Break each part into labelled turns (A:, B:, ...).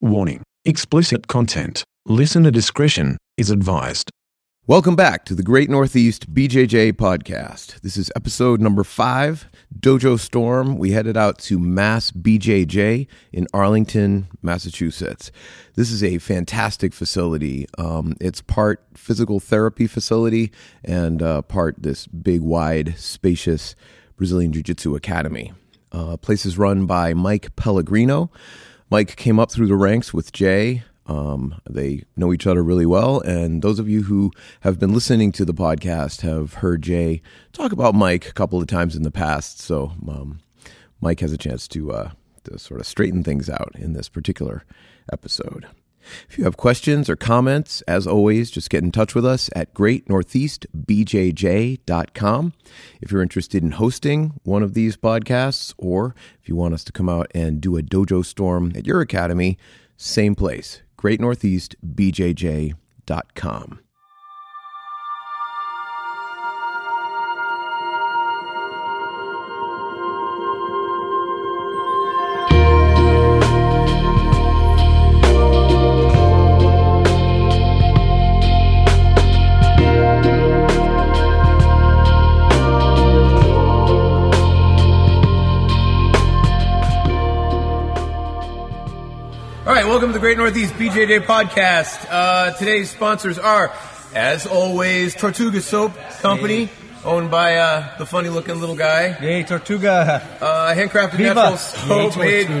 A: Warning explicit content. Listener discretion is advised.
B: Welcome back to the Great Northeast BJJ podcast. This is episode number five, Dojo Storm. We headed out to Mass BJJ in Arlington, Massachusetts. This is a fantastic facility. Um, it's part physical therapy facility and uh, part this big, wide, spacious Brazilian Jiu Jitsu academy. Uh, place is run by Mike Pellegrino. Mike came up through the ranks with Jay. Um, they know each other really well. And those of you who have been listening to the podcast have heard Jay talk about Mike a couple of times in the past. So um, Mike has a chance to, uh, to sort of straighten things out in this particular episode. If you have questions or comments, as always, just get in touch with us at greatnortheastbjj.com. If you're interested in hosting one of these podcasts, or if you want us to come out and do a dojo storm at your academy, same place, greatnortheastbjj.com. welcome to the Great Northeast BJJ podcast. Uh, today's sponsors are, as always, Tortuga Soap Company, owned by uh, the funny-looking little guy.
C: Yay, Tortuga.
B: Uh, handcrafted
C: Viva.
B: natural soap made for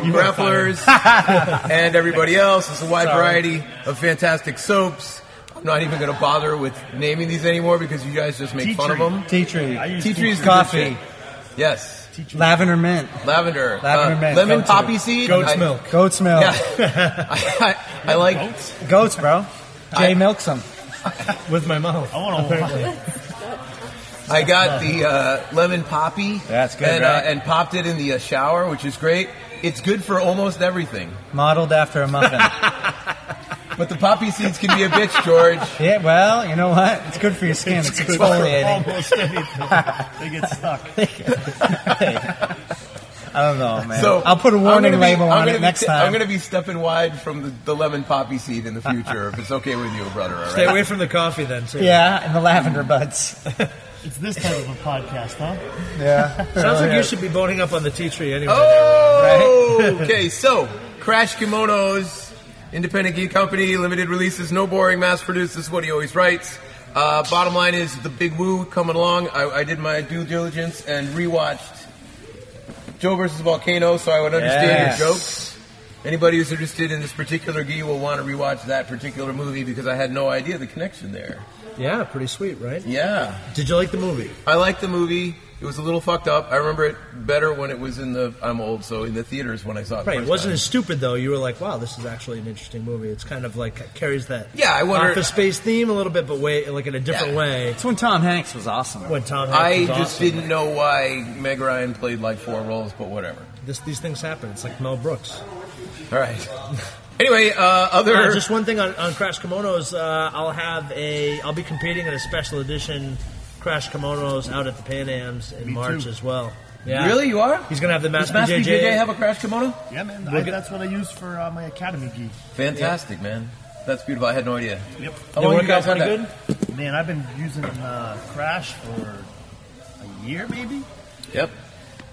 B: grapplers and everybody else. It's a wide variety of fantastic soaps. I'm not even going to bother with naming these anymore because you guys just make fun of them.
C: Tea tree.
B: Tea tree is
C: Coffee.
B: shit. Yes.
C: Lavender mint.
B: Lavender.
C: Lavender
B: Uh,
C: mint.
B: Lemon
C: Goat's
B: poppy
C: milk.
B: seed.
D: Goat's
B: I-
D: milk.
C: Goat's milk.
B: Yeah. I, I, I like.
C: Goats, bro. Jay
B: I-
C: milks them.
D: with my mouth. I want to.
B: I got the uh, lemon poppy.
C: That's good,
B: And,
C: right?
B: uh, and popped it in the uh, shower, which is great. It's good for almost everything.
C: Modeled after a muffin.
B: But the poppy seeds can be a bitch, George.
C: yeah, well, you know what? It's good for your skin. It's, exfoliating.
D: Almost anything. they get stuck.
C: I don't know, man.
B: So
C: I'll put a
B: I'm
C: warning
B: be-
C: label on it
B: be
C: next
B: st-
C: time.
B: I'm going to be stepping wide from the, the lemon poppy seed in the future, if it's okay with you, brother. All
D: Stay away from the coffee then. Too.
C: yeah, and the lavender buds.
E: It's this type of a podcast, huh?
C: Yeah.
D: Sounds like you should be boning up on the tea tree anyway.
B: Oh, okay. So, Crash Kimonos, independent geek company, limited releases, no boring, mass produced. This is what he always writes. Uh, bottom line is the big woo coming along. I, I did my due diligence and rewatched Joe versus Volcano, so I would understand
C: Yes.
B: your jokes. Anybody who's interested in this particular gi will want to rewatch that particular movie because I had no idea the connection there.
D: Yeah, pretty sweet, right?
B: Yeah.
D: Did you like the movie?
B: I liked the movie. It was a little fucked up. I remember it better when it was in the. I'm old, so in the theaters when I saw it. the
D: Right. It wasn't
B: time.
D: as stupid though. You were like, "Wow, this is actually an interesting movie." It's kind of like carries that
B: Yeah, I wonder-
D: office space theme a little bit, but way like in a different
B: Yeah.
D: way.
C: It's when Tom Hanks was awesome.
D: When Tom Hanks
B: I
D: was
B: just
D: awesome.
B: didn't know why Meg Ryan played like four roles, but whatever.
D: This, these things happen. It's like Mel Brooks.
B: All right. Anyway, uh, other.
D: Uh, just one thing on, on Crash Kimonos. Uh, I'll have a. I'll be competing in a special edition Crash Kimonos out at the Pan Am's in March
E: too.
D: as well. Yeah.
B: Really, you are?
D: He's gonna have the
B: Does
D: Mass
B: Master
D: BJJ.
B: BJJ have a crash kimono?
E: Yeah, man.
D: Look
E: I,
D: at-
E: that's what I use for uh, my academy gi.
B: Fantastic, man. That's beautiful. I had no idea.
E: Yep.
B: How long you guys
D: out
B: had that?
D: good.
E: Man, I've been using uh, Crash for a year, maybe.
B: Yep.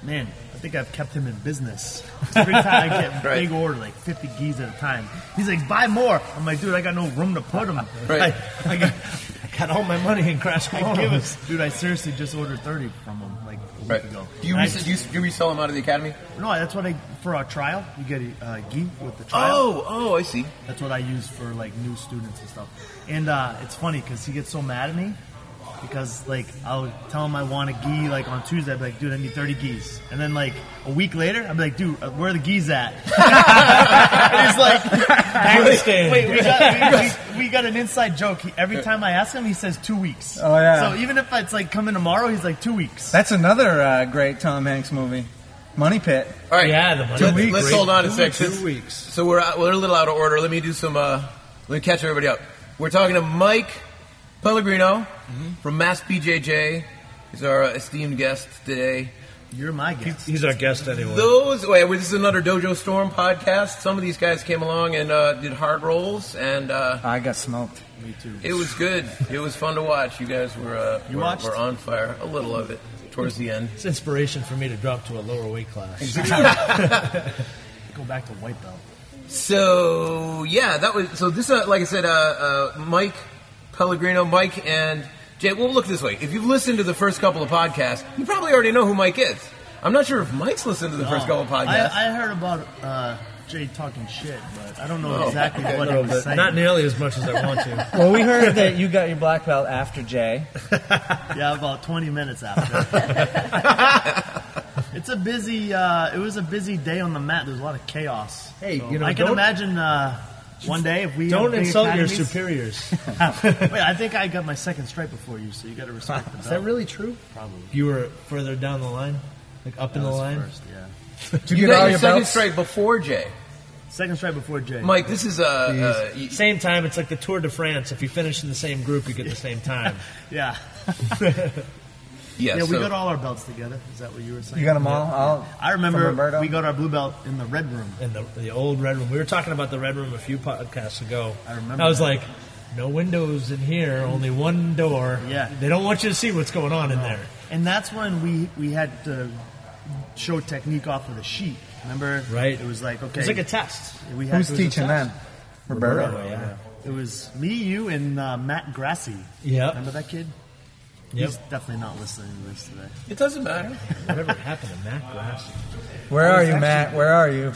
E: Man, I think I've kept him in business. Every time I get
B: Right.
E: big order, like 50 gis at a time, he's like, buy more. I'm like, dude, I got no room to put them.
B: Right.
D: I I got all my money in Crash
E: I give
D: Kimonos.
E: it, dude. I seriously just ordered 30 from him like a week
B: Right.
E: ago.
B: Do you,
E: And I
B: res- do you, do you resell them out of the academy?
E: No, that's what I for a trial. You get a uh, gi with the trial.
B: Oh, oh, I see.
E: That's what I use for like new students and stuff. And uh, it's funny because he gets so mad at me because like I'll tell him I want a gi like on Tuesday. I'd be like, dude, I need 30 geese. And then like a week later, I'd be like, dude, uh, where are the geese at? and he's like,
D: Pakistan.
E: wait, we got, we, we, we got an inside joke. He, every time I ask him, he says two weeks.
C: Oh, yeah.
E: So even if it's like coming tomorrow, he's like two weeks.
C: That's another uh, great Tom Hanks movie. Money Pit.
B: All right.
D: Yeah, the money.
B: Let's,
D: Two
B: let's
D: weeks.
B: hold on a
D: Two
B: sec.
D: weeks, two weeks.
B: So we're out- we're a little out of order. Let me do some. Uh, let me catch everybody up. We're talking to Mike Pellegrino
D: Mm-hmm.
B: from Mass BJJ. is our uh, esteemed guest today.
E: You're my guest.
D: He's our guest anyway.
F: Those wait, this is another Dojo Storm podcast. Some of these guys came along and uh, did hard rolls, and uh,
C: I got smoked.
E: Me too.
F: it was good. It was fun to watch. You guys were uh,
E: You
F: were,
E: watched?
F: were on fire. A little of it towards the end.
D: It's inspiration for me to drop to a lower weight class.
E: Go back to white belt.
F: So yeah, that was so. This, uh, like I said, uh, uh, Mike Pellegrino, Mike and Jay. Well, look this way. If you've listened to the first couple of podcasts, you probably already know who Mike is. I'm not sure if Mike's listened to the first couple of podcasts.
E: I, I heard about uh, Jay talking shit, but I don't know
F: Oh,
E: exactly
F: okay,
E: what
F: a
E: he
F: little
E: was
F: bit.
E: saying.
D: Not nearly as much as I want to.
C: Well, we heard that you got your black belt after Jay.
E: Yeah, about 20 minutes after. it's a busy. Uh, it was a busy day on the mat. There's a lot of chaos.
D: Hey,
E: So
D: you know,
E: I can
D: don't-
E: imagine uh, one day if we
D: Don't
E: have big
D: insult your superiors.
E: Wait, I think I got my second stripe before you, so you got to respect the belt.
D: Is that really true?
E: Probably.
D: You were further down the line, like up in the
E: was
D: line.
E: First, yeah.
C: Did you,
F: you
C: get
F: got
C: all
F: your
C: your
F: second
C: belts?
F: strike before Jay.
E: Second stripe before Jay.
F: Mike, this is uh, uh
D: Same time. It's like the Tour de France. If you finish in the same group, you get the same time.
E: Yeah.
F: Yeah.
E: Yeah, we
F: so-
E: got all our belts together. Is that what you were saying?
C: You got them all? all
E: I remember we got our blue belt in the red room.
D: in the, the old red room. We were talking about the red room a few podcasts ago.
E: I remember
D: I was
E: that.
D: like, no windows in here, only one door.
E: Yeah.
D: They don't want you to see what's going on in there.
E: And that's when we, we had to show technique off of the sheet. Remember?
D: Right.
E: It was like, okay.
D: It's like a test.
E: we had
C: Who's
E: it was a
C: teaching
E: test.
C: then? Roberto.
D: yeah.
E: It was me, you, and uh, Matt Grassi.
D: Yep.
E: Remember that kid?
D: Yep.
E: He's definitely not listening to this today.
F: It doesn't matter.
D: Whatever happened to Matt Grass?
C: Where are you, Matt? Where are you?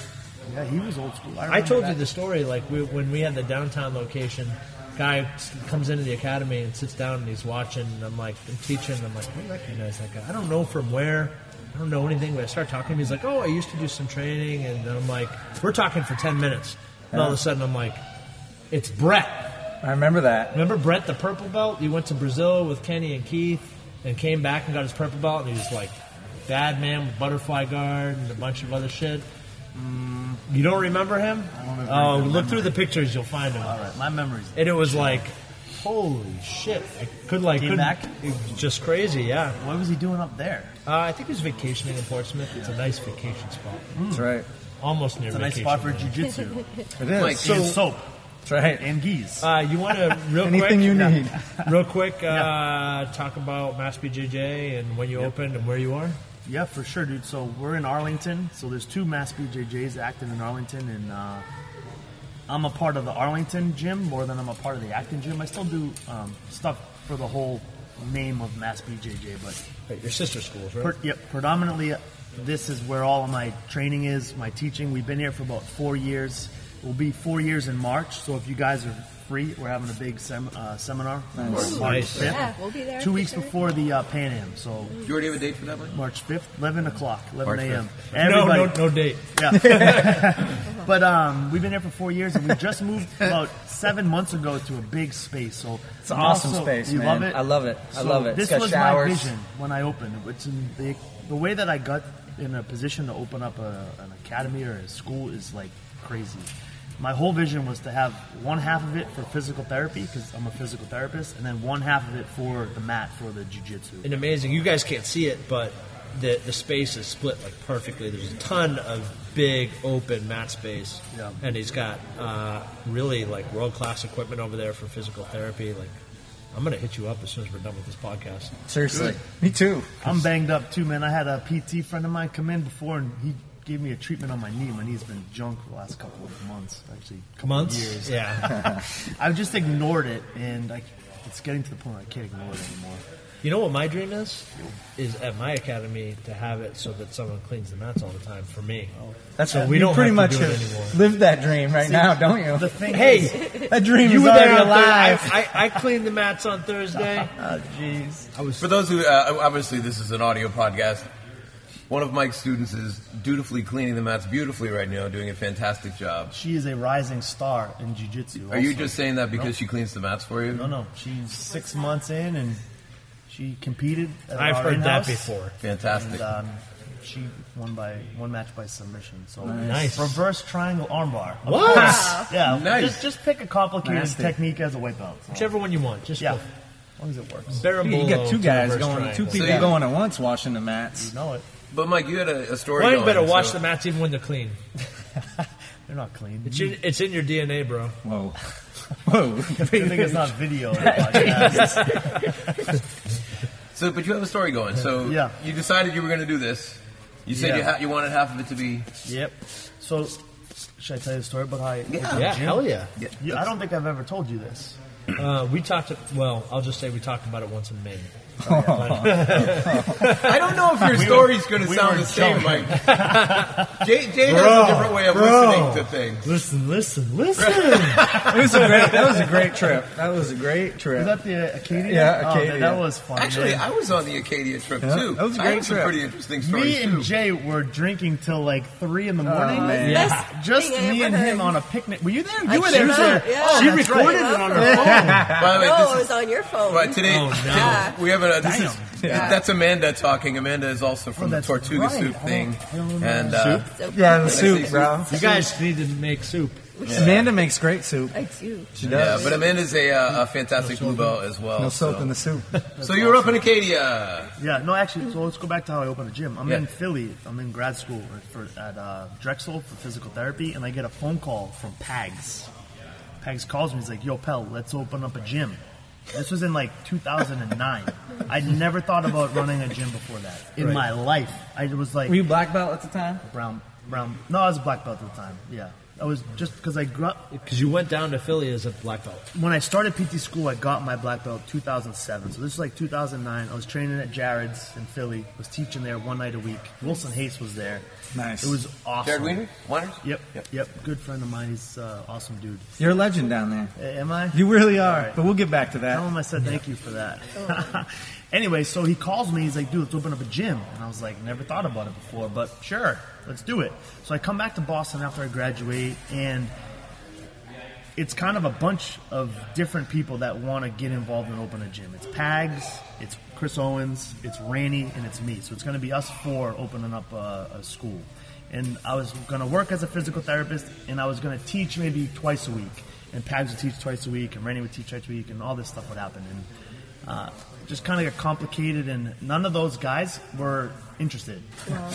E: Yeah, he was old school. I,
D: I told
E: that.
D: you the story. Like we, when we had the downtown location, guy comes into the academy and sits down and he's watching. And I'm like, I'm teaching. I'm like, I recognize that guy. I don't know from where. I don't know anything. But I start talking to him. He's like, Oh, I used to do some training. And I'm like, We're talking for ten minutes. And all of a sudden, I'm like, It's Brett.
C: I remember that.
D: Remember Brett, the purple belt? He went to Brazil with Kenny and Keith, and came back and got his purple belt. And he was like, bad man with butterfly guard and a bunch of other shit. You don't remember him?
E: don't
D: oh,
E: remember.
D: look through the pictures, you'll find him.
E: All right, my memories.
D: And it was like, holy shit! I could like
E: Came
D: couldn't-
E: back?
D: It was just crazy, yeah.
E: What was he doing up there?
D: Uh, I think he was vacationing in Portsmouth. It's a nice vacation spot,
C: That's right.
D: almost near
E: It's a nice
D: vacation.
E: spot for jujitsu.
C: It is.
F: Mike,
E: and soap
C: That's right.
E: and geese.
D: Uh, you want to real
C: Anything
D: quick?
C: you need.
D: Real quick, uh, talk about Mass BJJ and when you opened and where you are.
E: Yeah, for sure, dude. So we're in Arlington. So there's two Mass BJJs active in Arlington, and uh, I'm a part of the Arlington gym more than I'm a part of the Acton gym. I still do um, stuff for the whole name of Mass BJJ, but
D: Wait, your sister schools, right?
E: per, yep, predominantly uh, this is where all of my training is, my teaching. We've been here for about four years. We'll be four years in March. So if you guys are free, we're having a big sem- uh, seminar. March 5th,
B: Yeah, we'll be there.
E: Two weeks
B: sure.
E: before the uh, Pan Am. So
F: Do you already have a date for that, Mike?
E: March 5th, 11 o'clock, 11
F: March
E: a.m.
F: 5th.
D: no,
E: Everybody,
D: no, no date.
E: yeah. but um, we've been here for four years, and we just moved about seven months ago to a big space. So
C: It's an awesome space,
E: You
C: man.
E: love it.
C: I love it. I
E: So
C: love it. It's
E: This
C: got
E: was
C: showers.
E: my vision when I opened. It's in the the way that I got in a position to open up a, an academy or a school is like crazy. My whole vision was to have one half of it for physical therapy because I'm a physical therapist, and then one half of it for the mat for the jujitsu.
D: And amazing. You guys can't see it, but the the space is split like perfectly. There's a ton of big open mat space,
E: Yeah.
D: and he's got uh, really like world class equipment over there for physical therapy. Like, I'm gonna hit you up as soon as we're done with this podcast.
C: Seriously. Me too.
E: I'm banged up too, man. I had a PT friend of mine come in before, and he gave me a treatment on my knee. My knee's been junk for the last couple of months, actually. Couple
D: Months,
E: Years.
D: yeah.
E: I've just ignored it, and I, it's getting to the point where I can't ignore it anymore.
D: you know what my dream is? Is at my academy to have it so that someone cleans the mats all the time for me.
C: That's
D: So
C: what
D: we
C: you
D: don't
C: pretty
D: have
C: much
D: to do it
C: have
D: anymore.
C: lived that dream right now, don't you?
E: The thing
D: Hey,
E: is,
C: that dream
D: you
C: is
D: were
C: already
D: there
C: alive.
D: I, I, I cleaned the mats on Thursday.
C: Oh, jeez.
F: For those who, uh, obviously, this is an audio podcast. One of Mike's students is dutifully cleaning the mats beautifully right now, doing a fantastic job.
E: she is a rising star in jiu-jitsu.
F: Are you just saying that because
E: No.
F: she cleans the mats for you?
E: No, no. She's six months in, and she competed. At
D: I've heard that
E: in-house,
D: before.
F: Fantastic.
E: And, um, she won by one match by submission. So
D: Nice.
E: reverse triangle armbar.
D: What?
E: course. Yeah.
F: Nice.
E: Just just pick a complicated
C: Nasty.
E: technique as a white belt. So,
D: Whichever one you want. Just
E: yeah.
D: go.
E: As long as it works.
C: You got two
D: Berimbolo
C: guys
D: to reverse
C: going, two
D: triangle.
C: people
F: So you-
C: going at once washing the mats.
E: You know it.
F: But Mike, you had a, a story.
D: Well, you
F: going,
D: better wash
F: so-
D: the mats even when they're clean.
E: They're not clean.
D: It's in, it's in your DNA, bro.
C: Whoa. Whoa.
E: I think it's not video. on the.
F: So, but you have a story going. So,
E: Yeah.
F: you decided you were going to do this. You said
E: Yeah.
F: you ha- you wanted half of it to be.
E: yep. So, should I tell you a story about how I
F: Yeah.
E: the
D: Yeah,
E: gym?
D: hell yeah.
E: You- I don't think I've ever told you this.
D: Uh, we talked. Well, I'll just say we talked about it once in Maine.
F: I don't know if your
E: We
F: story's going to
E: we
F: sound
E: were
F: the same,
E: joking.
F: Mike. Jay, Jay has a different way of
D: bro.
F: listening to things.
D: Listen, listen, listen.
C: It was a great. That was a great trip. That was a great trip.
E: Was that the Acadia?
C: Yeah,
E: Oh,
C: Acadia.
E: that, that was fun.
F: Actually,
E: man.
F: I was on the Acadia trip
C: Yeah,
F: too.
C: that was a
F: I
C: great
F: have some
C: trip.
F: pretty interesting stories
E: Me and
F: too.
E: Jay were drinking till like three in the oh, morning.
C: Oh, man.
E: Yeah, just me
B: ever
E: and him on a picnic. Were you there? You
B: I
E: were there.
B: sure yeah.
E: Oh,
D: she recorded
E: right.
D: it on her phone.
F: By the way,
B: No,
F: this
B: it
F: is-
B: was on your phone.
F: Right, today,
D: Oh, no.
B: Yeah.
F: we have a. This is,
B: Yeah.
F: That's Amanda talking. Amanda is also from
E: Oh,
F: the Tortuga
E: right.
F: Soup thing,
E: I don't remember
F: and
E: that.
F: uh,
B: So
C: yeah, the soup,
F: see
C: bro.
D: You guys need to make soup.
C: Amanda makes great soup.
B: I do.
C: She does. yeah.
F: But Amanda's a, uh, a fantastic blue belt as well.
C: no soap
F: so.
C: in the soup.
F: So you were up in Acadia.
E: Yeah, no, actually, so let's go back to how I opened a gym. I'm
F: Yeah.
E: in Philly. I'm in grad school for, at uh, Drexel for physical therapy, and I get a phone call from Pags. Pags calls me. He's like, "Yo, Pell, let's open up a gym." This was in like 2009. I'd never thought about running a gym before that in
D: Right.
E: my life. I was like
C: Were you black belt at the time?
E: brown, brown. No, I was a black belt at the time. Yeah, I was just because I grew up
D: Because you went down to Philly as a black belt.
E: when I started PT school, I got my black belt 2007. So this is like 2009. I was training at Jared's in Philly. Was teaching there one night a week. Wilson Hayes was there.
C: Nice.
E: It was awesome.
F: Jared Wiener, Wieners?
E: Yep, yep, Good friend of mine. He's uh, awesome dude.
C: You're a legend down there.
E: A- Am I?
C: You really are.
E: right.
C: But we'll get back to that.
E: Tell
C: that.
E: him I said thank you for that. anyway, so he calls me. He's like, dude, let's open up a gym. And I was like, never thought about it before, but sure, let's do it. So I come back to Boston after I graduate, and it's kind of a bunch of different people that want to get involved and open a gym. It's Pags, it's Chris Owens, it's Rainey, and it's me. So it's going to be us four opening up a, a school. And I was going to work as a physical therapist, and I was going to teach maybe twice a week. And Pags would teach twice a week, and Rainey would teach twice a week, and all this stuff would happen. And uh, just kind of got complicated, and none of those guys were interested.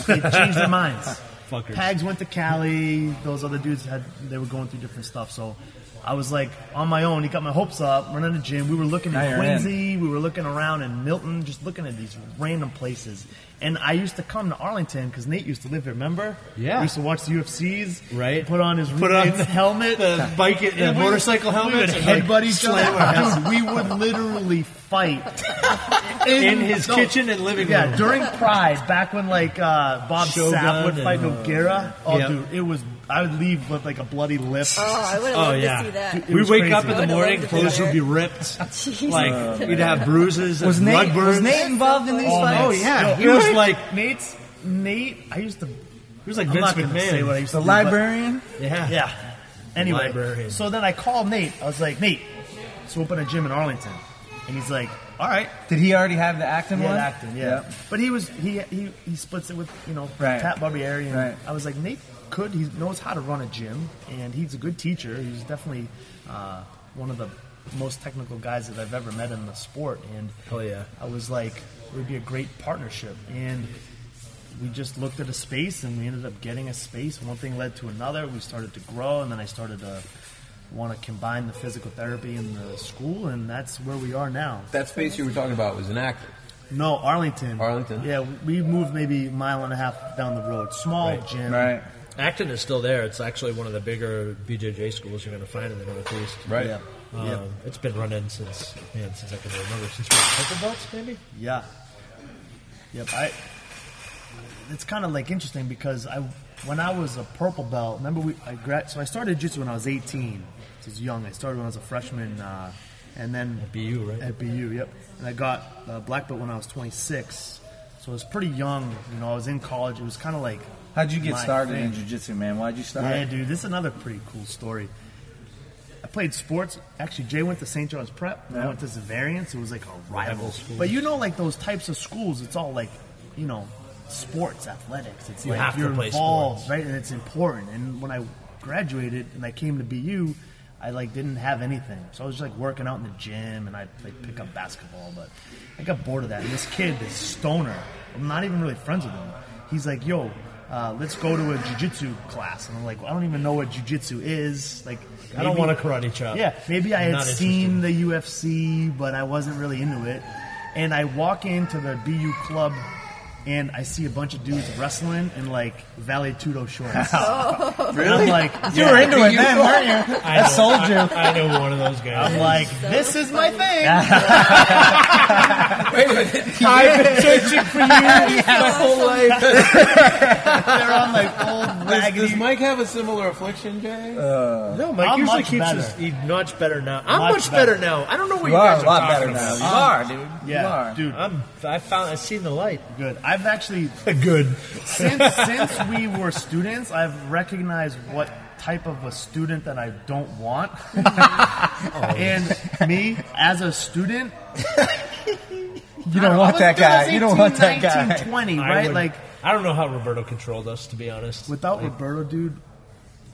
E: They changed their minds.
D: Fuckers.
E: Pags went to Cali. Those other dudes had they were going through different stuff. So I was like on my own. He got my hopes up, running the gym. We were looking in. Quincy. We were looking around in Milton, just looking at these random places. And I used to come to Arlington because Nate used to live here. Remember?
D: Yeah.
E: We used to watch the UFCs.
D: Right.
E: Put on his
D: Put on the-
E: helmet,
D: the bike- the
E: And
D: motorcycle helmet,
E: We would
D: and, like,
E: headbutt each other. Dude, we would literally fight
D: In his
E: no,
D: kitchen and living
E: yeah,
D: room.
E: during Pride, back when like uh, Bob
D: Shogun
E: Sapp would fight
D: uh,
E: Nogueira. Oh,
D: yeah.
E: dude, it was. I would leave with like a bloody lip.
B: Oh, I would have
D: Oh,
B: loved
D: yeah.
B: to see that.
D: We
E: was
D: wake
E: crazy.
D: up in the morning,
B: loved to be
D: clothes would be ripped.
B: Jeez.
D: Like we'd have bruises
C: Was
D: and
C: Nate,
D: rug
C: was
D: burns.
C: Nate involved in these
E: Oh,
C: fights?
D: Oh yeah,
E: Yo,
D: he was
E: really?
D: like
E: Nate's Nate. I used to.
D: he was like
E: I'm
D: Vince
E: not gonna say
D: McMahon.
E: what I used
C: The
E: to do,
C: librarian?
D: yeah,
E: Yeah. Anyway,
D: Librarian.
E: so then I called Nate. I was like, Nate, let's open a gym in Arlington. And he's like, all right.
C: Did he already have the Acton
E: He
C: one?
E: had Acton, yeah. But he was he he he splits it with you know
C: Right.
E: Pat Barbieri, and
C: Right.
E: I was like Nate could he knows how to run a gym, and he's a good teacher. He's definitely uh, one of the most technical guys that I've ever met in the sport, and
D: Hell yeah.
E: I was like it would be a great partnership, and we just looked at a space, and we ended up getting a space. One thing led to another. We started to grow, and then I started to want to combine the physical therapy and the school, and that's where we are now.
F: That space you were talking about was an actor.
E: No, Arlington.
F: Arlington.
E: Yeah, we moved maybe a mile and a half down the road. Small gym.
C: Right.
D: Acton is still there. It's actually one of the bigger BJJ schools you're going to find in the Northeast.
F: Right.
E: Yeah.
D: Um,
E: Yeah.
D: It's been running since man since I can remember since we were purple belts maybe.
E: Yeah. Yep. I. It's kind of like interesting because I, when I was a purple belt, remember we I grad, so I started jiu-jitsu when I was 18. So I was young. I started when I was a freshman, uh, and then
D: At BU, right?
E: At BU, yep. And I got uh, black belt when I was 26. So I was pretty young. You know, I was in college. It was kind of like.
C: How'd you get started
E: thing.
C: in jiu-jitsu, man? Why'd you start?
E: Yeah, dude, this is another pretty cool story. I played sports. Actually, Jay went to St. John's Prep. I went to Xaverian's. It was like a rival
D: Rival
E: school.
D: school.
E: But you know, like those types of schools, it's all like, you know, sports, athletics. It's
D: You
E: like
D: have to
E: you're
D: play
E: involved,
D: sports.
E: right? And it's important. And when I graduated and I came to BU, I like didn't have anything. So I was just like working out in the gym and I'd like pick up basketball. But I got bored of that. And this kid, this stoner, I'm not even really friends with him. he's like, "Yo, uh, let's go to a jujitsu class," and I'm like, well, "I don't even know what jujitsu is." Like,
D: I don't want to karate chop.
E: yeah, maybe I
D: I'm
E: had seen the UFC, but I wasn't really into it. And I walk into the BU club, and I see a bunch of dudes wrestling in like Vale Tudo shorts. Oh. And I'm like,
C: You were into it then, weren't you?
D: I
C: That
D: know-
C: sold you.
D: I, I know one of those guys.
E: I'm like, this is my thing. wait a minute.
D: I've been searching for you my whole life.
E: They're on like old
F: Does,
E: raggedy.
F: does Mike have a similar affliction, Jay?
D: Uh, no, Mike
E: I'm
D: usually keeps
E: better.
D: his he's much better now. I'm
E: Much
D: much, better.
E: better.
D: now. I don't know what
C: You
D: you,
C: are
D: guys
C: a lot
D: talking
C: better now.
D: about.
C: You are, dude. You
E: yeah,
C: are.
E: dude,
D: I'm. I found. I seen the light.
E: good. I've actually
D: Good.
E: since since we were students, I've recognized what type of a student that I don't want. Oh. and me as a student,
C: You don't want that guy. You don't want that guy.
E: 20,
D: I
E: right?
D: would-
E: Like
D: I don't know how Roberto controlled us. To be honest,
E: without Roberto, dude,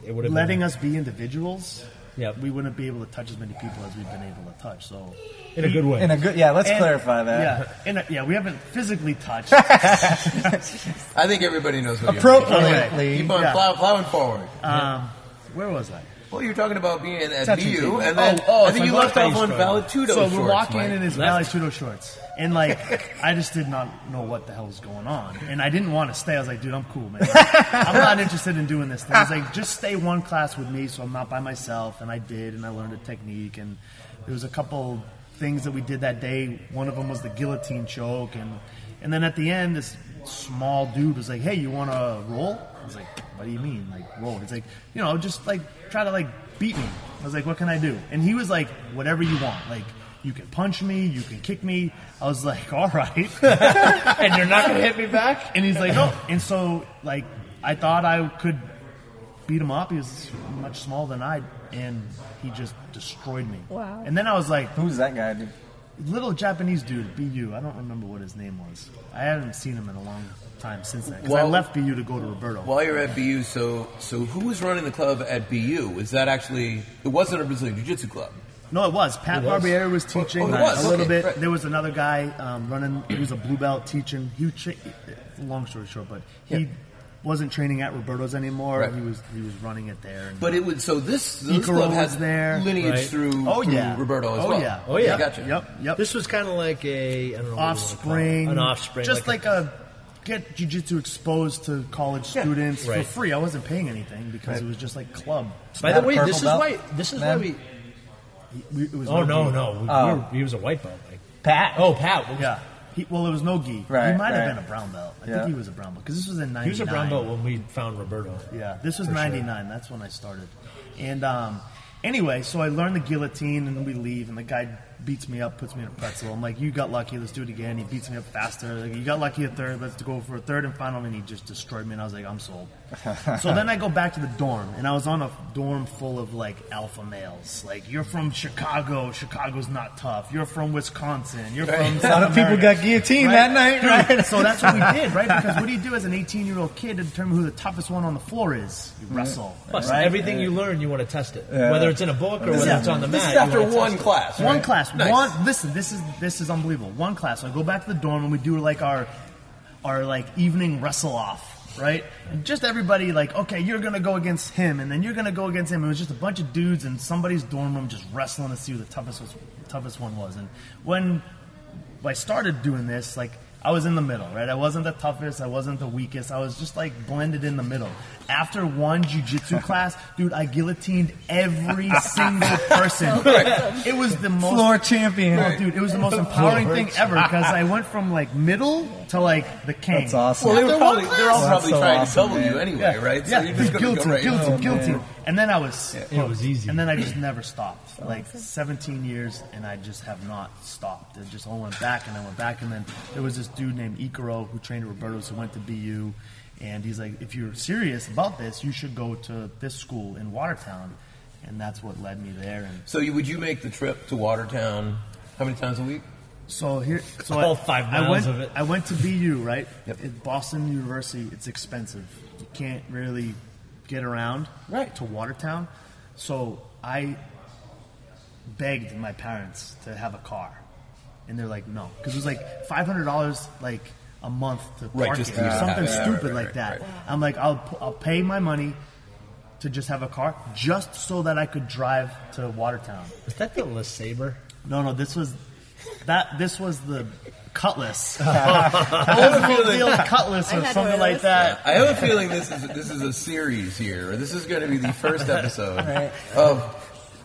D: it would have
E: letting
D: been,
E: us be individuals,
D: Yep.
E: we wouldn't be able to touch as many people as we've been able to touch. So
D: in a good way.
C: In a good, yeah. Let's
E: And-
C: clarify that.
E: Yeah, and, uh, yeah, we haven't physically touched.
F: I think everybody knows what you
C: Appropriately.
F: Keep on
E: Yeah.
F: plow, plowing forward.
E: Um, where was I?
F: Well, you're talking about being at
C: Touching
F: BU,
C: people.
F: and then
E: Oh, oh,
F: I think
E: so
F: you
E: I
F: left
D: thought
F: off
D: you
F: on
D: struggled.
F: Vale Tudo
E: So
F: shorts,
E: we're walking
F: Mike.
E: in his Vale Tudo shorts, and like I just did not know what the hell was going on, and I didn't want to stay. I was like, dude, I'm cool, man. I'm not interested in doing this thing. I was like, just stay one class with me, so I'm not by myself. And I did, and I learned a technique, and there was a couple things that we did that day. One of them was the guillotine choke, and and then at the end, this small dude was like, hey, you want to roll? I was like, what do you mean, like roll? He's like, you know, just like try to like beat me. I was like, what can I do? And he was like, whatever you want, like. You can punch me, you can kick me. I was like, all right.
D: and you're not gonna hit me back.
E: And he's like, no. And so, like, I thought I could beat him up. He was much smaller than I, and he just destroyed me.
B: Wow.
E: And then I was like,
C: Who's that guy, dude?
E: little Japanese dude, BU. I don't remember what his name was. I haven't seen him in a long time since then. Because I left BU to go to Roberto.
F: While you're at BU, so so who was running the club at BU? Is that actually? It wasn't a Brazilian Jiu-Jitsu club.
E: No, it was. Pat
D: was?
E: Barbieri was teaching
F: Oh, it was,
E: a little
F: okay,
E: bit.
F: right.
E: There was another guy um, running. He was a blue belt teaching. He, tra- long story short, but he
F: Yeah.
E: wasn't training at Roberto's anymore.
F: Right.
E: He was he was running it there. And
F: But it would so this, this club has
E: there.
F: lineage
D: Right.
F: through,
E: oh
F: through
E: yeah,
F: Roberto as
E: oh
F: well.
E: yeah,
D: Oh, yeah.
F: I gotcha.
E: Yep, yep.
D: This was kind of like a I don't know what you wanna call it.
E: offspring,
D: an offspring,
E: just like, a get jujitsu exposed to college
F: Yeah.
E: students
D: Right.
E: for free. I wasn't paying anything because it was just like club.
D: By the
C: That
D: way,
C: purple
D: this is
C: belt,
D: why this is
C: man?
D: why we.
E: We- It was
D: Oh no
E: gi.
D: no, we,
C: Oh.
D: we were, he was a white belt. Like,
C: Pat.
D: oh Pat, was-
E: Yeah. He, well, it was no gi.
C: Right,
E: he might have been a brown belt. I
C: Yeah.
E: think he was a brown belt because this was in '99.
D: he was a brown belt when we found Roberto.
E: Yeah, this was
D: For sure.
E: '99. That's when I started. And um, anyway, so I learned the guillotine, and we leave, and the guy beats me up, puts me in a pretzel. I'm like, "You got lucky. Let's do it again." He beats me up faster. Like, you got lucky a third. Let's go for a third and final. And he just destroyed me, and I was like, "I'm sold." so then I go back to the dorm, and I was on a dorm full of like alpha males. Like, you're from Chicago. Chicago's not tough. You're from Wisconsin. You're from.
C: A lot
E: South
C: of people got guillotined
E: Right?
C: that night, right?
E: So that's what we did, right? Because what do you do as an 18 year old kid to determine who the toughest one on the floor is? You wrestle.
D: Plus,
E: right?
D: everything you learn, you want to test it,
C: Yeah.
D: whether it's in a book or whether
E: Yeah.
D: it's on the
F: This
D: mat.
F: is
D: you
F: after
D: wanna
F: one
D: test it.
F: class.
E: One class.
F: Nice.
E: One. Listen, this is this is unbelievable. One class. So I go back to the dorm and we do like our our like evening wrestle off, right? And just everybody like, okay, you're gonna go against him, and then you're gonna go against him. It was just a bunch of dudes in somebody's dorm room just wrestling to see who the toughest was, toughest one was. And when I started doing this, like I was in the middle, right? I wasn't the toughest, I wasn't the weakest. I was just like blended in the middle. After one jujitsu class, dude, I guillotined every single person. It was the most
C: Floor champion.
E: Oh, dude, it was the most empowering thing ever because I went from like middle to like the king.
C: That's awesome.
F: Well, they were probably
E: one
F: they're all
E: class.
F: probably
C: so
F: trying
C: awesome,
F: to double
C: man.
F: you anyway, right?
E: Yeah,
F: you're just gonna
E: guilty,
F: go right.
E: guilty,
C: Oh,
E: guilty.
C: man.
E: And then I was,
D: It was easy.
E: and then I just never stopped. Like 17 years, and I just have not stopped. It just all went back, and I went back, and then there was this dude named Icaro who trained at Roberto's who went to BU, and he's like, if you're serious about this, you should go to this school in Watertown, and that's what led me there. And
F: So you, would you make the trip to Watertown? How many times a week?
E: So here, so
D: All
E: I,
D: five
E: I
D: miles
E: went,
D: of it.
E: I went to BU, right?
F: Yep.
E: At Boston University, it's expensive. You can't really get around right to Watertown. So I begged my parents to have a car, and they're like, no, because it was like five hundred dollars like a month to
B: Right,
E: park
B: just
E: it,
B: to
E: or
B: use it.
E: something
B: Yeah,
E: stupid
B: right,
E: like
B: right,
E: that.
B: right.
E: I'm like, I'll I'll pay my money to just have a car, just so that I could drive to Watertown.
D: Is that the LeSabre?
E: No, no, this was that. This was the Cutlass, Oldsmobile Cutlass,
G: I
E: or something like that.
B: I have a feeling this is this is a series here. This is going to be the first episode of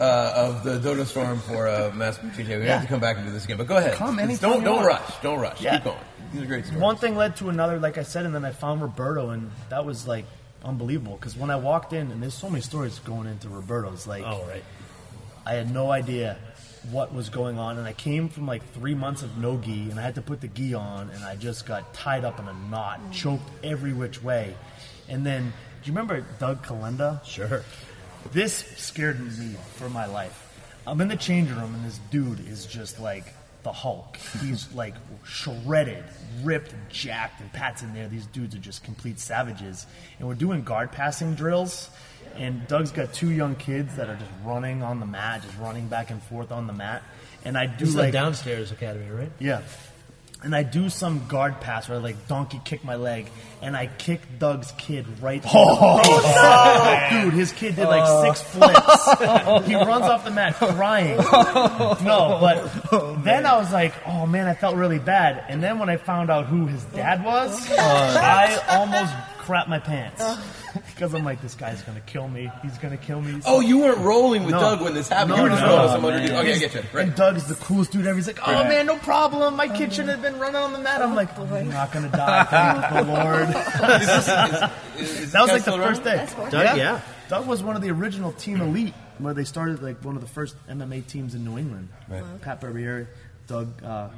B: uh, of the Dojo Storm for uh, Mass BJJ. We have to come back and do this again. But go ahead.
E: Come
B: Just
E: anytime
B: don't don't rush. Don't rush.
E: Yeah.
B: Keep going. These are great stories.
E: One thing led to another, like I said, and then I found Roberto, and that was like unbelievable. Because when I walked in, and there's so many stories going into Roberto's, like
D: Oh, right.
E: I had no idea what was going on, and I came from like three months of no gi, and I had to put the gi on, and I just got tied up in a knot, mm. choked every which way, and then do you remember Doug Kalenda?
D: Sure.
E: This scared me for my life. I'm in the changing room, and this dude is just like the Hulk. He's like shredded, ripped, jacked, and Pat's in there. These dudes are just complete savages. And we're doing guard passing drills, and Doug's got two young kids that are just running on the mat, just running back and forth on the mat. And I do
D: This
E: like
D: the downstairs academy, right?
E: yeah. And I do some guard pass where I like donkey kick my leg, and I kicked Doug's kid right in the oh. face. Oh. Dude, his kid did like six oh. flips. he runs off the mat crying. No, but then I was like, oh man, I felt really bad. And then when I found out who his dad was, I almost crapped my pants. Because I'm like, this guy's gonna kill me. He's gonna kill me.
B: Oh, you weren't rolling with
E: No.
B: Doug when this happened.
E: No,
B: you were just
E: no,
B: going
E: no,
B: to some other dude. Okay, I get you. Right.
E: And Doug is the coolest dude ever. He's like, oh man, no problem. My kitchen shouldn't been running on the mat. I'm like, I'm not gonna die. Thank the Lord. That was like the first
B: around?
E: day.
D: Doug, yeah.
E: Doug was one of the original Team Elite, where they started like one of the first MMA teams in New England.
B: Right.
E: Pat Barbieri, Doug uh,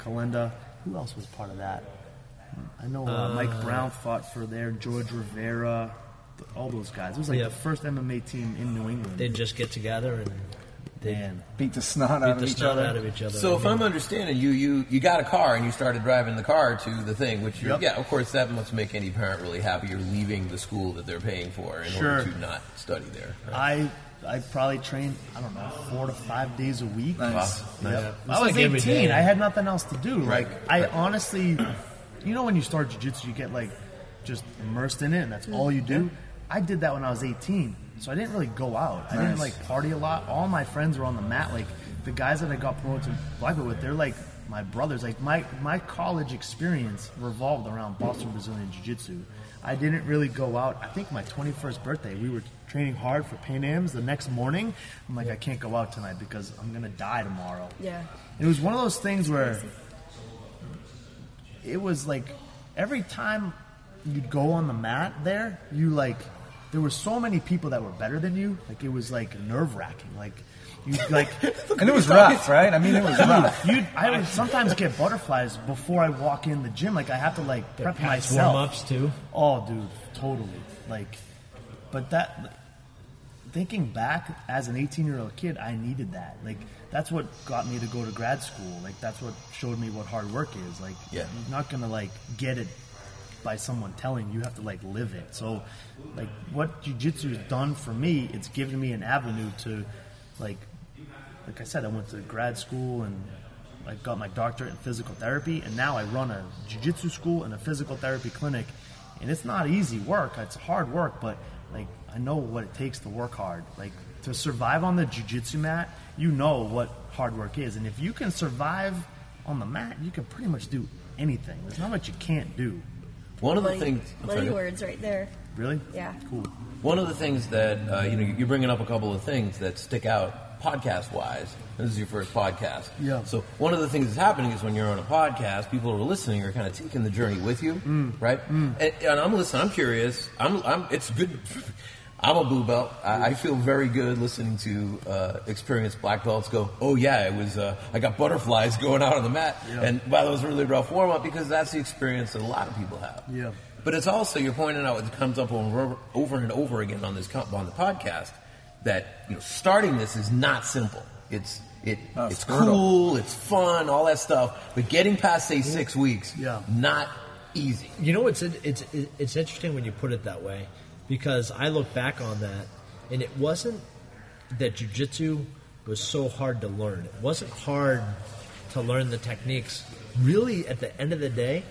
E: Kalenda. Who else was part of that? I know uh, Mike Brown fought for there. George Rivera. th- All those guys. It was like
D: Yeah.
E: the first MMA team in New England.
D: They'd just get together and they'd
C: Beat the snot out
D: beat
C: of
D: the
C: each
D: snot
C: other.
D: out of each other.
B: So if I'm understanding you, you you got a car and you started driving the car to the thing, which you're,
E: Yep.
B: yeah, of course that must make any parent really happy. You're leaving the school that they're paying for in order to not study there.
E: I I probably trained I don't know four to five days a week.
C: Nice.
B: Wow.
E: Yep.
D: It's
E: I was
D: like
E: 18. I had nothing else to do.
B: Right.
E: Like I honestly, you know, when you start jujitsu, you get like just immersed in it, and that's all you do. I did that when I was 18, so I didn't really go out. I didn't like party a lot. All my friends were on the mat. Like the guys that I got promoted to black belt with, they're like my brothers. Like my my college experience revolved around Boston Brazilian Jiu Jitsu. I didn't really go out. I think my 21st birthday, we were training hard for Pan Ams. The next morning, I'm like, I can't go out tonight because I'm gonna die tomorrow.
G: Yeah.
E: It was one of those things where it was like every time you'd go on the mat there, you like there were so many people that were better than you. Like it was like nerve wracking. Like you like
C: And it was rough, right? I mean, it was rough.
E: you I would sometimes get butterflies before I walk in the gym. Like I have to like prep myself.
D: warm ups too.
E: Oh, dude, totally. Like, but that, thinking back as an 18 year old kid, I needed that. Like, that's what got me to go to grad school. Like, that's what showed me what hard work is. Like,
B: Yeah.
E: you're not gonna like get it by someone telling you. Have to like live it. So, like, what jujitsu has done for me, it's given me an avenue to, like, like I said, I went to grad school and I got my doctorate in physical therapy, and now I run a jiu-jitsu school and a physical therapy clinic. And it's not easy work; it's hard work, but like I know what it takes to work hard. Like to survive on the jiu-jitsu mat, you know what hard work is, and if you can survive on the mat, you can pretty much do anything. There's not much you can't do.
B: One of the
G: Money,
B: things. I'm
G: money
B: sorry.
G: words right there.
E: Really?
G: Yeah.
E: Cool.
B: One of the things that uh, you know you're bringing up a couple of things that stick out podcast wise. This is your first podcast,
E: Yeah.
B: So one of the things that's happening is when you're on a podcast, people who are listening are kind of taking the journey with you, right? And, and I'm listening. I'm curious. I'm. I'm. It's good. I'm a blue belt. I, I feel very good listening to uh, experienced black belts go. Oh yeah, it was. Uh, I got butterflies going out on the mat, and wow, that was a really rough warm up because that's the experience that a lot of people have.
E: Yeah.
B: But it's also you're pointing out it comes up over, over and over again on this on the podcast that you know starting this is not simple. It's it it's
C: it's brutal.
B: cool, it's fun, all that stuff. But getting past say six weeks,
E: Yeah.
B: not easy.
D: You know, it's it's it's interesting when you put it that way, because I look back on that, and it wasn't that jujitsu was so hard to learn. It wasn't hard to learn the techniques. Really, at the end of the day,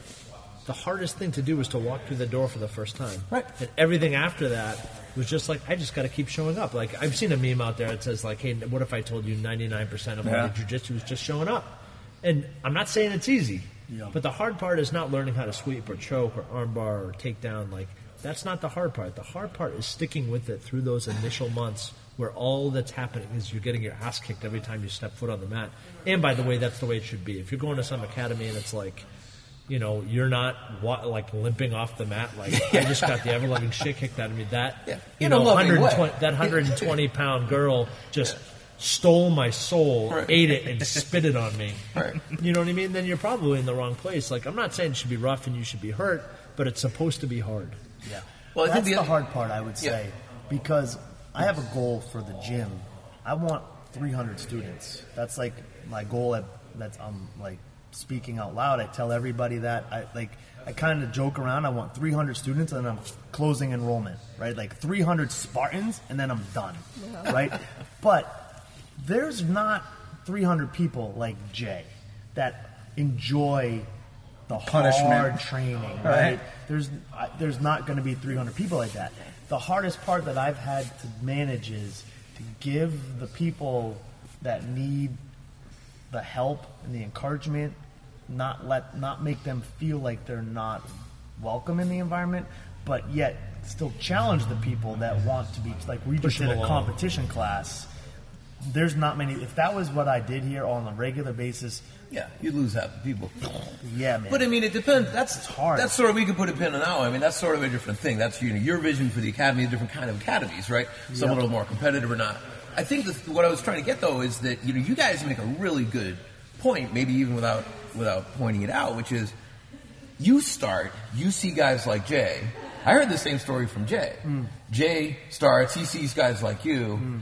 D: the hardest thing to do was to walk through the door for the first time.
B: Right.
D: And everything after that was just like I just got to keep showing up. Like I've seen a meme out there that says like, "Hey, what if I told you 99% of all
B: Yeah.
D: the jujitsu is just showing up?" And I'm not saying it's easy, Yeah. but the hard part is not learning how to sweep or choke or armbar or take down. Like that's not the hard part. The hard part is sticking with it through those initial months where all that's happening is you're getting your ass kicked every time you step foot on the mat. And by the way, that's the way it should be. If you're going to some academy and it's like, you know, you're not wa- like limping off the mat like I just got the ever loving shit kicked out of me. That
B: Yeah,
D: you know,
B: loving way.
D: 120 that 120 pound girl just stole my soul,
B: Right.
D: ate it, and spit it on me.
B: Right.
D: You know what I mean? Then you're probably in the wrong place. Like I'm not saying it should be rough and you should be hurt, but it's supposed to be hard.
E: Yeah.
B: Well, I
E: that's
B: think the
E: the, hard part, I would
B: Yeah.
E: say, because I have a goal for the gym. I want 300 students. That's like my goal. At, that's I'm like speaking out loud. I tell everybody that. I like. I kind of joke around. I want 300 students, and I'm closing enrollment. Right, like 300 Spartans, and then I'm done. Right, but there's not 300 people like Jay that enjoy the
C: Punishment.
E: hard training, right?
C: Right.
E: There's I, there's not going to be 300 people like that. The hardest part that I've had to manage is to give the people that need the help and the encouragement, not let not make them feel like they're not welcome in the environment, but yet still challenge the people that want to be like we just
D: Push
E: did a
D: along.
E: competition class. There's not many. If that was what I did here on a regular basis,
B: Yeah, you lose half the people.
E: yeah, man.
B: But I mean, it depends. That's
E: hard.
B: That's sort of we could put a pin on now. I mean, that's sort of a different thing. That's you know your vision for the academy, a different kind of academies, right? Some a little more competitive or not. I think that what I was trying to get though is that you know you guys make a really good point, maybe even without without pointing it out, which is you start, you see guys like Jay. I heard the same story from Jay.
E: Hmm.
B: Jay starts, he sees guys like you.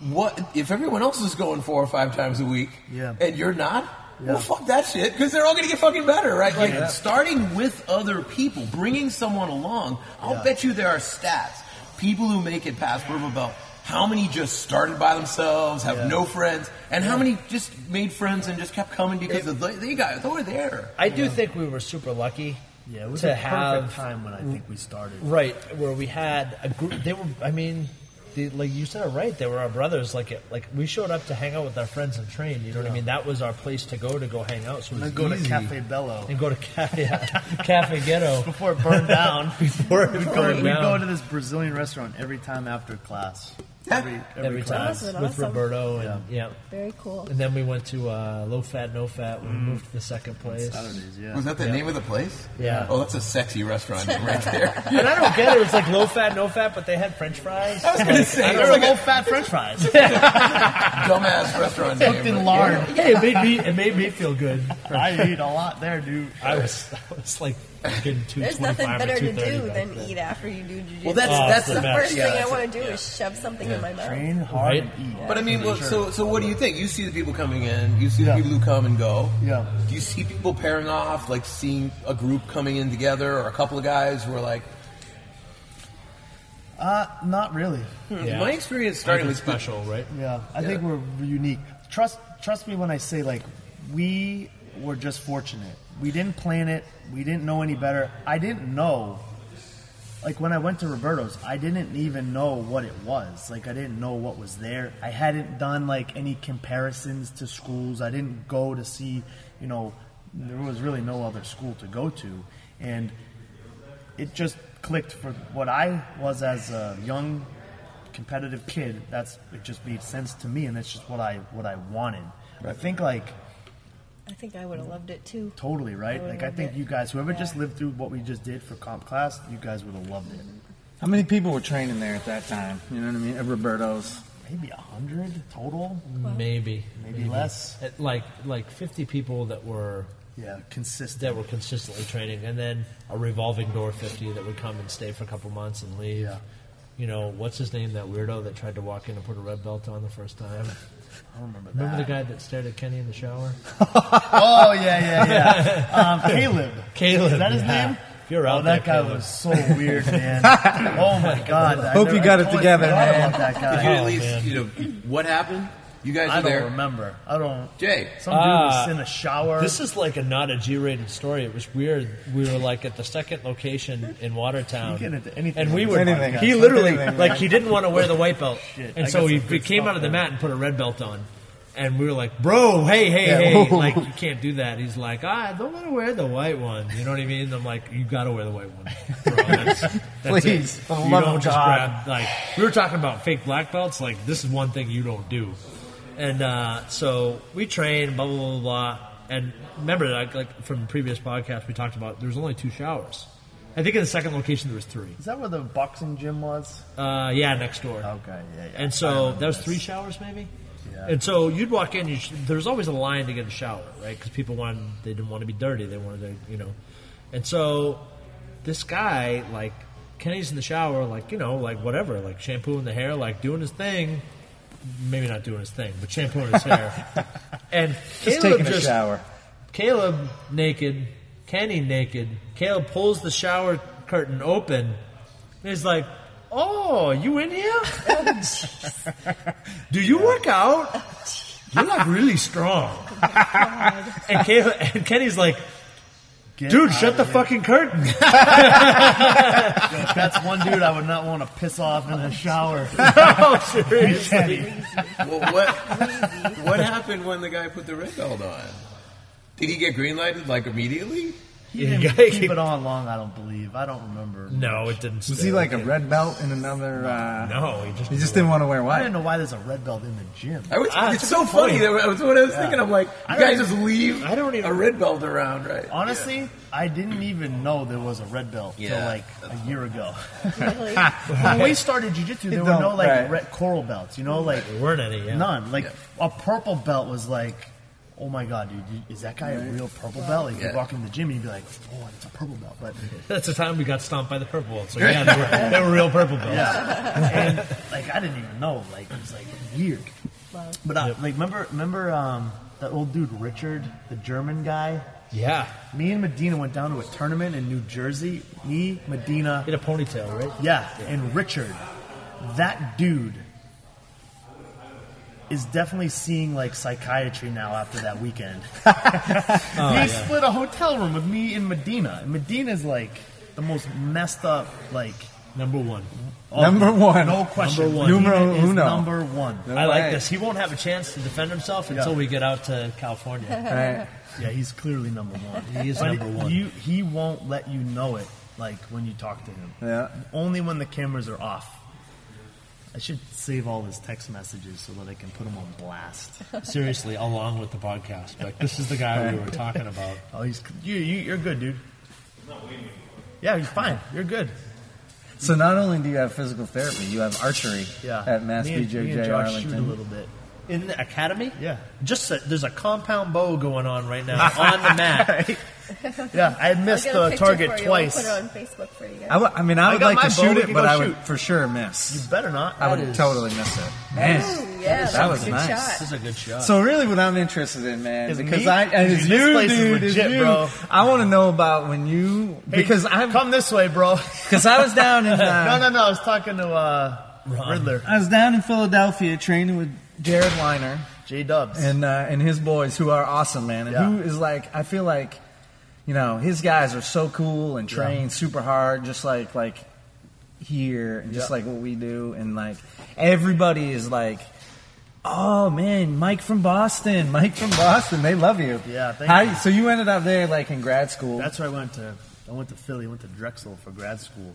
B: What if everyone else is going four or five times a week,
E: Yeah.
B: and you're not?
E: Yeah.
B: Well, fuck that shit, because they're all going to get fucking better, right? Like starting with other people, bringing someone along. I'll
E: Yeah.
B: bet you there are stats. People who make it past purple belt. How many just started by themselves, have
E: Yeah.
B: no friends, and how many just made friends and just kept coming because of the, they got they were there.
D: I do think we were super lucky.
E: yeah, it was
D: to
E: a perfect
D: have
E: time when I think we started.
D: Right, where we had a group. They were, I mean, they, like you said it right. They were our brothers. Like, it, like we showed up to hang out with our friends and train. You know what I mean? That was our place to go to go hang out. So it was
E: And go to
D: easy.
E: Cafe Bello.
D: and go to ca- yeah, Cafe Ghetto
E: before it burned down.
D: before it
E: we go,
D: burned
E: we
D: down.
E: go to this Brazilian restaurant every time after class. Every, every,
D: every time.
G: Awesome,
D: with
G: awesome.
D: Roberto and yeah.
G: Very cool.
D: And then we went to uh, Low Fat No Fat. We moved to the second place.
E: Saturdays, yeah.
B: Was that the name of the place?
D: Yeah.
B: Oh, that's a sexy restaurant right there.
D: And I don't get it. It was like low fat, no fat, but they had French fries.
B: I was going to say,
E: They're
B: like
E: low fat French fries.
B: dumbass restaurant name.
E: Cooked in lard.
D: Hey, it made me it made me feel good.
E: I eat a lot there, dude.
D: I was I was like fucking two
G: There's nothing better to do than eat after you do jujitsu.
B: Well, that's-
D: Oh,
B: that's
G: the,
D: the best.
G: first
B: Yeah,
G: thing I
B: that's
G: want to do
B: yeah.
G: is shove something in my mouth.
E: Train hard
D: Right?
E: and eat.
B: But I mean, well, so so what do you think? You see the people coming in, you see
E: Yeah.
B: the people who come and go.
E: Yeah.
B: Do you see people pairing off, like seeing a group coming in together, or a couple of guys who are like?
E: Uh, not really.
D: Yeah.
B: My experience starting
D: Starting
B: with
D: special, right?
E: Yeah, I think we're unique. Trust trust me when I say like we were just fortunate. We didn't plan it. We didn't know any better. I didn't know. Like when I went to Roberto's, I didn't even know what it was. Like I didn't know what was there. I hadn't done like any comparisons to schools. I didn't go to see, you know, there was really no other school to go to, and it just clicked for what I was as a young competitive kid. That's it just made sense to me, and that's just what I what I wanted. I think like
G: I think I would have loved it too.
E: totally right.
G: I
E: Like I think
G: it.
E: you guys, whoever
G: Yeah.
E: just lived through what we just did for comp class, you guys would have loved it.
C: How many people were training there at that time? You know what I mean? At Roberto's.
E: Maybe a hundred total,
D: Maybe,
E: maybe less.
D: At like like fifty people that were
E: Yeah, consistent.
D: that were consistently training, and then a revolving door fifty that would come and stay for a couple months and leave.
E: Yeah.
D: You know what's his name? That weirdo that tried to walk in and put a red belt on the first time.
E: I don't remember that.
D: Remember the guy that stared at Kenny in the shower?
E: Oh yeah, yeah, yeah. um, Caleb.
D: Caleb.
E: Is that his
D: yeah.
E: name?
D: If you're
E: Oh,
D: out
E: that
D: there,
E: guy
D: Caleb.
E: was so weird, man. oh my god. I
C: Hope
E: never-
C: you got
E: I
C: it
E: totally
C: together,
E: forgot
C: man.
E: about that
B: Did
E: guy.
B: you
D: Oh,
B: at least,
D: man.
B: you know, what happened? You guys
E: I
B: are
E: don't
B: there.
E: remember. I don't.
B: Jay,
E: Some dude
D: Ah,
E: was in a shower.
D: This is like a not a G-rated story. It was weird. We were like at the second location in Watertown,
E: You get into anything
D: and we were.
E: this
C: Anything
D: he
C: else.
D: literally
C: Anything,
D: like
C: man.
D: he didn't want to wear the white belt,
E: Shit, I
D: and
E: got
D: so he,
E: some
D: he
E: good
D: came
E: stuff
D: out of the
E: there.
D: mat and put a red belt on. And we were like, bro, hey, hey,
C: Yeah.
D: hey, like you can't do that. He's like, ah, I don't want to wear the white one. You know what I mean? I'm like, you got to wear the white one, bro. That's, that's
C: Please,
D: it.
C: for the
D: you
C: love
D: don't
C: of
D: just
C: God.
D: grab like we were talking about fake black belts. Like this is one thing you don't do. And uh, so we train, blah blah blah blah. And remember, like, like from previous podcast, we talked about there's only two showers. I think in the second location there was three.
E: Is that where the boxing gym was?
D: Uh, yeah, next door.
E: Okay, yeah, yeah.
D: And so that was
E: this.
D: three showers, maybe.
E: Yeah.
D: And so you'd walk in. You sh- there's always a line to get a shower, right? Because people wanted they didn't want to be dirty. They wanted to, you know. And so this guy, like Kenny's in the shower, like you know, like whatever, like shampooing the hair, like doing his thing. Maybe not doing his thing, but shampooing his hair. And
C: Just
D: Caleb
C: taking a
D: just
C: shower.
D: Caleb naked, Kenny naked. Caleb pulls the shower curtain open. And he's like, "Oh, you in here? Do you work out? You look really strong." Oh and, Caleb, and Kenny's like,
E: Get
D: "Dude, shut the
E: here.
D: fucking curtain."
E: That's one dude I would not want to piss off in the shower.
D: oh, seriously.
B: well, what what happened when the guy put the red belt on? Did he get green lighted like immediately?
E: He didn't
D: you
E: keep it on long. I don't believe. I don't remember.
D: No, it didn't.
C: Was he like a red belt in another? Uh,
D: No, he just
C: He just didn't want to wear white.
E: I
C: white.
E: didn't know why there's a red belt in the gym.
B: I was,
D: Ah,
B: it's
D: it's
B: so funny.
D: point.
B: That was what I was thinking. I'm like, you
E: I
B: guys
E: don't-
B: just leave
D: I don't even-
B: a red belt around, right?
E: Honestly, I didn't even know there was a red belt till
B: Yeah.
E: like a year ago.
G: Really?
E: when we started jiu-jitsu, there were no like
C: right.
E: red coral belts. You know, like
D: There weren't any. Yeah.
E: none. Like a purple belt was like, oh my god, dude, is that guy a real purple belt? Like,
B: Yeah.
E: You walk in the gym and you'd be like, oh, it's a purple belt. But
D: That's the time we got stomped by the purple belt. So yeah, they were, they were real purple belts.
E: and like I didn't even know. Like it was like weird.
G: Wow.
E: But uh, like remember remember um, that old dude Richard, the German guy.
D: Yeah.
E: Me and Medina went down to a tournament in New Jersey. Me, Medina,
D: He had a ponytail, right?
E: yeah, and Richard. That dude is definitely seeing like psychiatry now after that weekend. Oh, he split a hotel room with me in Medina. And Medina's like the most messed up, like
D: Number one.
C: Number one.
E: no question.
D: Number one.
C: Numero
E: is
C: uno.
E: number one.
D: I like
C: Right.
D: this. He won't have a chance to defend himself until
E: Yeah.
D: we get out to California.
C: Right.
E: Yeah, he's clearly number one.
D: He is
E: But
D: number one.
E: You, he won't let you know it, like when you talk to him.
C: Yeah.
E: Only when the cameras are off. I should save all his text messages so that I can put them on blast.
D: Seriously, along with the podcast. Like this is the guy we were talking about.
E: Oh, he's you, you. You're good, dude. Yeah, you're fine. You're good.
C: So not only do you have physical therapy, you have archery
E: Yeah.
C: at Mass
E: me and, me
C: BJJ
E: and Josh shoot a little bit.
D: In the academy?
E: Yeah.
D: Just a, there's a compound bow going on right now on the mat.
E: Yeah, I missed the target twice.
G: We'll put it on Facebook for you guys.
C: I, w- I mean, I
E: I
C: would
E: got
C: like to shoot it, but
E: go
C: I would
E: shoot.
C: for sure miss.
E: You better not.
C: I would
D: is-
C: totally miss it. Man,
G: Ooh, yeah,
C: that
G: that
C: was
G: was
C: nice.
G: shot.
D: This is a good shot.
C: So really, what I'm interested in, man,
E: Is
C: because
E: me?
C: I and it's
E: This
C: you,
E: place
C: dude, it's
E: legit,
C: you.
E: bro.
C: I want to know about when you
E: Hey,
C: because I
E: come this way, bro.
C: because I was down in uh,
E: no, no, no. I was talking to uh, Riddler,
C: I was down in Philadelphia training with Jared Weiner
E: J Dubs.
C: and uh, and his boys who are awesome, man, and
E: Yeah.
C: who is like I feel like you know his guys are so cool and train super hard, just like like here and just
E: Yeah.
C: like what we do, and like everybody is like. Oh man, Mike from Boston, Mike from Boston, they love you.
E: Yeah, thank
C: How,
E: you.
C: So you ended up there like in grad school.
E: That's where I went to. I went to Philly. I went to Drexel for grad school.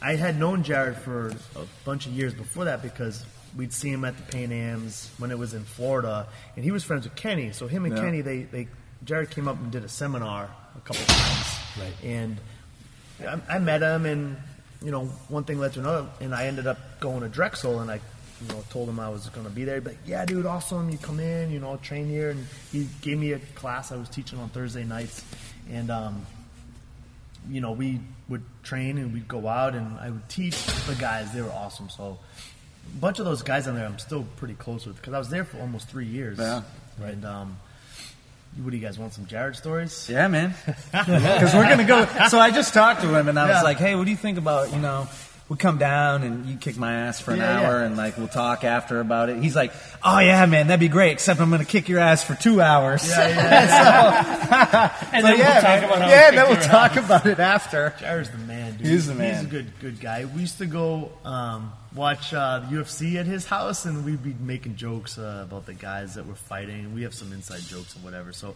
E: I had known Jared for a bunch of years before that because we'd see him at the Pan Am's when it was in Florida, and he was friends with Kenny. So him and
C: Yeah.
E: Kenny, they, they Jared came up and did a seminar a couple times,
D: Right.
E: and I, I met him, and you know, one thing led to another, and I ended up going to Drexel, and I, you know, told him I was going to be there. He'd be like, yeah, dude, awesome. You come in, you know, train here, and he gave me a class I was teaching on Thursday nights, and um, you know, we would train and we'd go out, and I would teach the guys. They were awesome. So, a bunch of those guys on there, I'm still pretty close with because I was there for almost three years.
C: Yeah.
E: And um, what do you guys want? Some Jared stories?
C: Yeah, man. Because we're gonna go. So I just talked to him, and I was like, "Hey, what do you think about you know we come down and you kick my ass for an
E: Yeah,
C: hour
E: yeah.
C: and like we'll talk after about it. He's like, "Oh yeah, man, that'd be great. Except I'm gonna kick your ass for two hours."
E: Yeah, yeah.
D: And
C: So,
D: then
C: yeah,
D: we'll talk
C: man.
D: about
C: yeah,
D: we
C: then we'll
D: kicked your
C: talk about it after.
E: Jared's the man, dude.
C: He's the man.
E: He's a good, good guy. We used to go um, watch uh, the UFC at his house, and we'd be making jokes uh, about the guys that were fighting. We have some inside jokes and whatever. So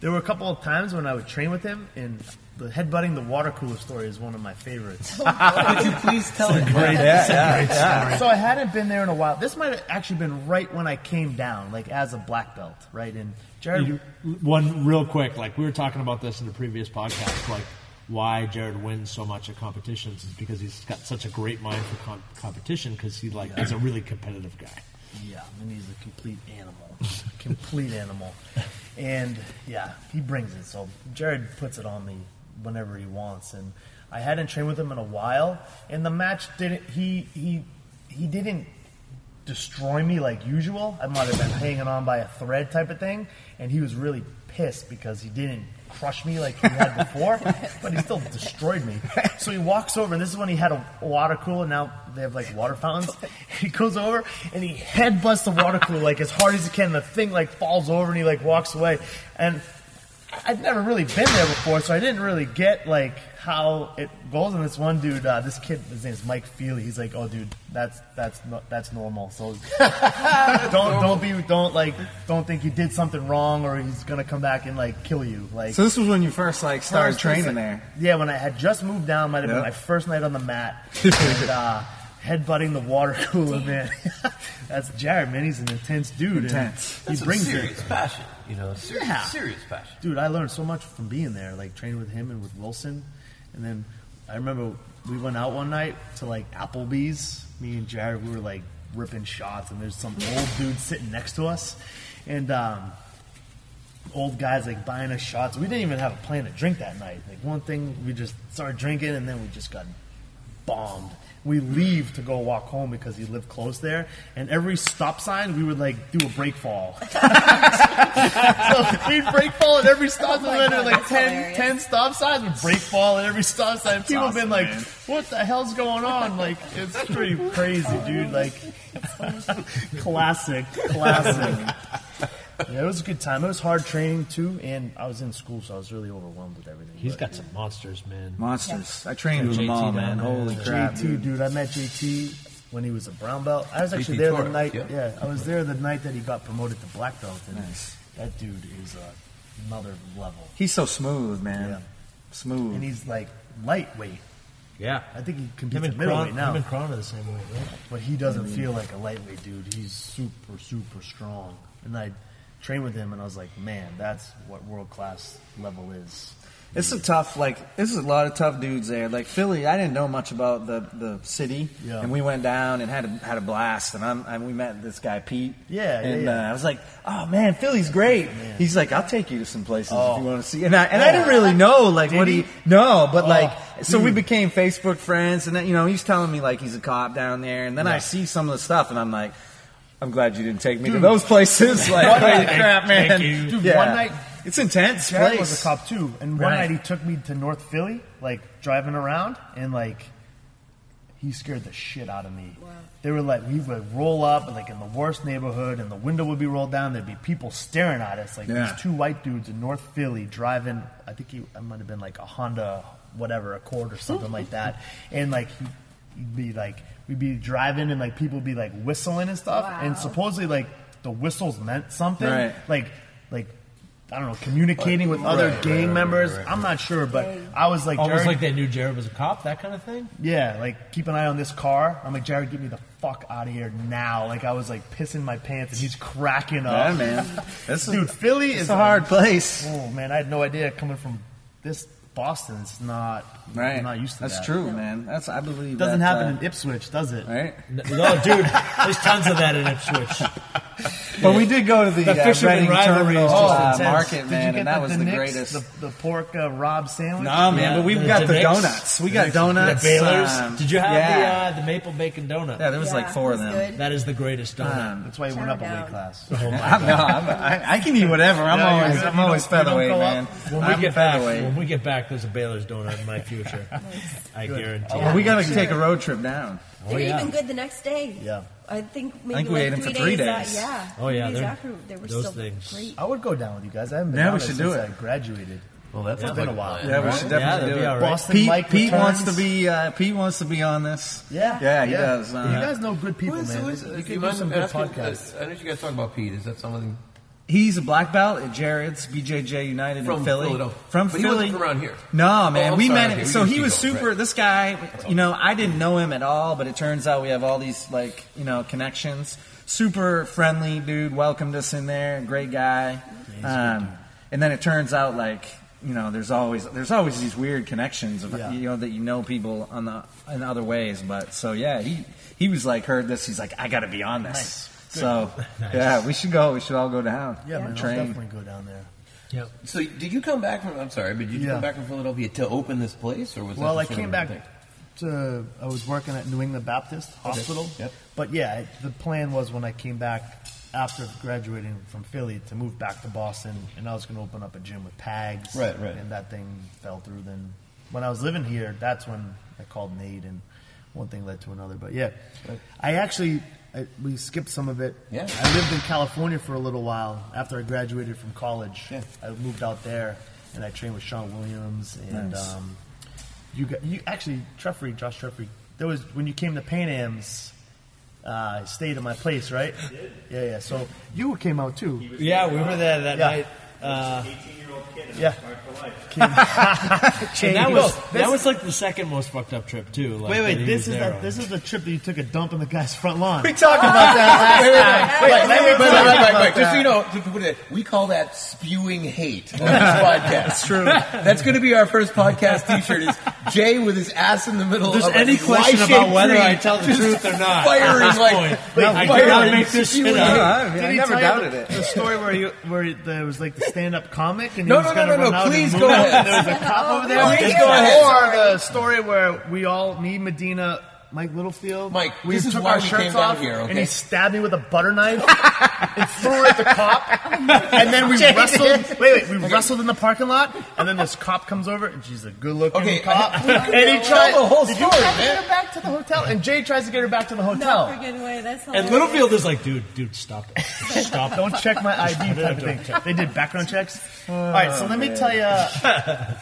E: there were a couple of times when I would train with him, and the headbutting the water cooler story is one of my favorites.
B: Could you please tell it?
C: Yeah, yeah, yeah.
E: So I hadn't been there in a while. This might have actually been right when I came down, like as a black belt, right? And Jared,
D: You- one real quick, like we were talking about this in the previous podcast, like why Jared wins so much at competitions is because he's got such a great mind for com- competition because he like is a really competitive guy.
E: Yeah, and he's a complete animal. complete animal. And yeah, he brings it. So Jared puts it on me whenever he wants. And I hadn't trained with him in a while. And the match didn't he he he didn't destroy me like usual. I might have been hanging on by a thread type of thing. And he was really pissed because he didn't crush me like he had before, but he still destroyed me. So he walks over, and this is when he had a water cooler. And now they have like water fountains. He goes over and he headbutts the water cooler like as hard as he can. And the thing like falls over, and he like walks away. And I'd never really been there before, so I didn't really get like how it goes. And this one dude, uh, this kid, his name is Mike Feely. He's like, "Oh, dude, that's that's no, that's normal. So don't don't be don't like don't think you did something wrong or he's gonna come back and like kill you. Like
C: So this was when you first like started
E: First,
C: training there.
E: Yeah, when I had just moved down, might have
C: Yeah.
E: been my first night on the mat. and, uh, headbutting the water cooler, man. That's Jared, man. He's an intense dude.
C: Intense.
E: He
B: That's
E: brings
B: some serious
E: it.
B: passion. You know, serious,
E: Yeah.
B: serious passion.
E: Dude, I learned so much from being there, like training with him and with Wilson. And then I remember we went out one night to like Applebee's. Me and Jared, we were like ripping shots, and there's some old dude sitting next to us. And um, old guys like buying us shots. We didn't even have a plan to drink that night. Like one thing, we just started drinking, and then we just got bombed. We leave to go walk home because he lived close there, and every stop sign we would like do a break fall. so we'd break fall at every stop
G: Oh my
E: sign. There were like
G: that's
E: 10, 10 stop signs. We'd break fall at every stop sign. People have been like,
C: man.
E: "What the hell's going on?" Like it's pretty crazy, dude. Like classic, classic. Yeah, it was a good time. It was hard training too, and I was in school, so I was really overwhelmed with everything.
D: He's
E: But-
D: got some monsters, man.
C: Monsters. I trained with
D: JT
C: them all, man.
D: there.
C: Holy crap.
E: JT,
C: dude.
E: dude. I met JT when he was a brown belt. I was actually
B: JT
E: there the night.
B: yeah.
E: Yeah. I was there the night that he got promoted to black belt, and
C: Nice.
E: that dude is uh, another level.
C: He's so smooth, man.
E: Yeah.
C: Smooth.
E: And he's like lightweight.
D: Yeah.
E: I think he competes
D: and
E: at middleweight
D: Kron,
E: now,
D: him and Kron are the same weight, right?
E: but he doesn't feel like a lightweight dude. He's super, super strong. And I trained with him, and I was like, man, that's what world class level is.
C: It's a tough, like, this is a lot of tough dudes there. Like Philly, I didn't know much about the, the city,
E: Yeah.
C: and we went down and had a, had a blast. And I'm, and we met this guy Pete.
E: Yeah,
C: and
E: yeah, yeah.
C: Uh, I was like, "Oh man, Philly's great." He's like, "I'll take you to some places
E: Oh.
C: if you want to see." And I and I didn't really know like what he, no, but
E: Oh,
C: like so we became Facebook friends, and then, you know he's telling me like he's a cop down there, and then I see some of the stuff, and I'm like. I'm glad you didn't take me to those places. Like, holy crap, man!
D: Thank you.
E: Dude,
C: Yeah.
E: one night
C: it's intense.
E: Jared
C: place.
E: was a cop too, and one
C: Right.
E: night he took me to North Philly, like driving around, and like he scared the shit out of me. They were like, we would roll up like in the worst neighborhood, and the window would be rolled down. There'd be people staring at us, like
C: Yeah.
E: these two white dudes in North Philly driving. I think he, I might have been like a Honda, whatever, Accord or something like that, and like he, he'd be like, we'd be driving, and like people would be like whistling and stuff,
G: Wow.
E: and supposedly like the whistles meant something,
C: Right.
E: like like. I don't know, communicating with other gang members. I'm not sure, but I was like,
D: Almost
E: Jared,
D: like they knew Jared was a cop, that kind of thing.
E: yeah, like keep an eye on this car. I'm like, Jared, get me the fuck out of here now. Like I was like pissing my pants, and he's cracking up.
C: Yeah,
E: up.
C: man. This is
E: Dude, Philly
C: it's
E: is
C: a hard place.
E: Oh man, I had no idea coming from this Boston. It's not.
C: Right.
E: I'm not used to
C: That's
E: that.
C: true, man. That's I believe.
E: It Doesn't
C: that,
E: happen
C: uh,
E: in Ipswich, does it?
C: right.
D: No, dude, there's tons of that in Ipswich.
C: But we did go to the,
D: The
C: uh,
D: fisherman
C: Reading
D: rivalry is just
C: uh,
D: intense.
C: market,
E: Did you
C: man,
E: get
C: and that was
E: the
C: the
E: Knicks,
C: greatest.
E: The, the pork uh, Rob sandwich.
C: No, man,
D: Yeah,
C: but we've
D: the-
C: got
D: the
C: the,
D: Knicks.
C: donuts. We got donuts.
D: The
C: donuts.
D: Beiler's.
C: um,
D: Did you have
C: yeah.
D: the uh, the maple bacon donut?
C: Yeah, there was like four
G: it
C: of them.
G: good.
D: That is the greatest donut.
C: Um,
E: That's why you went up a weight
G: down.
E: class.
C: I'm, no, I'm, I, I can eat whatever. I'm
E: Yeah, you're
C: always,
E: good.
C: I'm
E: You
C: always
E: don't- you don't
C: featherweight,
E: go up.
C: man.
D: when we
C: I'm
D: get back,
C: featherweight.
D: when we get back, there's a Beiler's donut in my future. I guarantee.
C: Well, we got to
G: Sure.
C: take a road trip down.
G: They were
D: yeah.
G: even good the next day.
E: Yeah.
G: I think maybe
C: think we
G: like
C: ate 'em
G: three
C: for three
G: days.
C: days.
G: uh, yeah.
D: Oh,
G: three
D: yeah,
G: days
D: they're-
G: after they were
D: those
G: still
D: things.
G: great.
E: I would go down with you guys. I haven't been
C: Yeah,
E: down
C: we should
E: since
C: do
E: I
C: it.
E: graduated.
B: Well, that's
E: It's been a while.
C: Yeah, we should definitely
D: Yeah,
C: do it.
D: all right.
E: Boston
C: Pete,
E: Mike
C: Pete wants to be uh, Pete wants to be on this.
E: Yeah,
C: yeah, he does. Uh,
E: you guys know good people,
B: Who is-
E: man.
B: who is-
E: you
B: do
E: can
B: you
E: do
B: mind
E: some good
B: asking-
E: podcasts.
B: uh, I know you guys talk about Pete. Is that something
C: He's a black belt at Jared's BJJ United
B: from
C: in Philly.
B: Philadelphia?
C: From
B: but he
C: Philly.
B: wasn't from around here.
C: No, man,
B: Oh,
C: we
B: sorry,
C: met him.
B: we
C: So he was
B: go,
C: super.
B: right.
C: This guy, you know, I didn't know him at all, but it turns out we have all these like, you know, connections. Super friendly dude, welcomed us in there. Great guy. Um, and then it turns out like, you know, there's always there's always these weird connections of
E: Yeah.
C: you know that you know people on the in other ways. But so yeah, he he was like heard this. He's like, I got to be on this.
E: Nice.
C: So yeah, we should go. We should all go down.
E: Yeah, man, I'll
C: train.
E: definitely go down there.
D: Yep.
B: So did you come back from? I'm sorry, but did you
E: Yeah.
B: come back from Philadelphia to open this place, or was that
E: Well, I came back
B: thing?
E: to. I was working at New England Baptist Hospital.
B: Yep.
E: But yeah, the plan was when I came back after graduating from Philly to move back to Boston, and I was going to open up a gym with Pags.
B: Right, right.
E: And that thing fell through. Then when I was living here, that's when I called Nate, and one thing led to another. But yeah, I actually. I, we skipped some of it.
B: Yeah.
E: I lived in California for a little while after I graduated from college.
B: Yeah.
E: I moved out there, and I trained with Sean Williams and
C: Nice.
E: um, you got you actually Treffrey, Josh Treffrey. There was when you came to Pan Am's, uh, stayed at my place, right? Yeah, yeah. So you came out too.
D: Yeah, we were there that
E: Yeah.
D: night. Uh,
E: Yeah.
D: and that was that was like the second most fucked up trip too. Like,
E: Wait, wait. This is
D: there
E: the, this is the trip that you took a dump in the guy's front lawn.
C: We talked about that last time.
B: Wait, let me
C: Wait,
B: wait,
C: wait,
B: wait, wait, wait. Just so you know, to- to put it- we call that spewing hate on this podcast. That's true. That's going to be our first podcast T-shirt. Is Jay with his ass in the middle?
D: There's
B: of a
D: any question about whether I tell the truth or not,
B: firing like
D: I
B: firing
D: cannot make this shit up.
C: I,
E: Did
C: I
E: he
C: never doubted it.
E: the story where you where there was like the stand-up comic and he
B: No, no, no, no, no, please go ahead.
E: There's a cop over there.
B: Please
E: Or
B: go ahead.
E: Or the story where we all, me, Medina, Mike Littlefield,
B: Mike,
E: we
B: this is
E: took
B: why
E: our
B: we
E: shirts
B: came down
E: off
B: here, okay?
E: and he stabbed me with a butter knife and threw it at the cop. And then we wrestled. Wait, wait, we wrestled in the parking lot, and then this cop comes over, and she's a good-looking
B: Okay,
E: cop,
B: I- uh,
E: and he
B: Tell
E: tries.
B: the whole
E: Did you
B: story,
E: have to
B: man.
E: get her back to the hotel? And Jay tries to get her back to the hotel.
G: No
E: hotel.
G: freaking way. That's
D: And. Littlefield is like, dude, dude, stop it, stop.
E: Don't check my ID type of thing. They did background checks. Oh, all right, so let me tell you.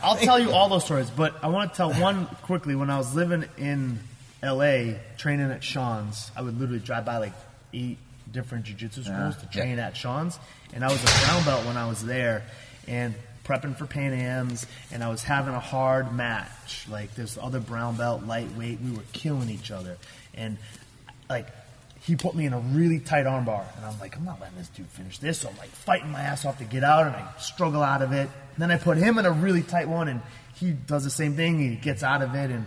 E: I'll tell you all those stories, but I want to tell one quickly. When I was living in L.A. training at Sean's, I would literally drive by like eight different jiu-jitsu schools to train at Sean's, and I was a brown belt when I was there, and prepping for Pan Am's, and I was having a hard match. Like this other brown belt lightweight, we were killing each other, and like he put me in a really tight armbar, and I'm like, I'm not letting this dude finish this. So I'm like fighting my ass off to get out, and I struggle out of it. And then I put him in a really tight one, and he does the same thing. And he gets out of it, and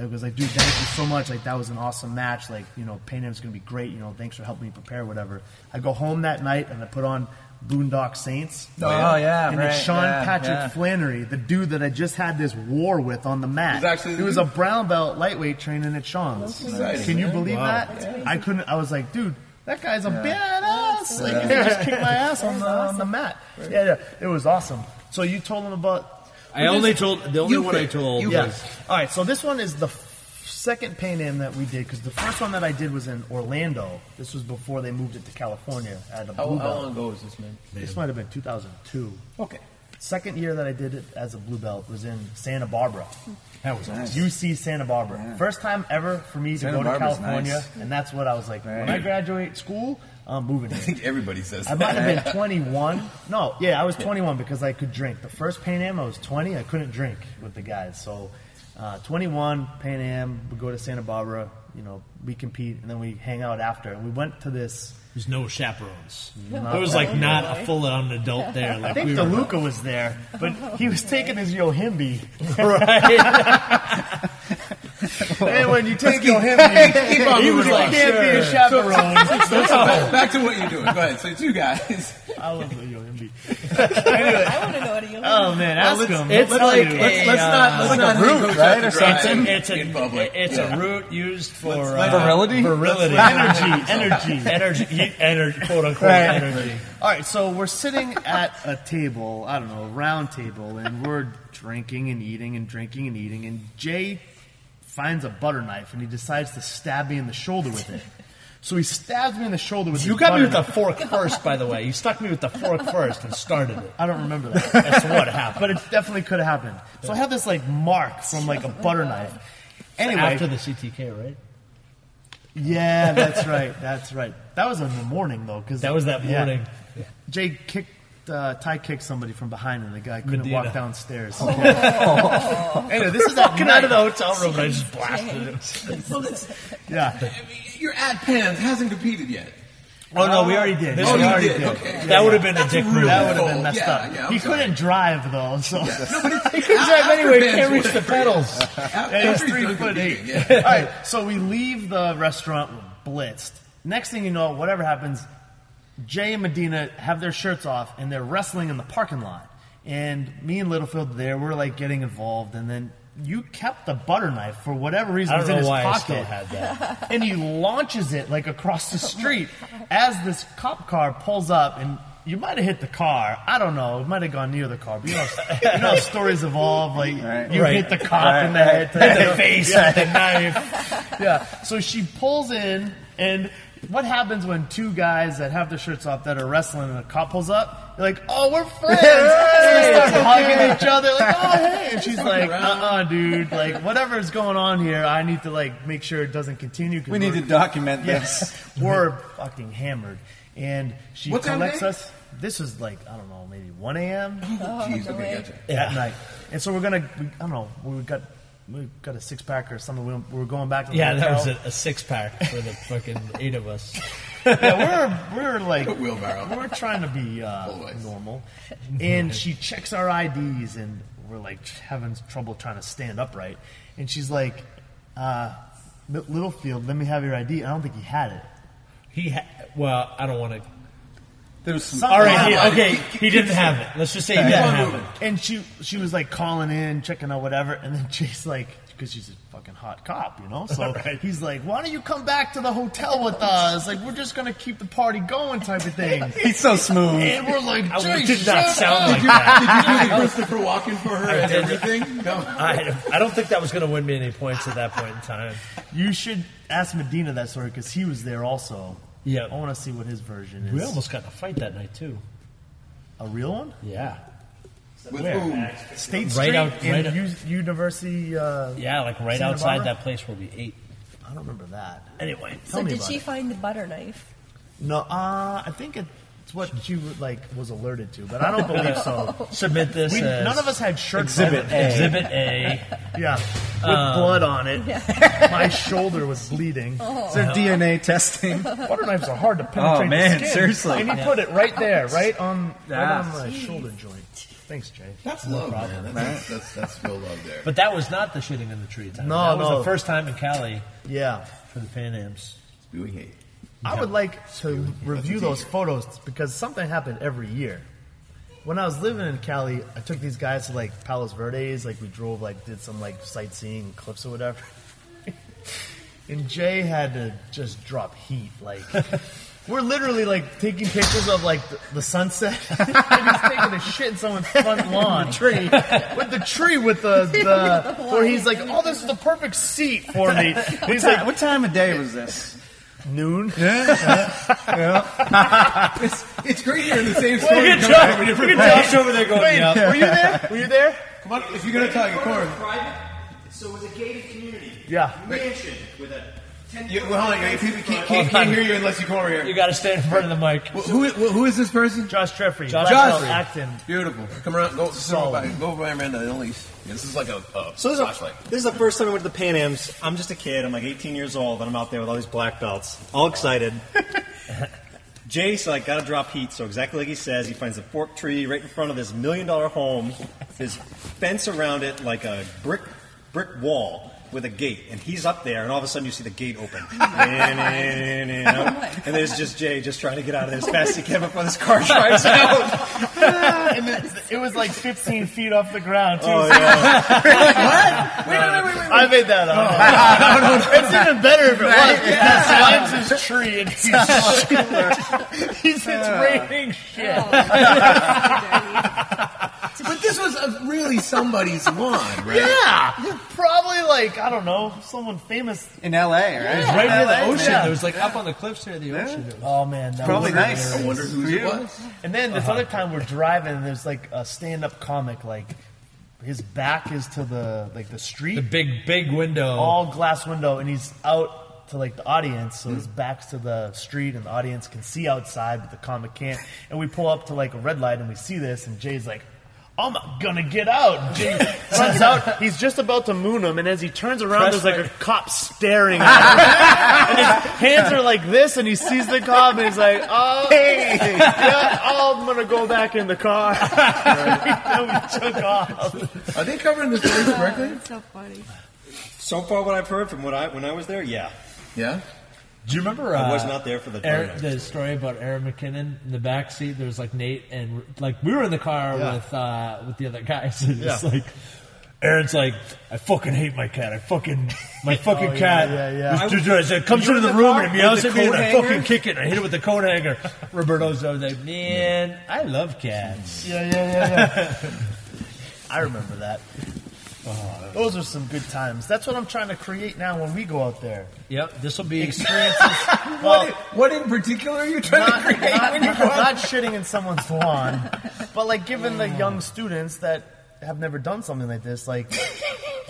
E: it was like, dude, thank you so much. Like that was an awesome match. Like you know, Pan Am's gonna be great. You know, thanks for helping me prepare, whatever. I go home that night, and I put on Boondock Saints.
C: Oh, yeah,
E: and
C: right,
E: it's Sean
C: yeah,
E: Patrick
C: yeah.
E: Flanery, the dude that I just had this war with on the mat.
B: He's actually the
E: he was a brown belt lightweight training at Sean's.
B: exciting,
E: Can you believe
B: Wow.
E: that? I couldn't. I was like, dude, that guy's a badass. Like, he just kicked my ass on the on the mat. Yeah, yeah, it was awesome. So you told him about.
D: I only told the only
B: You
D: one I told
B: You
E: Yeah.
D: was
E: All right. So this one is the f- second Pan Am that we did because the first one that I did was in Orlando. This was before they moved it to California at a
B: How,
E: blue
B: how long ago was this, man?
E: This might have been 2002.
B: Okay.
E: Second year that I did it as a blue belt was in Santa Barbara.
D: that was
C: Nice.
E: UC Santa Barbara. First time ever for me to
C: Santa
E: go to
C: Barbara's
E: California,
C: nice.
E: and that's what I was like. When I graduate school, I'm moving
B: I
E: here.
B: think everybody says
E: I
B: that.
E: might have been 21. No, yeah, I was 21 because I could drink. The first Pan Am, I was 20. I couldn't drink with the guys. So, uh, 21 Pan Am. We go to Santa Barbara. You know, we compete, and then we hang out after. And we went to this.
D: There's no chaperones.
E: Not
D: There was like not a full on adult there.
E: I think
D: we were,
E: was there, but he was taking his Yohimbe.
D: right?
E: and when you take
B: Keep,
E: Yosemite,
B: keep on moving
E: like, can't be a chaperone.
B: back, back to what you're doing. Go ahead. So two guys.
E: I love the Yosemite.
G: I want to know what you
E: Oh man, ask him.
D: It's
E: Let's
D: like
E: see.
D: a,
B: Let's, let's not. Let's
C: like
B: not
C: a root, right, or something?
D: it's
B: in
D: a
B: public.
D: it's
B: Yeah.
D: a root used for
B: Let's-
D: uh,
C: Virility?
D: virility,
E: energy, energy.
D: energy, energy, quote unquote
C: Right.
D: energy.
E: All right, so we're sitting at a table, I don't know, a round table, and we're drinking and eating and drinking and eating, and Jay finds a butter knife and he decides to stab me in the shoulder with it. So he stabs me in the shoulder with
D: a
E: You
D: got me with the fork first, by the way. You stuck me with the fork first and started it.
E: I don't remember that.
D: That's what happened.
E: But it definitely could have happened. So I have this like mark from like a butter knife. Anyway,
D: After the CTK, right?
E: yeah, that's right, that's right. That was in the morning though, because
D: That was that morning.
E: Jay kicked, uh, Ty kicked somebody from behind, and the guy couldn't
D: Medina.
E: walk downstairs. anyway, this is at
D: Walking out of the hotel room, and I just blasted him.
B: Well, that's-
E: Yeah.
B: You're at Pans. Hasn't competed yet.
E: Oh no, we already did.
D: This
E: we already
B: did,
E: did.
B: okay.
D: That would have been a dick move.
E: That would have been
B: Oh,
E: messed
B: yeah,
E: up.
B: yeah,
E: he
B: sorry.
E: couldn't drive though, so
B: No,
D: He couldn't drive anyway. He can't reach the pedals.
E: Yeah, he's three foot eight. All right, so we leave the restaurant blitzed. Next thing you know, whatever happens, Jay and Medina have their shirts off and they're wrestling in the parking lot. And me and Littlefield there, we're like getting involved, and then you kept the butter knife for whatever reason.
D: I
E: was
D: don't
E: in
D: know
E: his
D: why I
E: pocket.
D: still had that.
E: and he launches it like across the street as this cop car pulls up and you might have hit the car. I don't know. It might have gone near the car. But you know, you know how stories evolve. Like
C: Right.
E: you
D: Right.
E: hit the cop
C: Right,
E: in the head,
D: Hit the face with the knife.
E: yeah. So she pulls in, and what happens when two guys that have their shirts off that are wrestling and a cop pulls up? They're like, "Oh, we're friends." they start hugging each other, like, "Oh, hey!" And she's like, "Uh, uh dude. Like, whatever's going on here, I need to like make sure it doesn't continue." 'cause
C: We need to document this.
E: Yes, we're fucking hammered. And she
B: What time
E: collects us. This is like I don't know, maybe one a.m.
B: Jeez, okay, gotcha.
E: at night. And so we're gonna, we, I don't know, we got we got a six pack or something. We, we're going back to the
D: Yeah, that
E: hotel.
D: was a, a six pack for the fucking eight of us.
E: yeah, we're we're like
B: Wheelbarrow.
E: we're trying to be uh,
B: Always.
E: normal, and she checks our IDs, and we're like having trouble trying to stand upright, and she's like, uh, "Littlefield, let me have your ID." I don't think he had it.
D: He, ha- well, I don't want to.
C: There was some.
D: All right, he, okay, he didn't have it. Let's just say he didn't have it.
E: And she she was like calling in, checking out whatever, and then she's like, because she's a fucking hot cop, you know. So he's like, "Why don't you come back to the hotel with us? Like, we're just gonna keep the party going, type of thing."
C: He's so smooth.
E: And we're like,
D: I
E: "Jay,
D: did not
E: shut
D: sound
E: up."
D: like that.
B: Did you do the Christopher Walken for her and
D: did.
B: everything? No.
D: I, I don't think that was going to win me any points at that point in time.
E: You should ask Medina that story because he was there also.
D: Yeah.
E: I want to see what his version is.
D: We almost got in a fight that night too.
E: a real one?
D: Yeah,
B: With
E: Where?
B: whom?
E: State
D: Right
E: Street
D: out-
E: in
D: right out-
E: U- University. Uh,
D: yeah, like right
E: Santa
D: outside
E: Barbara?
D: that place where we ate.
E: I don't remember that.
D: Anyway,
G: So
E: Tell me
G: did
E: about
G: she
E: it.
G: find the butter knife?
E: No, uh, I think it's what you like was alerted to, but I don't believe so.
D: submit this.
E: We,
D: as
E: none of us had shirts
C: Exhibit
E: on.
C: A.
D: Exhibit A.
E: Yeah, with blood on it. My shoulder was bleeding.
C: Is there DNA testing?
E: Butter knives are hard to penetrate.
C: Oh, man,
E: the skin.
C: seriously.
E: And he put it right there, right on, right on
C: Ah.
E: my shoulder joint. Thanks, Jay.
B: That's love, man. That's, that's, that's real love there.
D: But that was not the shitting in the tree time.
E: No,
D: that was
E: no.
D: the first time in Cali
E: Yeah.
D: for the Pan Ams.
B: Spewing hate.
E: I would like to review those photos because something happened every year. When I was living in Cali, I took these guys to like Palos Verdes, like we drove, like did some like sightseeing cliffs or whatever. and Jay had to just drop heat. Like we're literally like taking pictures of like the, the sunset, and he's taking a shit in someone's front lawn tree with the tree with the the where he's like, oh, this is the perfect seat for me. And he's like
C: what time of day was this?
E: Noon.
B: It's, it's great here in the same story.
D: Look at
B: come
D: Josh.
B: back.
D: Look at Josh over there going,
E: Wait,
D: "Yep."
E: were you there? Were you there?
B: Come on, if you're going to tell your corn.
H: private, so it was a gated community.
E: Yeah.
H: Mansion with a 10
B: You, well, hold on, people can't, can't, can't hear you unless you come over here.
D: You got to stand in front of the mic.
B: Who, who, who is this person?
E: Josh Treffry.
D: Josh
E: Blackwell
B: Treffry.
E: Acton.
B: Beautiful. Come around. Go,
E: Solid.
B: go, by, go by Miranda and Elise. This is like a, a
H: So this is,
B: flashlight.
H: this is the first time I went to the Pan Ams. I'm just a kid. I'm like 18 years old, and I'm out there with all these black belts, all excited. Jay's like, gotta drop heat. So exactly like he says, he finds a fork tree right in front of this million dollar home. There's fence around it like a brick brick wall. With a gate, and he's up there, and all of a sudden you see the gate open, and, and there's just Jay just trying to get out of there as fast as he can before this car drives out.
E: and it, it was like 15 feet off the ground, too.
H: Oh yeah.
E: I made that up. it's even better if it was. He climbs his tree and he's just, he's it's raining shit.
B: But this was a, really somebody's lawn, right?
E: Yeah, probably like I don't know, someone famous.
I: in L.A. Right?
D: It was right near the ocean.
E: yeah.
D: It was like up on the cliffs near the ocean.
E: Oh man, that
I: Probably
E: was
I: nice.
B: I wonder whose it was.
E: And then this uh-huh. other time we're driving, and there's like a stand-up comic, like his back is to the like the street,
D: The big, big window.
E: all glass window, and he's out to like the audience, so his back's to the street, and the audience can see outside, but the comic can't. And we pull up to like a red light, and we see this, and Jay's like. I'm gonna get out. Jay runs out. He's just about to moon him, and as he turns around,
D: Press
E: there's like a cop staring at him. and his hands are like this, and he sees the cop, and he's like, "Oh, yeah, oh, I'm gonna go back in the car." and we took off.
B: Are they covering this story correctly?
G: That's so funny.
H: So far, what I've heard from what I when I was there, yeah,
B: Yeah.
D: Do you remember?
H: I was
D: uh,
H: not there for the
D: Aaron, the story about Aaron McKinnon in the back seat. There was like Nate and like we were in the car
E: Yeah.
D: with uh, with the other guys. And it's like Aaron's like, I fucking hate my cat. I fucking my fucking
E: Oh,
D: cat.
E: yeah, yeah.
D: was- I said, comes into the
I: the
D: room and he yells at me and
I: coat
D: I fucking kick it. I hit it with the coat hanger. Roberto's over there. Man, I love cats.
E: Yeah, yeah, yeah, yeah. I remember that. Uh-huh. Those are some good times. That's what I'm trying to create now when we go out there.
D: Yep, this will be
E: Experiences. well,
B: What in particular are you trying
E: not,
B: to create
E: not,
B: when you go out?
E: not shitting in someone's lawn, but like giving the young mm. students that have never done something like this, like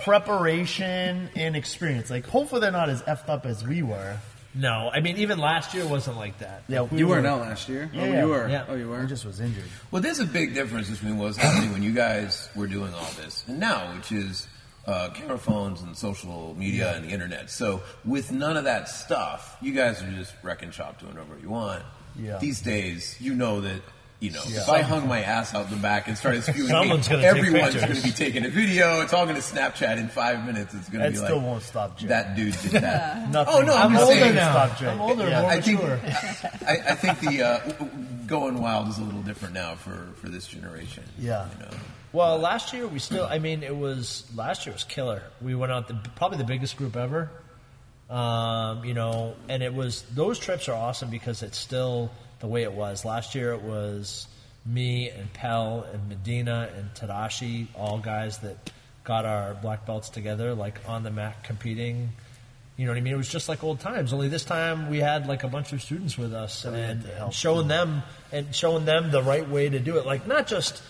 E: preparation and experience. Like, hopefully they're not as effed up as we were.
D: No. I mean, even last year wasn't like that.
E: Yeah,
I: You weren't out last year.
E: Yeah,
I: oh,
E: yeah.
I: you were.
D: Yeah.
I: Oh, you were.
E: I just was injured.
B: Well, there's a big difference between what was happening when you guys were doing all this and now, which is uh, camera phones and social media and the internet. So, with none of that stuff, you guys are just wreck and shop doing whatever you want.
E: Yeah.
B: These days, you know that. You know,
E: Yeah.
B: if I hung my ass out the back and started spewing,
D: Someone's
B: hate,
D: gonna
B: everyone's going to be taking a video. It's all going to Snapchat in five minutes. It's going to
E: That
B: be
E: still
B: like
E: won't stop Jay.
B: that dude did that.
E: Nothing.
B: Oh, no, I'm
D: I'm
B: just
D: older
B: saying-
D: now.
E: Stop, Jay.
D: I'm older,
E: Yeah.
D: more
B: I think
D: mature.
B: I, I think the uh, going wild is a little different now for, for this generation.
E: Yeah.
B: you know.
D: Well, last year we still. I mean, it was last year was killer. We went out the probably the biggest group ever. Um, you know, and it was those trips are awesome because it's still the way it was last year. It was me and Pell and Medina and Tadashi, all guys that got our black belts together, like on the mat competing. You know what I mean? It was just like old times. Only this time we had like a bunch of students with us and, and showing them and showing them the right way to do it. Like not just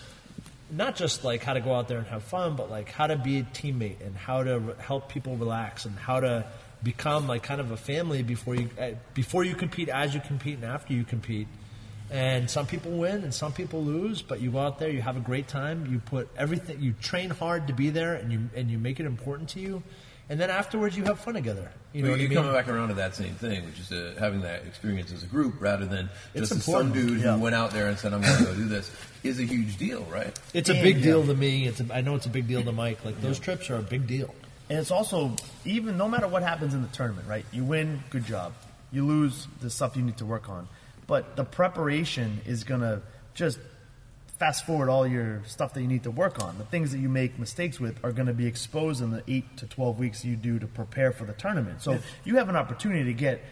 D: not just like how to go out there and have fun, but like how to be a teammate and how to re- help people relax and how to become like kind of a family before you uh, before you compete, as you compete, and after you compete. And some people win and some people lose, but you go out there, you have a great time, you put everything, you train hard to be there, and you and you make it important to you, and then afterwards you have fun together. You know
B: Well,
D: what
B: you're
D: mean?
B: coming back around to that same thing, which is uh, having that experience as a group rather than just some
D: important.
B: dude
E: Yeah.
B: who went out there and said, "I'm going to go do this," is a huge deal, right?
D: It's a big deal to me. It's a, I know it's a big deal to Mike. Like those trips are a big deal.
E: And it's also even no matter what happens in the tournament, right? You win, good job. You lose, the stuff you need to work on. But the preparation is gonna just fast forward all your stuff that you need to work on. The things that you make mistakes with are gonna be exposed in the eight to twelve weeks you do to prepare for the tournament. So you have an opportunity to get,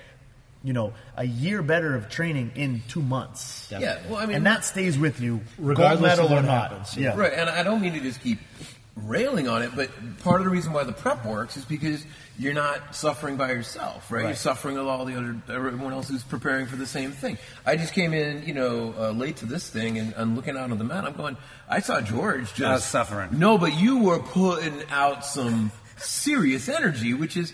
E: you know, a year better of training in two months.
B: Yeah. Well, I mean,
E: and that stays with you,
D: Regardless
E: gold medal
D: of what
E: or not.
D: happens.
E: Yeah.
B: Right, and I don't mean to just keep railing on it, but part of the reason why the prep works is because you're not suffering by yourself, right? You're
E: Right.
B: suffering with all the other everyone else who's preparing for the same thing. I just came in, you know, uh, late to this thing, and I'm looking out on the mat. I'm going. I saw George just
I: I was suffering.
B: No, but you were putting out some serious energy, which is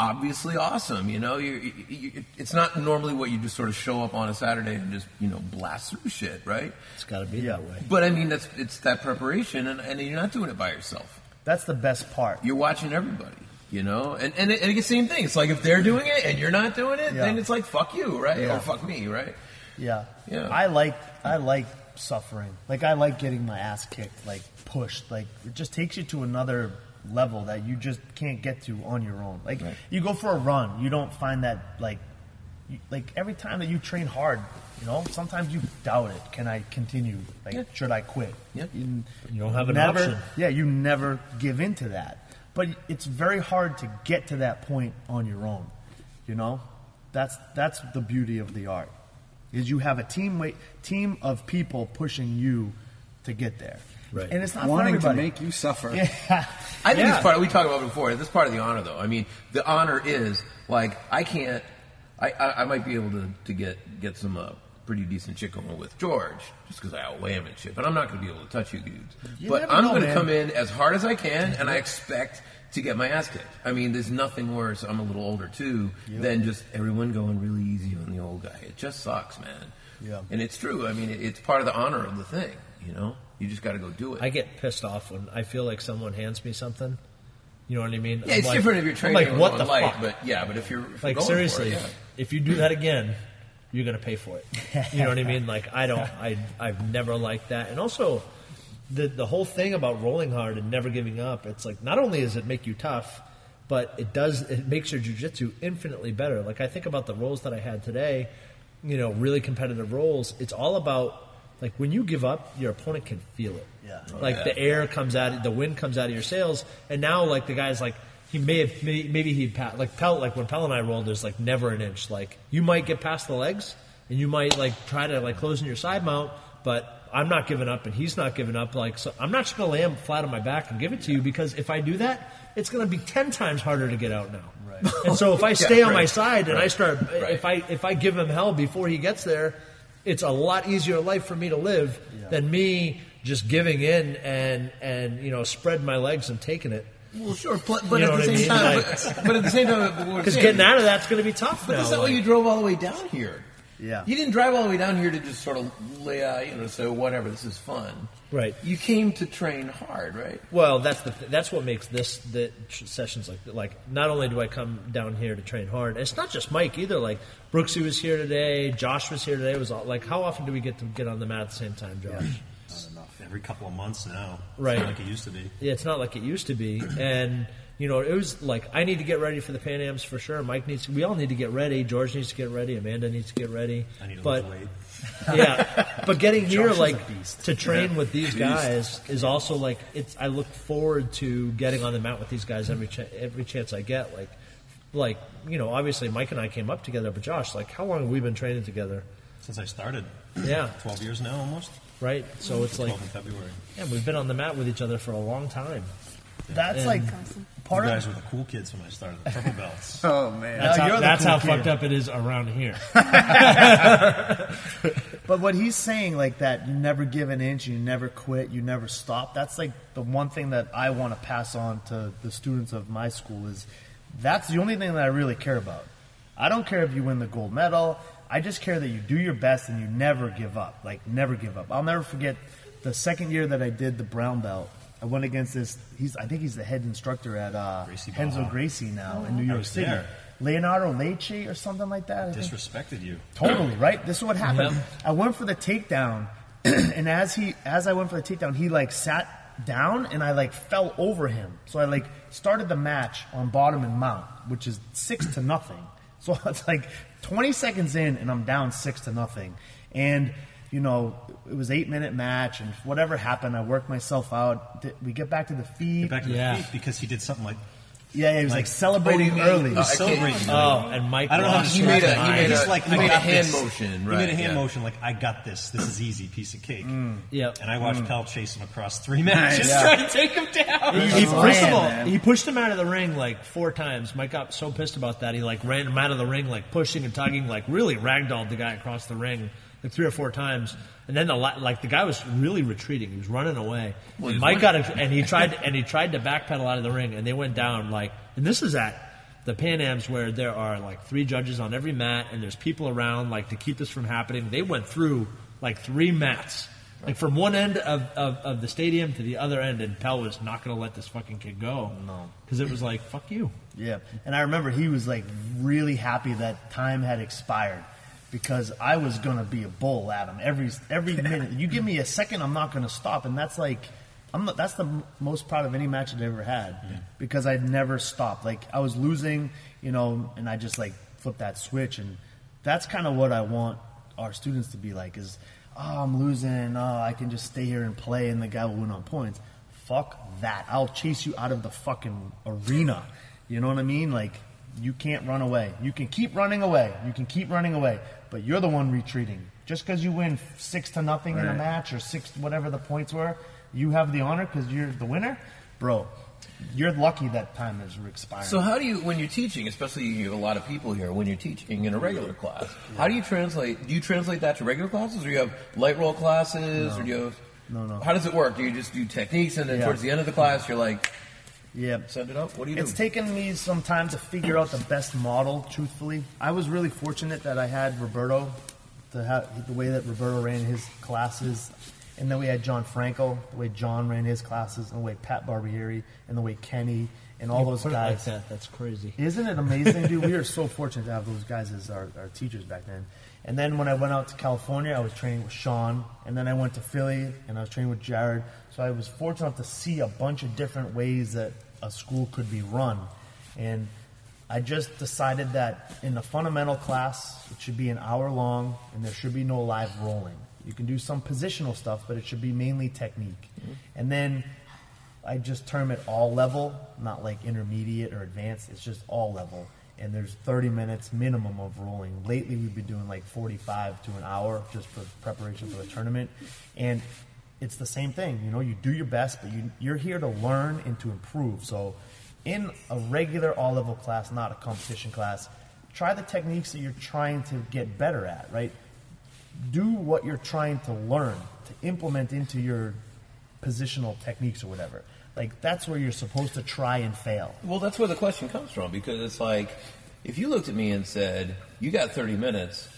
B: obviously awesome. You know, you, you, it's not normally what you just sort of show up on a Saturday and just you know blast through shit, right?
D: It's got to be that way.
B: But I mean, that's it's that preparation, and, and you're not doing it by yourself.
E: That's the best part.
B: You're watching everybody, you know, and and, it, and it's the same thing. It's like if they're doing it and you're not doing it,
E: Yeah.
B: then it's like fuck you, right?
E: Yeah.
B: Or fuck me, right?
E: Yeah.
B: Yeah.
E: I like I like suffering. Like I like getting my ass kicked, like pushed. Like it just takes you to another level that you just can't get to on your own. Like you go for a run, you don't find that like you, like every time that you train hard, you know, sometimes you doubt it. Can I continue? Like, should I quit?
B: Yeah.
E: You,
D: You don't have an
E: never,
D: option.
E: Yeah, you never give in to that. But it's very hard to get to that point on your own. You know, that's that's the beauty of the art. Is you have a team wait, team of people pushing you to get there.
D: Right.
E: And it's not
I: Wanting
E: for
I: to make you suffer.
E: Yeah.
B: I think
E: Yeah.
B: it's part. We talked about it before. This part of the honor, though. I mean, the honor is like I can't. I, I, I might be able to, to get get some uh, pretty decent chick going with George just because I outweigh him and shit. But I'm not going to be able to touch you dudes.
E: You
B: but I'm going to come in as hard as I can, and I expect to get my ass kicked. I mean, there's nothing worse. I'm a little older too than just everyone going really easy on the old guy. It just sucks, man.
E: Yeah.
B: And it's true. I mean, it, it's part of the honor of the thing. You know, you just got to go do it.
D: I get pissed off when I feel like someone hands me something. You know what I mean?
B: yeah,
D: I'm
B: it's
D: like-
B: different if you're
D: I'm
B: training
D: like, what the
B: light,
D: fuck?
B: but yeah, but if you're, if
D: like
B: you're
D: seriously,
B: it, yeah.
D: if you do that again, you're gonna pay for it. You know what I mean? Like I don't, I, I've never liked that. And also, the the whole thing about rolling hard and never giving up. It's like not only does it make you tough, but it does it makes your jujitsu infinitely better. Like I think about the rolls that I had today. You know, really competitive rolls. It's all about like when you give up, your opponent can feel it.
E: Yeah.
D: Oh, like the air comes out, the wind comes out of your sails, and now like the guy's like he may have maybe, maybe he pa- like Pell like when Pell and I rolled, there's like never an inch. Like you might get past the legs, and you might like try to like close in your side mount, but I'm not giving up, and he's not giving up. Like so, I'm not just gonna lay him flat on my back and give it to you because if I do that, it's gonna be ten times harder to get out now. Right. And so if I stay on my side and I start,
B: Right.
D: if I if I give him hell before he gets there, it's a lot easier life for me to live than me just giving in and and you know spread my legs and taking it.
B: Well, sure, but, but
D: You
B: at the
D: I
B: same
D: mean?
B: time,
D: Like-
B: but, but at the same time,
D: Because getting out of that's going to be tough
B: But
D: now.
B: that's not why you drove all the way down here.
E: Yeah.
B: You didn't drive all the way down here to just sort of lay out, you know, say oh, whatever, this is fun.
D: Right.
B: You came to train hard, right?
D: Well, that's the th- that's what makes this the tr- sessions like like. Not only do I come down here to train hard, it's not just Mike either. Like Brooksy was here today, Josh was here today. It was all, like how often do we get to get on the mat at the same time, Josh?
H: Not enough. Every couple of months now. It's
D: Right.
H: not like it used to be.
D: Yeah, it's not like it used to be, and you know, it was like I need to get ready for the Pan Am's for sure. Mike needs, we all need to get ready. George needs to get ready. Amanda needs to get ready.
H: I need to
D: but
H: lift weight.
D: yeah, but getting here
E: Josh is
D: like to train with these guys is also like it's. I look forward to getting on the mat with these guys every ch- every chance I get. Like, like you know, obviously Mike and I came up together, but Josh, like, how long have we been training together?
H: Since I started.
D: Yeah,
H: 12 years now almost.
D: right. So it's like,
H: in February.
D: yeah, we've been on the mat with each other for a long time.
E: That's
D: And-
E: like
H: You
E: part
H: guys
E: of
H: were the cool kids when I started. The purple belts.
I: Oh man.
D: That's
E: Now
D: how, that's
E: cool
D: how fucked up it is around here.
E: But what he's saying, like that, you never give an inch, you never quit, you never stop. That's like the one thing that I want to pass on to the students of my school is that's the only thing that I really care about. I don't care if you win the gold medal. I just care that you do your best and you never give up. Like never give up. I'll never forget the second year that I did the brown belt. I went against this. He's I think he's the head instructor at uh,
H: Gracie
E: Henzo Gracie now in New York City.
H: there.
E: Leonardo Lecce or something like that. I think.
H: Disrespected you.
E: Totally right. This is what happened.
D: Yep.
E: I went for the takedown, and as he as I went for the takedown, he like sat down, and I like fell over him. So I like started the match on bottom and mount, which is six to nothing. So it's like 20 seconds in, and I'm down six to nothing, and. You know, it was eight minute match, and whatever happened, I worked myself out. Th- We get back to the feet.
H: Get back to
D: Yeah.
H: the feet because he did something like
E: yeah, yeah he was like,
H: like,
E: celebrating
B: oh, you
E: early.
B: mean- uh, I can't-
H: celebrating.
D: Oh, and Mike.
H: I don't know how to
B: He
H: describe
B: made a-
H: it.
B: he made
H: He's
B: a-
H: like,
B: he made a hand
H: this.
B: motion,
H: He made a hand
B: yeah.
H: motion like, I got this. This is easy, piece of cake.
D: Yep.
H: And I watched Pell chase him across three matches,
E: Yeah.
H: trying to take him down.
D: He, he-
E: That's
D: first of all,
E: man.
D: he pushed him out of the ring like four times. Mike got so pissed about that, he like ran him out of the ring, like pushing and tugging, like really ragdolled the guy across the ring like three or four times. And then the like the guy was really retreating. He was running away.
B: Well,
D: And Mike
B: running-
D: got it, and he tried and he tried to backpedal out of the ring, and they went down like. And this is at the Pan Am's where there are like three judges on every mat, and there's people around like to keep this from happening. They went through like three mats. Like from one end of, of, of the stadium to the other end, and Pell was not going to let this fucking kid go. No, because it was like fuck you.
E: Yeah, and I remember he was like really happy that time had expired because I was gonna be a bull at him every every minute. You give me a second, I'm not gonna stop, and that's like I'm the, that's the m- most proud of any match I've ever had because I never stopped. Like I was losing, you know, and I just like flipped that switch, and that's kind of what I want our students to be like. Is oh, I'm losing. Oh, I can just stay here and play, and the guy will win on points. Fuck that. I'll chase you out of the fucking arena. You know what I mean? Like you can't run away. You can keep running away. You can keep running away, but you're the one retreating. Just because you win six to nothing in a match or six whatever the points were, you have the honor because you're the winner, bro. You're lucky that time is expiring.
B: So how do you, when you're teaching, especially you have a lot of people here, when you're teaching in a regular class, how do you translate? Do you translate that to regular classes, or you have light roll classes, or do you have?
E: No, no.
B: How does it work? Do you just do techniques, and then
E: Yeah.
B: towards the end of the class, you're like,
E: yeah,
B: send it up? What do you
E: It's taken me some time to figure out the best model. Truthfully, I was really fortunate that I had Roberto, to have the way that Roberto ran his classes, and then we had John Franco, the way John ran his classes, and the way Pat Barbieri, and the way Kenny, and all
D: You
E: those
D: it like
E: guys.
D: that, that's crazy.
E: Isn't it amazing, dude? We are so fortunate to have those guys as our, our teachers back then. And then when I went out to California, I was training with Sean. And then I went to Philly and I was training with Jared. So I was fortunate enough to see a bunch of different ways that a school could be run. And I just decided that in the fundamental class, it should be an hour long and there should be no live rolling. You can do some positional stuff, but it should be mainly technique. Mm-hmm. And then I just term it all level, not like intermediate or advanced. It's just all level. And there's 30 minutes minimum of rolling. Lately, we've been doing like 45 to an hour just for preparation for the tournament. And it's the same thing. You know, you do your best, but you, you're here to learn and to improve. So, in a regular all level class, not a competition class, try the techniques that you're trying to get better at, right? do what you're trying to learn to implement into your positional techniques or whatever. Like that's where you're supposed to try and fail.
B: Well, that's where the question comes from because it's like, if you looked at me and said, "You got 30 minutes,"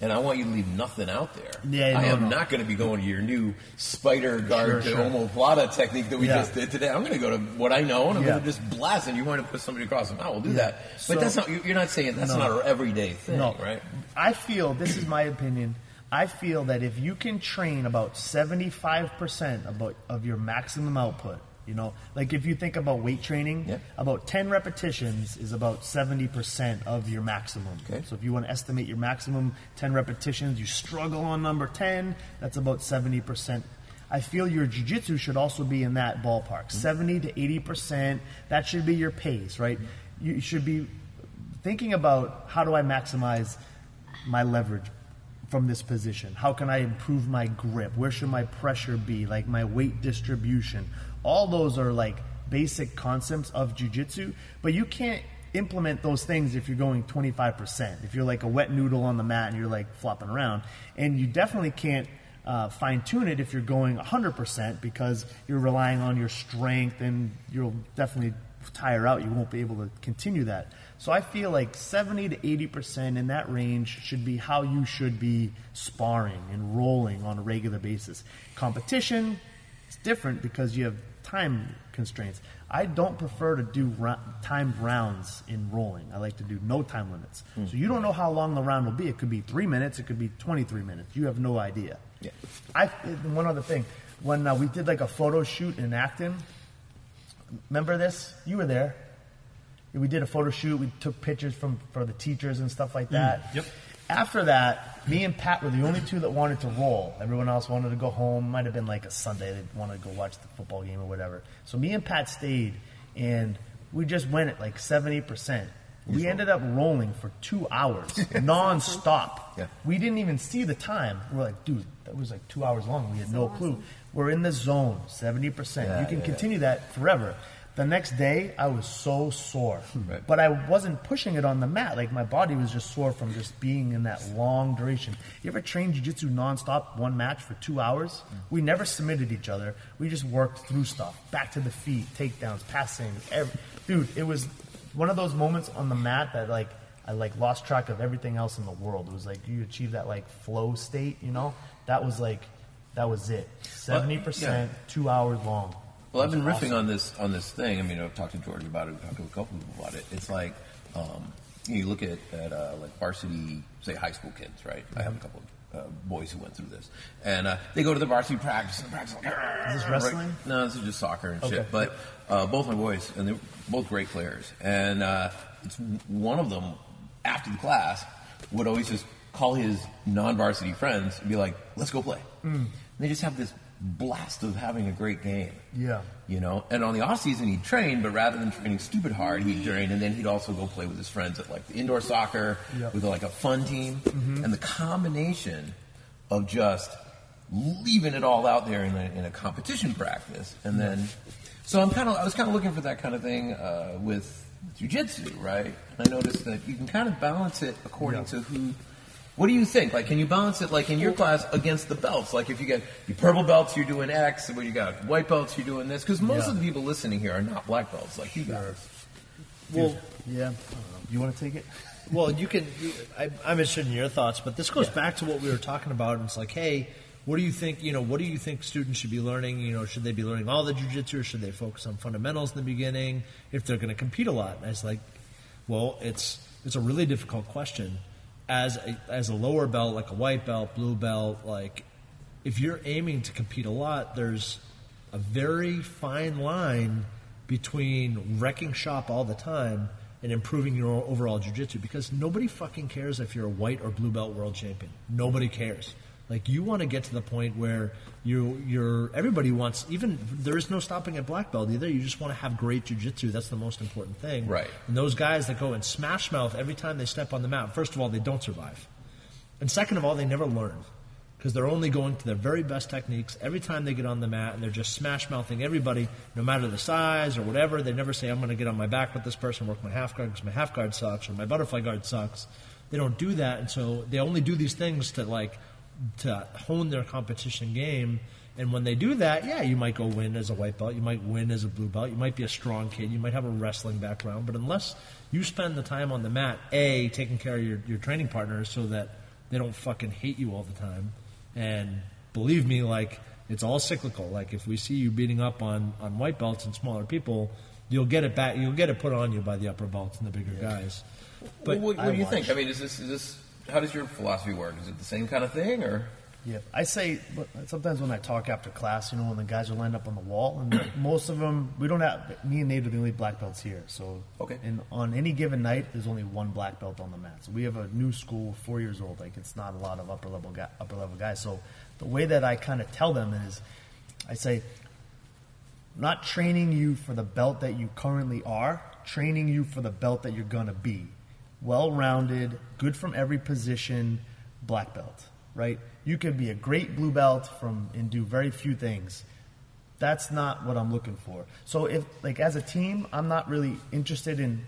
B: and I want you to leave nothing out there,
E: Yeah,
B: I
E: no,
B: am
E: no.
B: not going to be going to your new spider guard
E: Sure,
B: to
E: sure.
B: omoplata technique that we
E: Yeah.
B: just did today. I'm going to go to what I know and I'm
E: Yeah.
B: going to just blast. And you want to put somebody across the mouth, we'll do
E: Yeah.
B: that. But
E: So-
B: that's not. you- You're not saying that's
E: No.
B: not an everyday thing,
E: No,
B: right?
E: I feel this is my opinion. I feel that if you can train about 75% about of your maximum output, you know, like if you think about weight training,
B: Yeah.
E: about 10 repetitions is about 70% of your maximum.
B: Okay.
E: So if you want to estimate your maximum 10 repetitions, you struggle on number 10, that's about 70%. I feel your jiu-jitsu should also be in that ballpark. Mm-hmm. 70 to 80%, that should be your pace, right? Mm-hmm. You should be thinking about how do I maximize my leverage from this position? How can I improve my grip? Where should my pressure be? Like my weight distribution. All those are like basic concepts of jujitsu, but you can't implement those things if you're going 25%. If you're like a wet noodle on the mat and you're like flopping around. And you definitely can't uh, fine tune it if you're going 100% because you're relying on your strength and you'll definitely tire out. You won't be able to continue that. So I feel like 70 to 80% in that range should be how you should be sparring and rolling on a regular basis. Competition, it's different because you have time constraints. I don't prefer to do ra- timed rounds in rolling. I like to do no time limits. So you don't know how long the round will be. It could be three minutes. It could be 23 minutes. You have no idea.
B: Yeah.
E: I one other thing. When uh, we did like a photo shoot in Acton, remember this? You were there. We did a photo shoot. We took pictures from for the teachers and stuff like that.
H: yep.
E: After that, me and Pat were the only two that wanted to roll. Everyone else wanted to go home. Might have been like a Sunday. They wanted to go watch the football game or whatever. So me and Pat stayed, and we just went at like seventy percent. We ended up rolling for two hours, non-stop.
B: Yeah.
E: We didn't even see the time. We're like, dude, that was like two hours long. We had no clue. We're in the zone, seventy percent.
B: Yeah,
E: You can
B: yeah,
E: continue that forever. The next day, I was so sore,
B: Right.
E: but I wasn't pushing it on the mat. Like my body was just sore from just being in that long duration. You ever train jujitsu nonstop, one match for two hours? Mm. We never submitted each other. We just worked through stuff, back to the feet, takedowns, passing. Every, dude, it was one of those moments on the mat that like I like lost track of everything else in the world. It was like you achieve that like flow state, you know? That was like that was it. Seventy percent, two hours long.
B: Well, I've been
E: was
B: riffing on this on this thing. I mean, I've talked to George about it. I've talked to a couple people about it. It's like um, you, look at, at uh, like varsity, say high school kids, right? I have a couple of uh, boys who went through this, and uh, they go to the varsity practice. And the practice like,
E: Is this
B: right?
E: wrestling?
B: No, this is just soccer and
E: Okay.
B: shit. But uh, both my boys, and they're both great players. And uh, it's one of them after the class would always just call his non-varsity friends and be like, "Let's go play."
E: Mm.
B: And they just have this blast of having a great game.
E: Yeah.
B: You know, and on the off season he'd train, but rather than training stupid hard, he'd train, and then he'd also go play with his friends at like the indoor soccer
E: Yep.
B: with like a fun team, and the combination of just leaving it all out there in a, in a competition practice, and then so I'm kind of I was kind of looking for that kind of thing uh, with jujitsu, right? And I noticed that you can kind of balance it according to who. What do you think? Like, can you balance it like in your class against the belts? Like, if you get your purple belts, you're doing X, and when you got white belts, you're doing this. Because most
E: Yeah.
B: of the people listening here are not black belts like you guys.
D: Well,
E: Yeah. You want to take it?
D: Well, you can. You, I, I'm interested in your thoughts, but this goes back to what we were talking about. And it's like, hey, what do you think? You know, what do you think students should be learning? You know, should they be learning all the jujitsu, or should they focus on fundamentals in the beginning if they're going to compete a lot? And it's like, well, it's it's a really difficult question. As a, as a lower belt, like a white belt, blue belt, like if you're aiming to compete a lot, there's a very fine line between wrecking shop all the time and improving your overall jiu-jitsu because nobody fucking cares if you're a white or blue belt world champion. Nobody cares. Like you want to get to the point where you you're everybody wants even there is no stopping at black belt either. You just want to have great jiu-jitsu. That's the most important thing.
B: Right.
D: And those guys that go and smash mouth every time they step on the mat, first of all, they don't survive. And second of all, they never learn because they're only going to their very best techniques every time they get on the mat and they're just smash mouthing everybody, no matter the size or whatever. They never say, I'm going to get on my back with this person, work my half guard because my half guard sucks or my butterfly guard sucks. They don't do that. And so they only do these things to like, to hone their competition game. And when they do that, yeah, you might go win as a white belt, you might win as a blue belt, you might be a strong kid, you might have a wrestling background, but unless you spend the time on the mat, A, taking care of your, your training partners so that they don't fucking hate you all the time. And believe me, like, it's all cyclical. Like, if we see you beating up on, on white belts and smaller people, you'll get it back, you'll get it put on you by the upper belts and the bigger guys.
B: But what, what do you
E: watch.
B: think? I mean, is this is this how does your philosophy work? Is it the same kind of thing, or
E: Yeah, I say sometimes when I talk after class, you know, when the guys are lined up on the wall, and most of them, we don't have me and Nate are the only black belts here. So,
B: Okay.
E: and on any given night, there's only one black belt on the mat. So we have a new school, four years old. Like it's not a lot of upper level guy, upper level guys. So the way that I kind of tell them is, I say, not training you for the belt that you currently are, training you for the belt that you're gonna be. Well rounded, good from every position, black belt, right? You can be a great blue belt from and do very few things. That's not what I'm looking for. So if like as a team, I'm not really interested in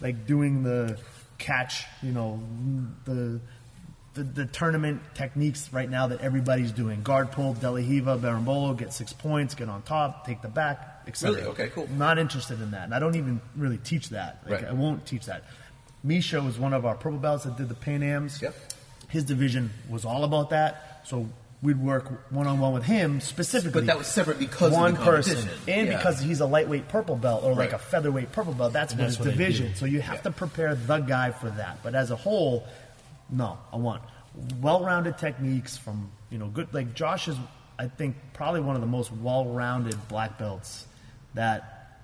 E: like doing the catch, you know, the the, the tournament techniques right now that everybody's doing. Guard pull, Delahiva, Berimbolo, get six points, get on top, take the back, etc.
B: Really? Okay, cool.
E: Not interested in that. And I don't even really teach that. Like,
B: Right.
E: I won't teach that. Misha was one of our purple belts that did the Pan Ams.
B: Yep.
E: His division was all about that. So we'd work one on one with him specifically.
B: But that was separate because of
E: one
B: the
E: person, and
B: Yeah.
E: because he's a lightweight purple belt or like a featherweight purple belt. That's,
D: And
E: what
D: that's
E: his
D: what
E: division. So you have
B: Yeah.
E: to prepare the guy for that. But as a whole, no, I want well-rounded techniques from you know good. Like Josh is, I think, probably one of the most well-rounded black belts that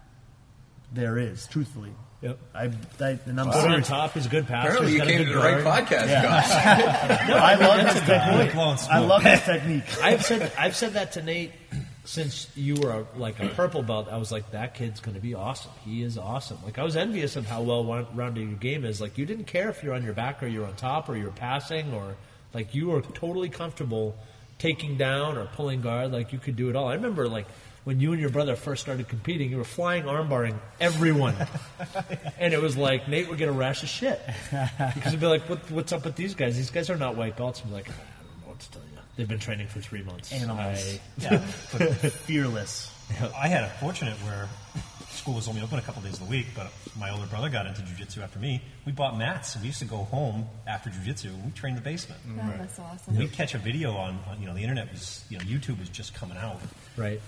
E: there is. Truthfully,
D: Yep.
E: I, I and I'm
D: Good on top. He's a good passer.
B: apparently you came to
D: good
B: the right podcast,
E: Yeah.
B: guys?
E: I love
D: that's
E: his technique. I love his technique.
D: I've said I've said that to Nate since you were a, like a purple belt. I was like, that kid's going to be awesome. He is awesome. Like I was envious of how well wa- rounded your game is. Like you didn't care if you're on your back or you're on top or you're passing or like you were totally comfortable taking down or pulling guard. Like you could do it all. I remember like. When you and your brother first started competing, you were flying armbarring everyone, and it was like Nate would get a rash of shit because he'd be like, what, "What's up with these guys? These guys are not white belts." And be like, "I don't know what to tell you. They've been training for three months.
E: Animals.
D: I-
H: Yeah, but
E: Fearless.
H: I had a fortunate where school was only open a couple days of the week, but my older brother got into jujitsu after me. We bought mats. We used to go home after jujitsu and we trained in the basement.
G: Oh, that's awesome.
H: We'd catch a video on, on, you know, the internet was, you know, YouTube was just coming out.
D: Right.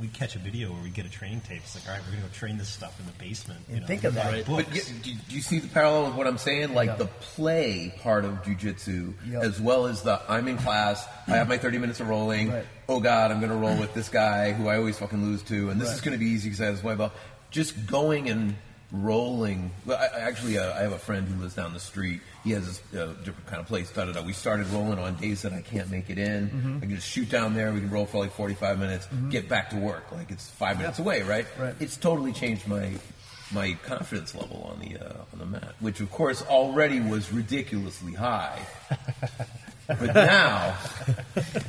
H: We catch a video where we get a training tape. It's like, all right, we're gonna go train this stuff in the basement. You
E: And
H: know,
E: think of that.
H: write
B: But
H: books.
B: do, do you see the parallel of what I'm saying? Like
E: Yeah.
B: the play part of jujitsu,
E: Yep.
B: as well as the I'm in class, I have my 30 minutes of rolling.
E: Right.
B: Oh God, I'm going to roll with this guy who I always fucking lose to, and this is going to be easy because I have this white belt. Just going and rolling. Well, I, I actually, uh, I have a friend who lives down the street. He has a different kind of place. Da, da, da. We started rolling on days that I can't make it in.
E: Mm-hmm.
B: I can just shoot down there. We can roll for like 45 minutes. Get back to work. Like it's five minutes away, right?
E: Right.
B: It's totally changed my my confidence level on the uh, on the mat, which of course already was ridiculously high. But now,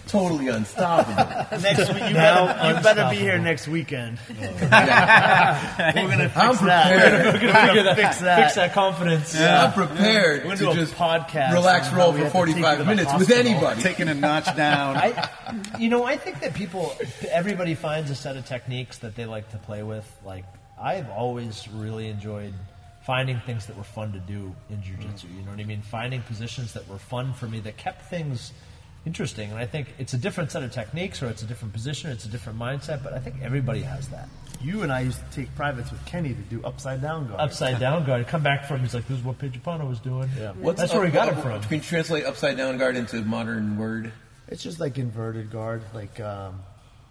B: totally unstoppable.
E: Next week, you better, you better be here next weekend.
B: Yeah.
E: We're gonna fix
B: I'm
E: that.
B: prepared.
E: We're gonna fix that.
D: Fix that confidence.
B: I'm prepared
E: We're
B: to
E: gonna do a
B: just
E: podcast
B: relax
E: on how
B: roll
E: we
B: for
E: have to take you
B: 45
E: to the
B: minutes with
E: hospital.
B: anybody.
I: Taking a notch down.
D: I, you know, I think that people, everybody finds a set of techniques that they like to play with. Like, I've always really enjoyed finding things that were fun to do in jujitsu. You know what I mean? Finding positions that were fun for me that kept things interesting. And I think it's a different set of techniques, or it's a different position, it's a different mindset. But I think everybody has that.
E: You and I used to take privates with Kenny to do upside down guard.
D: Upside down guard. Come back from, he's like, this is what Pijapano was doing.
E: Yeah.
B: What's
D: That's where he got
B: up-
D: it from.
B: Can you translate upside down guard into modern word?
E: It's just like inverted guard. Like um,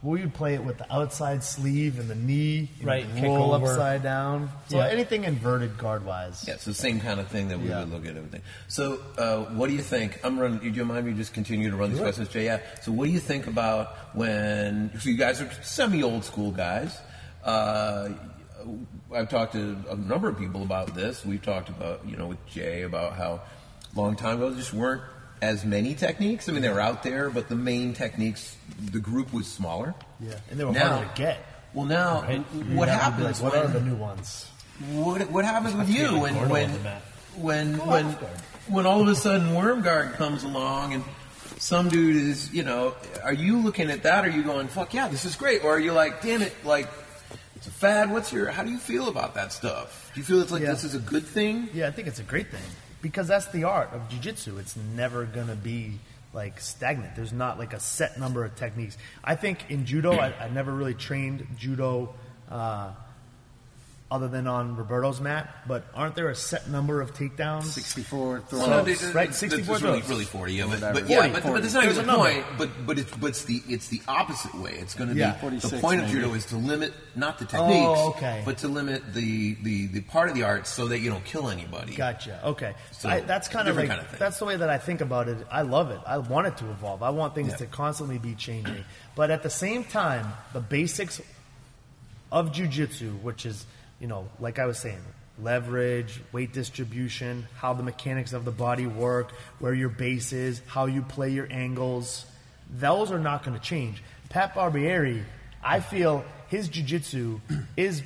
E: we would play it with the outside sleeve and the knee, and
D: Right,
E: Roll
D: over.
E: upside down. So
D: Yeah.
E: anything inverted guard wise.
B: Yeah, it's the same kind of thing that we
E: Yeah.
B: would look at everything. So, uh, what do you think? I'm running. Do you mind me just continue to run these questions, Jay? Yeah. So, what do you think about when? So, you guys are semi old school guys. Uh, I've talked to a number of people about this. We've talked about, you know, with Jay about how long time ago there just weren't as many techniques. I mean, they were out there, but the main techniques, the group was smaller.
E: Yeah, and they were
B: Now-
E: harder to get.
B: Well, now
D: Right.
B: what happens?
E: Like, what
B: when,
E: are the new ones?
B: what, what happens with you when when
D: on the mat.
B: when when when all of a sudden Wormguard comes along and some dude is you know are you looking at that? Or are you going fuck yeah this is great? Or are you like damn it like it's a fad? What's your how do you feel about that stuff? Do you feel it's like
E: Yeah.
B: this is a good thing?
E: Yeah, I think it's a great thing because that's the art of jujitsu. It's never gonna be like stagnant. There's not like a set number of techniques. I think in judo, I, I never really trained judo uh, other than on Roberto's mat. But aren't there a set number of takedowns?
I: 64 throws.
B: Well, no, they- they-
E: right, 64
B: really,
E: throws.
B: really forty of it.
I: Whatever.
B: But yeah,
E: 40,
B: but,
E: 40.
B: but that's not
E: There's
B: even
E: a
B: the
E: number.
B: point. But but it's but it's the it's the opposite way. It's going to
E: Yeah.
B: be the
I: 46
B: point of judo is to limit not the techniques,
E: Oh, okay.
B: but to limit the, the the part of the art so that you don't kill anybody.
E: Gotcha. Okay.
B: So,
E: I, that's kind of like
B: kind of thing.
E: that's the way that I think about it. I love it. I want it to evolve. I want things
B: Yeah.
E: to constantly be changing. But at the same time, the basics of jujitsu, which is, you know, like I was saying, leverage, weight distribution, how the mechanics of the body work, where your base is, how you play your angles, those are not going to change. Pat Barbieri, I feel his jujitsu is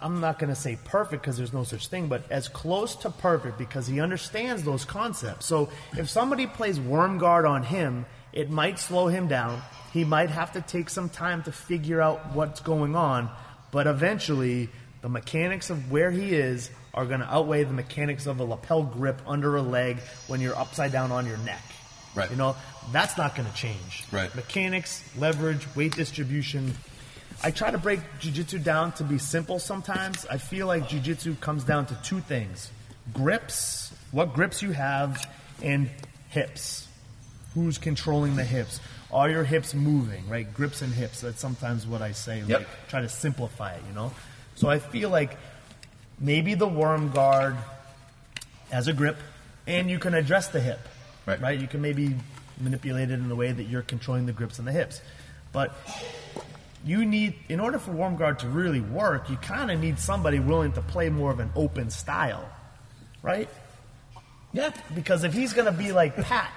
E: I'm not going to say perfect because there's no such thing, but as close to perfect because he understands those concepts. So if somebody plays worm guard on him, it might slow him down. He might have to take some time to figure out what's going on, but eventually the mechanics of where he is are going to outweigh the mechanics of a lapel grip under a leg when you're upside down on your neck.
B: Right.
E: You know, that's not going to change.
B: Right.
E: Mechanics, leverage, weight distribution, I try to break jujitsu down to be simple sometimes. I feel like jujitsu comes down to two things grips, what grips you have, and hips. Who's controlling the hips? Are your hips moving, right? Grips and hips. That's sometimes what I say.
B: Yep.
E: Like, try to simplify it, you know? So I feel like maybe the worm guard as a grip, and you can address the hip.
B: Right.
E: Right? You can maybe manipulate it in the way that you're controlling the grips and the hips. But you need, in order for Worm Guard to really work, you kind of need somebody willing to play more of an open style, right? Yeah, because if he's going to be like Pat,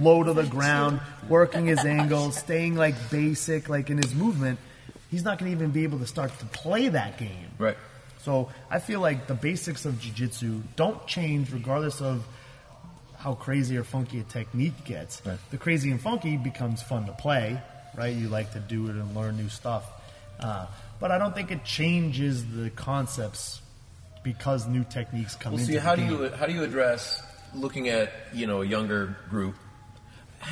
E: low to the ground, working his angles, staying like basic, like in his movement, he's not going to even be able to start to play that game.
B: Right.
E: So I feel like the basics of jiu-jitsu don't change regardless of how crazy or funky a technique gets.
B: Right.
E: The crazy and funky becomes fun to play, right? You like to do it and learn new stuff. Uh, but I don't think it changes the concepts because new techniques come
B: Well,
E: into
B: see, how do you how do you address looking at you know a younger group?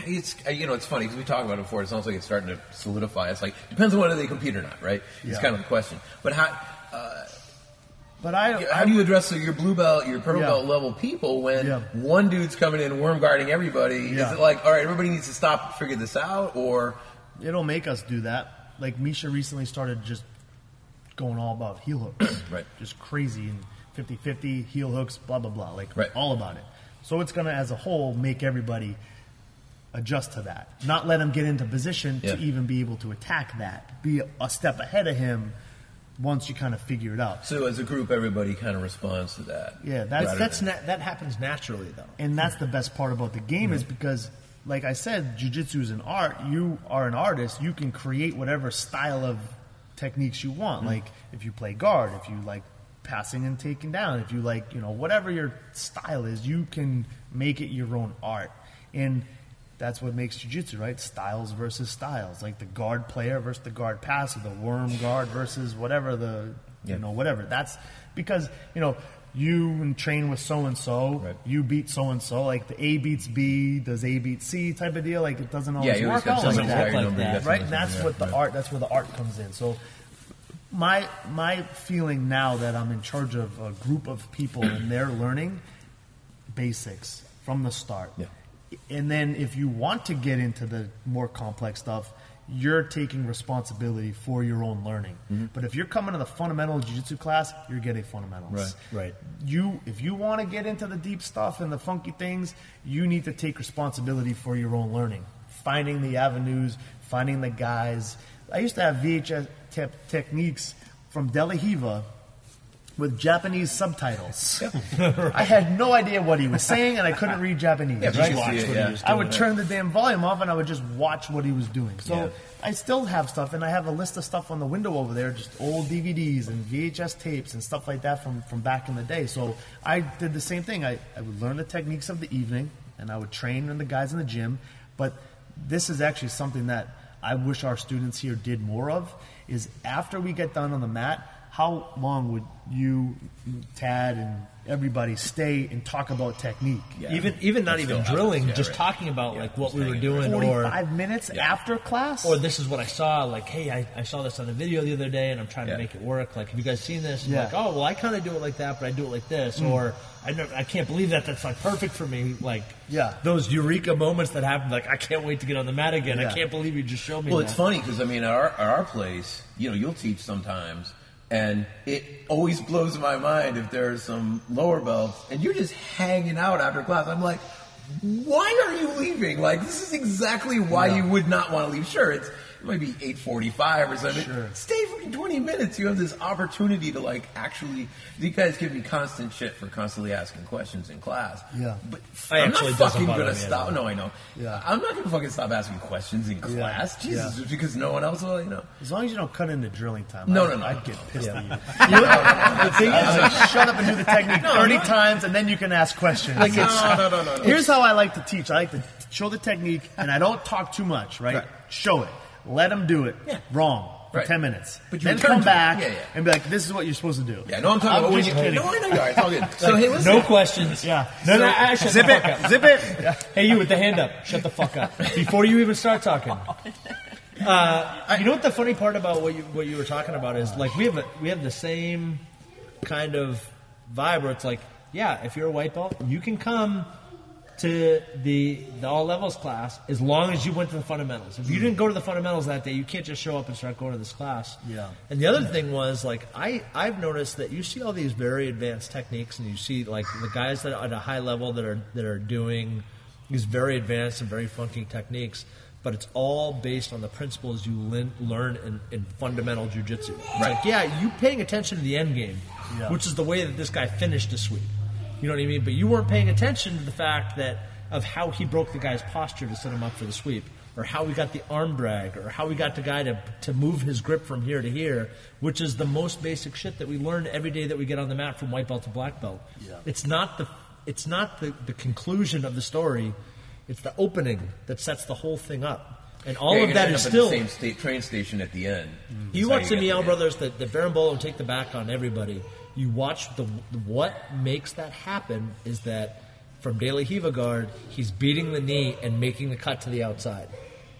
B: It's uh, you know it's funny because we talked about it before. It sounds like it's starting to solidify. It's like depends on whether they compete or not, right? It's kind of the question. But how
E: But I,
B: how do you address your blue belt, your purple
E: Yeah.
B: belt level people when
E: Yeah.
B: one dude's coming in worm guarding everybody?
E: Yeah.
B: Is it like all right, everybody needs to stop and figure this out, or
E: it'll make us do that. Like Misha recently started just going all about heel hooks.
B: Right.
E: Just crazy and 50-50 heel hooks, blah blah blah. Like
B: Right.
E: all about it. So it's gonna as a whole make everybody adjust to that. Not let him get into position
B: Yeah.
E: to even be able to attack that. Be a, step ahead of him once you kind of figure it out.
B: so as a group, everybody kind of responds to that.
E: Yeah, that's
D: That's
B: than-
D: na- that happens naturally though.
E: and that's the best part about the game is because like i said jiu-jitsu is an art you are an artist you can create whatever style of techniques you want mm. like if you play guard if you like passing and taking down if you like you know whatever your style is you can make it your own art and that's what makes jiu-jitsu right? Styles versus styles. Like the guard player versus the guard passer the worm guard versus whatever the you know whatever. That's because you know you and train with so and so you beat so and so like the A beats B does A beat C type of deal like it doesn't always
B: Yeah,
E: work out like that.
B: you got
E: right? And that's
B: to-
E: what the
B: right.
E: art that's where the art comes in. So my my feeling now that I'm in charge of a group of people and they're learning basics from the start.
B: Yeah.
E: And then if you want to get into the more complex stuff, you're taking responsibility for your own learning.
B: Mm-hmm.
E: But if you're coming to the fundamental jiu-jitsu class, you're getting fundamentals.
B: Right,
D: right.
E: You if you want to get into the deep stuff and the funky things, you need to take responsibility for your own learning. Finding the avenues, finding the guys. I used to have VHS te- techniques from De La Riva with Japanese subtitles. I had no idea what he was saying, and I couldn't read Japanese.
B: Yeah, but
E: right?
B: you can see it, yeah.
E: I would turn the damn volume off, and I would just watch what he was doing. So
B: Yeah.
E: I still have stuff, and I have a list of stuff on the window over there, just old DVDs and VHS tapes and stuff like that from, from back in the day. So I did the same thing. I, I would learn the techniques of the evening, and I would train the guys in the gym. But this is actually something that I wish our students here did more of. Is after we get done on the mat, how long would you, Tad, and everybody stay and talk about technique?
D: Even even not even drilling,
B: yeah,
D: just
B: right.
D: talking about like what we were
B: hanging
D: doing, or
E: 45 minutes after class?
D: or this is what I saw. Like, hey, I, I saw this on a video the other day, and I'm trying
B: Yeah.
D: to make it work. Like, have you guys seen this?
E: Yeah.
D: Like, oh, well, I kind of do it like that, but I do it like this, mm. or I never, I can't believe that that's like perfect for me. Like,
E: Yeah.
D: those eureka moments that happen. Like, I can't wait to get on the mat again.
E: Yeah.
D: I can't believe you just showed me.
B: Well,
D: that.
B: it's funny because I mean, at our, at our place, you know, you'll teach sometimes, and it always blows my mind if there's some lower belts, and you're just hanging out after class. I'm like, why are you leaving? Like, this is exactly why you would not want to leave. Sure, it's it might be 8:45 or something.
E: Sure.
B: Stay for 20 minutes. You have this opportunity to like actually. You guys give me constant shit for constantly asking questions in class.
E: Yeah.
B: but
D: I
B: I'm
D: actually
B: not fucking gonna stop. No, I know.
E: Yeah.
B: I'm not gonna fucking stop asking questions in class. Jesus,
E: Yeah.
B: because no one else will, you know.
E: As long as you don't cut into drilling time.
B: No,
E: I,
B: no, no.
E: I'd get pissed at you. You know, the thing is, like, shut up and do the technique 30 times, and then you can ask questions. Like, it's,
B: No, no, no, no, no.
E: Here's how I like to teach. I like to show the technique, and I don't talk too much, right?
B: Right.
E: Show it. Let them do it.
B: Yeah.
E: Wrong. For
B: Right.
E: 10 minutes.
B: But you
E: then come back
B: Yeah, yeah.
E: and be like, this is what you're supposed to do.
B: Yeah, no, I'm talking
E: I'm
B: about when
E: just
B: you.
E: kidding.
B: No, I know you are. It's all good. So hey, listen.
D: no questions.
E: Yeah.
D: No, no, I shut
E: Zip it. Zip it.
D: Hey, you with the hand up. Shut the fuck up before you even start talking. Uh, you know what the funny part about what you what you were talking about is like we have a, we have the same kind of vibe where it's like yeah if you're a white belt you can come to the the all levels class as long as you went to the fundamentals. If you hmm. didn't go to the fundamentals that day, you can't just show up and start going to this class.
E: Yeah.
D: And the other thing was like I I've noticed that you see all these very advanced techniques, and you see like the guys that are at a high level that are that are doing these very advanced and very funky techniques. But it's all based on the principles you lin- learn in, in fundamental jujitsu. It's Like, yeah, you paying attention to the end game,
E: Yeah.
D: which is the way that this guy finished the sweep. You know what I mean? But you weren't paying attention to the fact that of how he broke the guy's posture to set him up for the sweep, or how we got the arm drag, or how we got the guy to to move his grip from here to here, which is the most basic shit that we learn every day that we get on the mat from white belt to black belt.
E: Yeah.
D: It's not the it's not the, the conclusion of the story, it's the opening that sets the whole thing up. And all
B: Yeah,
D: of that is still
B: the same state, train station at the end.
D: you
B: That's how
D: watch the
B: Miyao.
D: Brothers, the, the Berimbolo take the back on everybody. You watch the what makes that happen is that from De La Riva guard, he's beating the knee and making the cut to the outside.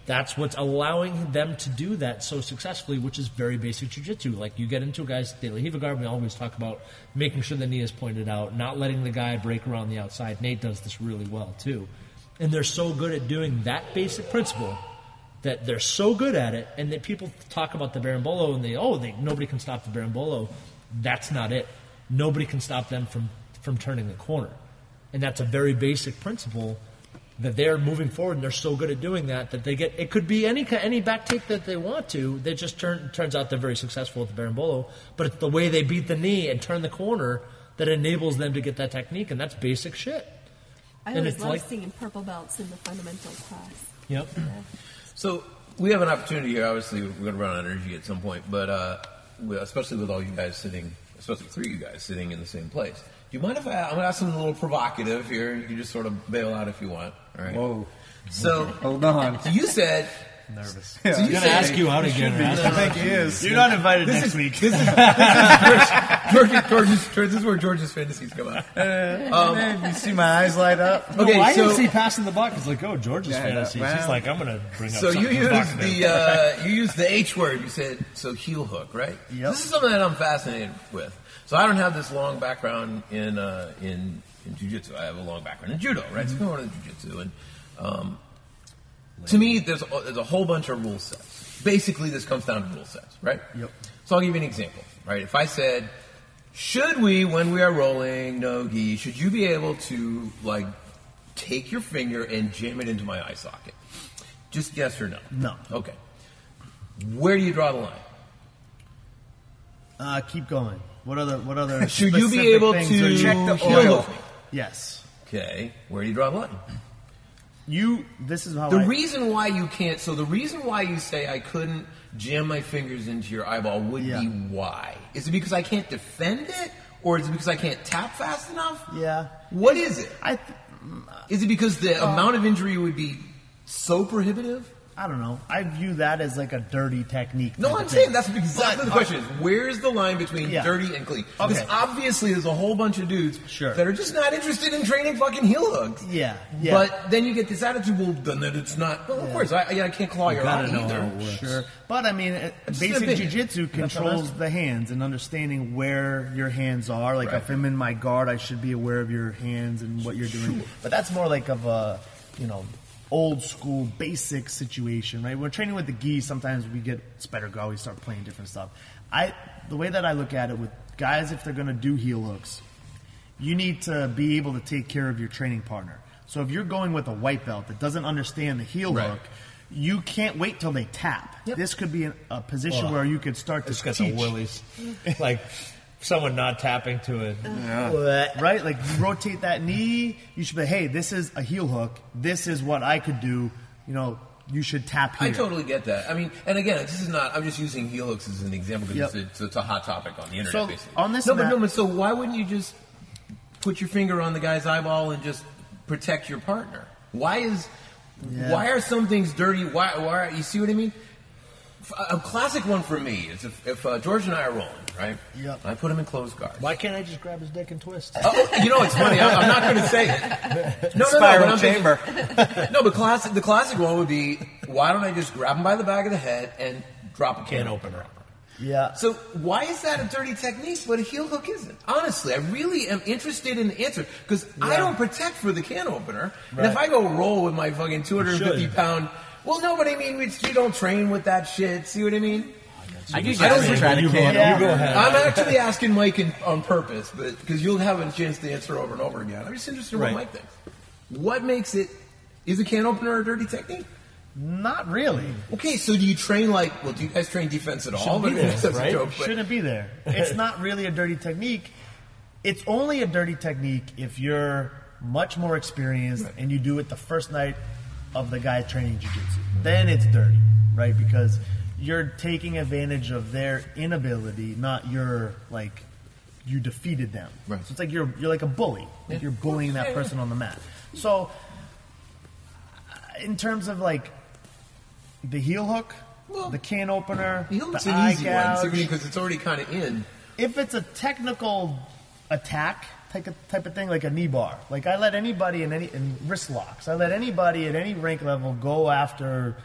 D: That's what's allowing them to do that so successfully, which is very basic jiu-jitsu. Like you get into a guy's De La Riva guard, we always talk about making sure the knee is pointed out, not letting the guy break around the outside. Nate does this really well too. And they're so good at doing that basic principle that they're so good at it, and that people talk about the Berimbolo and they oh they nobody can stop the Berimbolo. That's not it. Nobody can stop them from from turning the corner, and that's a very basic principle that they're moving forward and they're so good at doing that that they get it could be any any back take that they want to. They just turn turns out they're very successful with the Berimbolo, but it's the way they beat the knee and turn the corner that enables them to get that technique, and that's basic shit.
G: I
D: And
G: always love
D: like-
G: seeing purple belts in the fundamental class.
D: Yep.
B: So we have an opportunity here. Obviously, we're going to run out of energy at some point, but uh, we- especially with all you guys sitting, especially three of you guys sitting in the same place. Do you mind if I? I'm going to ask something a little provocative here. You can just sort of bail out if you want. All right.
I: Whoa.
B: So
I: Hold on.
B: you said.
E: Nervous.
B: So you
D: I'm gonna ask you out again. or ask
I: I think he is.
E: You're not invited next week.
B: this is George, George's, George, this is where George's fantasies come out.
I: Man, you see my eyes light up?
B: Okay,
D: no, I
B: so-
D: didn't see passing the buck. It's like, oh, George's
I: Yeah,
D: fantasies.
I: well-
D: He's like, I'm going to bring up the
B: So you
D: something
B: used
D: provocative.
B: the uh, you used the H word. You said so heel hook, right?
E: Yep.
B: This is something that I'm fascinated with. So I don't have this long background in uh, in in jujitsu. I have a long background in judo, right? So I'm going to jujitsu, and um, to me, there's a, there's a whole bunch of rule sets. Basically, this comes down to rule sets, right?
E: Yep.
B: So I'll give you an example, right? If I said, should we, when we are rolling no gi, should you be able to like take your finger and jam it into my eye socket? Just yes or no?
E: No.
B: Okay. Where do you draw the line?
E: Uh, keep going. What other? What other?
B: Should you be able to
I: Check the oil.
E: Yes.
B: Okay. Where do you draw the line?
E: You. This is how.
B: The
E: I,
B: reason why you can't, so the reason why you say I couldn't jam my fingers into your eyeball would
E: Yeah.
B: be why? Is it because I can't defend it? Or is it because I can't tap fast enough?
E: Yeah.
B: What is it?
E: I. Th-
B: Is it because the uh, amount of injury would be so prohibitive?
E: I don't know. I view that as like a dirty technique.
B: No, I'm saying that's exactly
E: But-
B: the question is where's the line between
E: Yeah.
B: dirty and clean? Because obviously there's a whole bunch of dudes
E: Sure.
B: that are just not interested in training fucking heel hooks.
E: Yeah. Yeah.
B: But then you get this attitude, well, then that it's not. Well, of course, I, I can't claw your eye either.
D: how it works.
E: Sure, but I mean, uh,
B: It's
E: basic jujitsu
B: That's what I'm
E: controls the hands and understanding where your hands are. Like
B: Right.
E: if I'm in my guard, I should be aware of your hands and what you're doing. But that's more like of a, you know, old school basic situation, right? When training with the gi, sometimes we get it's better go. We start playing different stuff. I the way that I look at it with guys, if they're going to do heel hooks, you need to be able to take care of your training partner. So if you're going with a white belt that doesn't understand the heel
B: Right.
E: hook, you can't wait till they tap. This could be a, a position
D: Well,
E: where you could start to
D: It's got
E: teach.
D: the willies. like someone not tapping to it.
E: Right? Like you rotate that knee, you should be, hey, this is a heel hook. This is what I could do. You know, you should tap here.
B: I totally get that. I mean, and again, this is not. I'm just using heel hooks as an example because
E: Yep.
B: it's, it's a hot topic on the internet.
E: So,
B: basically,
E: on this
B: no, but no, but so why wouldn't you just put your finger on the guy's eyeball and just protect your partner? Why is
E: Yeah.
B: why are some things dirty? Why why you see what I mean? A a classic one for me is if, if uh, George and I are rolling, right?
E: Yep.
B: I put him in close guard.
D: Why can't I just grab his dick and twist?
B: Oh, you know, it's funny. I, I'm not going to say it. No, no, no. But I'm thinking-
I: chamber.
B: no, but classic. The classic one would be, why don't I just grab him by the back of the head and drop a can,
D: Can
B: opener?
D: opener.
E: Yeah.
B: So why is that a dirty technique, but a heel hook isn't? Honestly, I really am interested in the answer because I don't protect for the can opener, and if I go roll with my fucking 250 pound, well, no, but I mean, we, you don't train with that shit. See what I mean?
I: I do
B: I don't
I: just try to
D: you go
I: can.
D: ahead. You go ahead.
B: I'm actually asking Mike in, on purpose, but because you'll have a chance to answer over and over again. I'm just interested in
D: Right.
B: what Mike thinks. What makes it? Is a can opener a dirty technique?
E: Not really.
B: Okay, so do you train like? Well, do you guys train defense at all?
D: Shouldn't be there,
B: that's a
D: right?
B: joke, but-
E: Shouldn't be there. It's not really a dirty technique. It's only a dirty technique if you're much more experienced and you do it the first night of the guy training jiu-jitsu. Then it's dirty, right? Because you're taking advantage of their inability, not your like you defeated them.
B: Right.
E: So it's like you're you're like a bully. Like you're bullying that person on the mat. So in terms of like the heel hook,
B: Well,
E: the can opener,
B: The
E: the
B: hook's
E: eye
B: an easy one
E: gouge,
B: because it's already kind of in.
E: if it's a technical attack, type of type of thing, like a knee bar. Like I let anybody in any in wrist locks. I let anybody at any rank level go after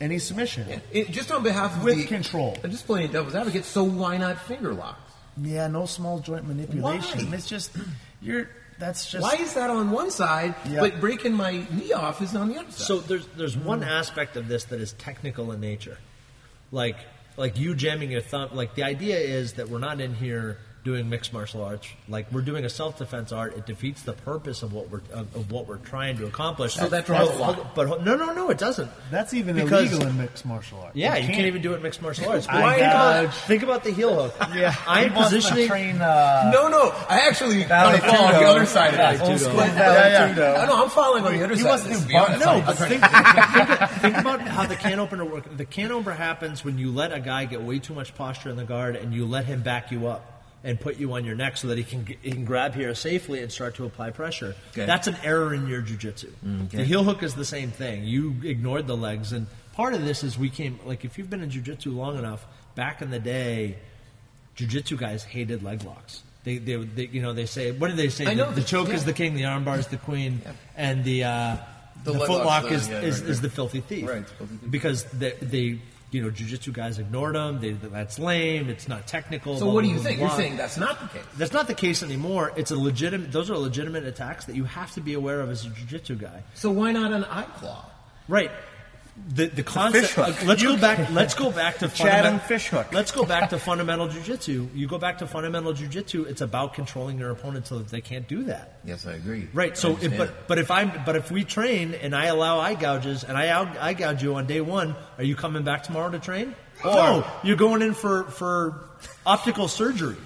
E: any submission.
B: It, just on behalf of
E: With
B: the,
E: control.
B: I'm just playing devil's advocate. So why not finger locks?
E: Yeah, no small joint manipulation.
B: Why?
E: It's just you're. That's just
B: Why is that on one side,
E: Yeah.
B: but breaking my knee off is on the other side?
D: So there's there's one aspect of this that is technical in nature, like like you jamming your thumb. Like the idea is that we're not in here doing mixed martial arts. Like we're doing a self defense art. It defeats the purpose of what we're of, of what we're trying to accomplish.
B: So that draws a line.
D: But, but no, no, no, it doesn't.
E: that's even
D: Because-
E: illegal in mixed martial arts.
D: Yeah, you can't, even do it in mixed martial arts.
E: I
D: think, about, think about the heel hook.
E: Yeah,
D: I'm
E: He
D: positioning.
E: Train, uh,
B: no, no, I actually
I: Valley
B: kind of fall on the other side of that.
I: Old
B: But-
I: school
B: but-
I: Valley
B: yeah,
I: Judo.
B: I know I'm following on the other
E: He
B: side.
E: wants
B: of
E: to
B: this, be honest.
E: bar- no,
D: but think, think, think about how the can opener works. The can opener happens when you let a guy get way too much posture in the guard and you let him back you up and put you on your neck so that he can he can grab here safely and start to apply pressure.
B: Okay.
D: That's an error in your jujitsu. The heel hook is the same thing. You ignored the legs, and part of this is we came like if you've been in jujitsu long enough. Back in the day, jujitsu guys hated leg locks. They, they, they, you know, they say, what do they say?
B: I know
D: the, the choke
B: yeah.
D: is the king, the armbar is the queen, and the uh,
B: The
D: the,
B: leg
D: foot
B: lock's
D: lock
B: the-
D: is,
B: yeah,
D: is,
B: right,
D: is
B: right.
D: the filthy thief.
B: Right, filthy thief.
D: Because they, they, you know, jujitsu guys ignored them. They, that's lame. It's not technical.
B: So
D: blah,
B: what do you
D: blah,
B: think?
D: blah.
B: You're saying that's not the case.
D: That's not the case anymore. It's a legitimate. Those are legitimate attacks that you have to be aware of as a jujitsu guy.
B: So why not an eye claw?
D: Right. The the concept. uh, let's go back. Let's go back to
I: Chatham fish hook.
D: Let's go back to fundamental jujitsu. You go back to fundamental jujitsu. It's about controlling your opponent so that they can't do that.
B: Yes, I agree.
D: Right. So, if, but but if I'm but if we train and I allow eye gouges and I out, eye gouge you on day one, are you coming back tomorrow to train? no, you're going in for for optical surgery.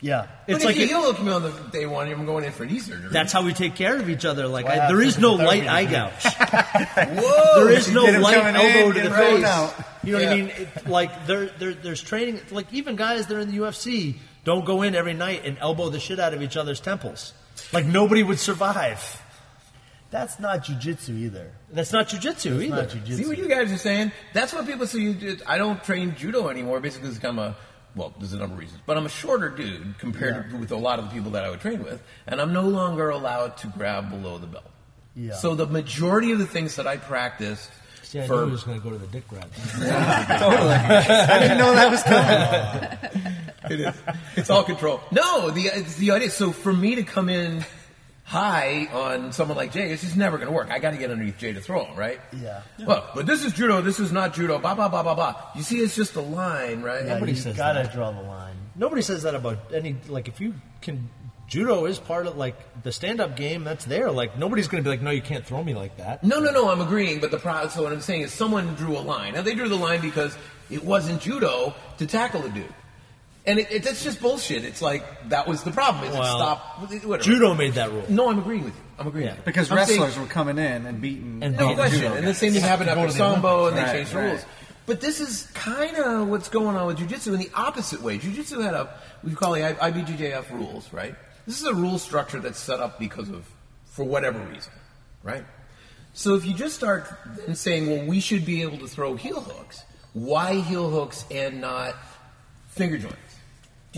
E: Yeah.
B: But
D: It's
B: if
D: like
B: you
D: it-
B: heel hook me on the day one, I'm going in for knee surgery.
D: that's how we take care of each other. Like I, there is no
E: physical
D: light eye gouge.
B: Whoa!
D: there is no light
I: coming in,
D: elbow to
I: get
D: the
I: 'em rolling
D: face.
I: out.
D: You know what I mean? It, like there, there, there's training. Like even guys that are in the UFC don't go in every night and elbow the shit out of each other's temples. Like nobody would survive.
E: That's not jujitsu either.
D: That's not jujitsu either.
E: Not jujitsu.
B: See what you guys are saying? That's what people say. You did. I don't train judo anymore. Basically, because I'm a well, there's a number of reasons, but I'm a shorter dude compared to with a lot of the people that I would train with, and I'm no longer allowed to grab below the belt.
E: Yeah.
B: So the majority of the things that I practiced
D: See, I
B: for
D: knew he was going to go to the dick grab. Totally.
I: I didn't know that was coming.
B: it is. It's all control. No, the it's the idea. So for me to come in high on someone like Jay, it's just never going to work. I got to get underneath Jay to throw him, right?
E: Yeah.
B: Well, but this is judo. This is not judo. Blah blah blah blah blah. You see, it's just a line, right?
E: Yeah,
D: Nobody
E: you
D: says
E: gotta
D: that.
E: draw the line.
D: Nobody says that about any. Like if you can, judo is part of like the stand-up game. That's there. Like nobody's going to be like, no, you can't throw me like that.
B: No, no, no. I'm agreeing, but the pro- so what I'm saying is someone drew a line. Now they drew the line because it wasn't judo to tackle a dude, and it, it, it's just bullshit. It's like that was the problem. Is it
D: Well,
B: stop whatever.
D: Judo made that rule.
B: No, I'm agreeing with you. I'm agreeing.
D: Yeah.
B: with you.
I: Because
B: I'm saying-
I: wrestlers were coming in and beating.
D: And
B: No
D: beating
B: question.
I: judo
B: And the
I: guys.
B: same thing happened
E: Go
B: after Sambo, and they
I: Right,
B: changed the
I: right.
B: rules. But this is kind of what's going on with Jiu-Jitsu in the opposite way. Jiu-Jitsu had a, we call the I- IBJJF rules, right? This is a rule structure that's set up because of, for whatever reason, right? So if you just start then saying, well, we should be able to throw heel hooks, why heel hooks and not finger joints?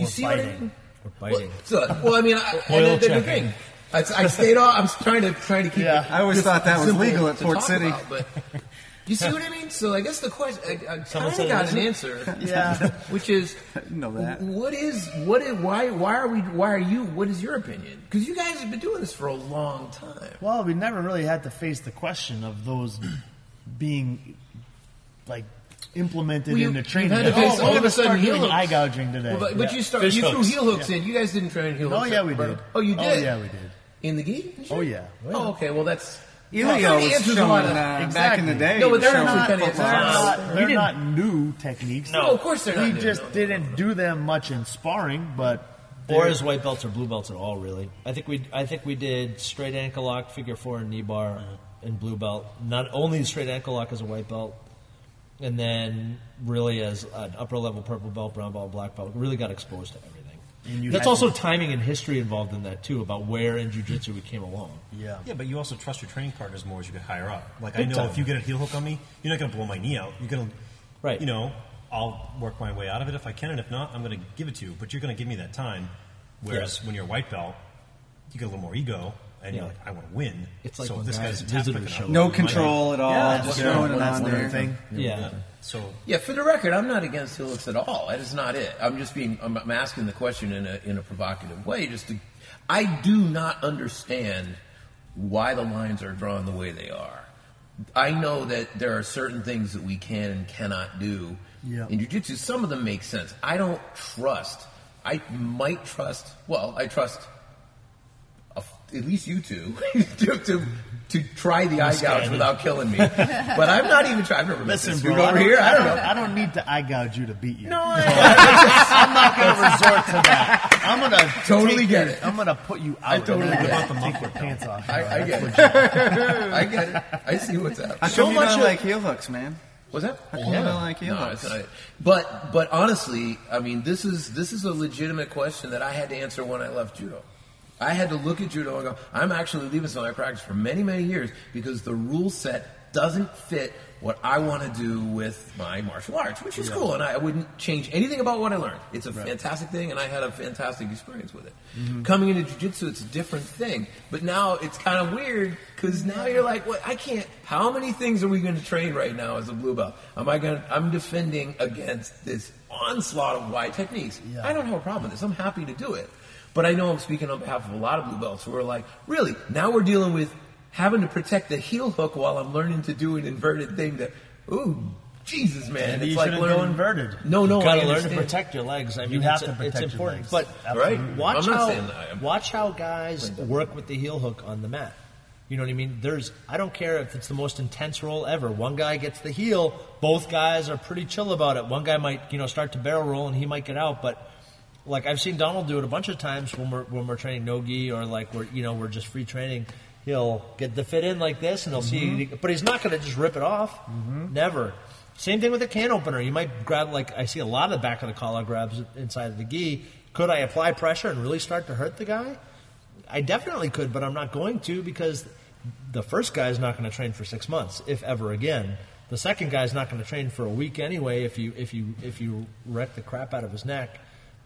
B: Do you
E: Or
B: see what I
E: biting.
B: mean?
D: Or biting.
B: Well, so, well I mean, I,
D: Oil
B: and then the thing, I, I stayed off. I'm trying to trying to keep.
E: Yeah.
B: it
I: I always thought that was legal at
B: to
I: Port City.
B: about, but you see what I mean? So I guess the question I, I kind of got an answer.
E: Yeah.
B: which is
I: I know that.
B: what is what is why why are we why are you what is your opinion? Because you guys have been doing this for a long time.
E: Well, we never really had to face the question of those being like implemented
B: Well, you-
E: in the training.
B: had to face
E: oh,
B: all of a sudden
E: start
B: heel
E: doing
B: hooks.
E: eye gouging today.
B: Well, but, but you start
D: Fish
B: you threw
D: hooks.
B: heel hooks in. You guys didn't train heel hooks.
E: Oh, yeah, we
B: right?
E: did.
B: Oh, you
E: Oh,
B: did.
E: yeah, we did.
B: In the gi?
E: Oh yeah.
B: Oh, okay. Well, that's
I: Ilio
B: that kinda
I: was
B: answers a
I: showing
B: lot of-
I: uh, back in the day.
B: No, but they're not-
E: They're not, they're
D: didn't-
E: new techniques.
B: No, of course they're not
E: We just
B: no.
E: didn't do them much in sparring, but
D: Or
E: they're-
D: as white belts or blue belts at all, really. I think we I think we did straight ankle lock, figure four, and knee bar, and blue belt. Not only the straight ankle lock as a white belt, and then really as an upper level purple belt, brown belt, black belt. Really got exposed to everything.
E: And you
D: That's also
E: to-
D: timing and history involved in that too, about where in jujitsu we came along.
E: yeah.
H: Yeah, but you also trust your training partners more as you get higher up. Like I know
D: time.
H: if you get a heel hook on me, you're not going to blow my knee out. You're going to,
D: Right.
H: You know, I'll work my way out of it if I can, and if not, I'm going to give it to you. But you're going to give me that time Whereas when you're a white belt, you get a little more ego, and
D: Yeah.
H: you're like, I want to win.
D: It's like
H: so
D: when
H: this
D: guys
H: guy's tap
D: visitors show
H: up.
D: up.
C: No control at all.
B: Yeah,
C: just
B: yeah.
C: throwing it on there.
E: thing.
D: Yeah.
H: So
B: Yeah, for the record, I'm not against heel at all. That is not it. I'm just being, I'm, I'm asking the question in a, in a provocative way. Just to, I do not understand why the lines are drawn the way they are. I know that there are certain things that we can and cannot do
E: Yeah.
B: in jiu-jitsu. Some of them make sense. I don't trust. I might trust. Well, I trust a, at least you two to, to to try the eye gouge without killing me. But I'm not even trying. I've never met
E: Listen,
B: this
E: bro.
B: dude over here. I don't know.
E: I don't need to eye gouge you to beat you.
B: No, I,
E: I'm not going to resort to that. I'm going to
B: Totally get it.
E: I'm going to put you out.
B: I totally
E: and then
B: get
E: take
B: it.
E: Take your pants off.
B: I, I get it. I get it. I see what's up.
C: How come you don't like heel hooks, man?
B: What's that?
C: How come you don't like heel
B: No,
C: hooks?
B: it's not. But but honestly, I mean, this is this is a legitimate question that I had to answer when I left judo. I had to look at judo and go, I'm actually leaving some of my practice for many many years because the rule set doesn't fit what I want to do with my martial arts, which is cool, and I wouldn't change anything about what I learned. It's a fantastic thing, and I had a fantastic experience with it.
C: Mm-hmm.
B: Coming into jiu-jitsu, it's a different thing, but now it's kind of weird because now you're like, what? I can't. How many things are we going to train right now as a blue belt? Am I going? to I'm defending against this onslaught of wide techniques. I don't have a problem with this. I'm happy to do it. But I know I'm speaking on behalf of a lot of blue belts who are like, really? Now we're dealing with having to protect the heel hook while I'm learning to do an inverted thing that, ooh, Jesus, man.
E: Maybe
B: it's like learning.
E: go inverted.
B: No, no,
D: you gotta learn to protect your legs. I mean,
E: You have
D: it's,
E: to
D: it's
E: protect your
D: important.
E: legs.
D: But
B: Right.
D: watch how. Watch how guys work with the heel hook on the mat. You know what I mean? There's I don't care if it's the most intense roll ever. One guy gets the heel, both guys are pretty chill about it. One guy might you know start to barrel roll and he might get out, but like I've seen Donald do it a bunch of times when we're when we're training no gi or like we're you know we're just free training. He'll get the fit in like this and he'll see, mm-hmm. but he's not going to just rip it off. Mm-hmm. Never. Same thing with a can opener. You might grab like I see a lot of the back of the collar grabs inside of the gi. Could I apply pressure and really start to hurt the guy? I definitely could, but I'm not going to because the first guy is not going to train for six months, if ever again. The second guy is not going to train for a week anyway. If you if you if you wreck the crap out of his neck,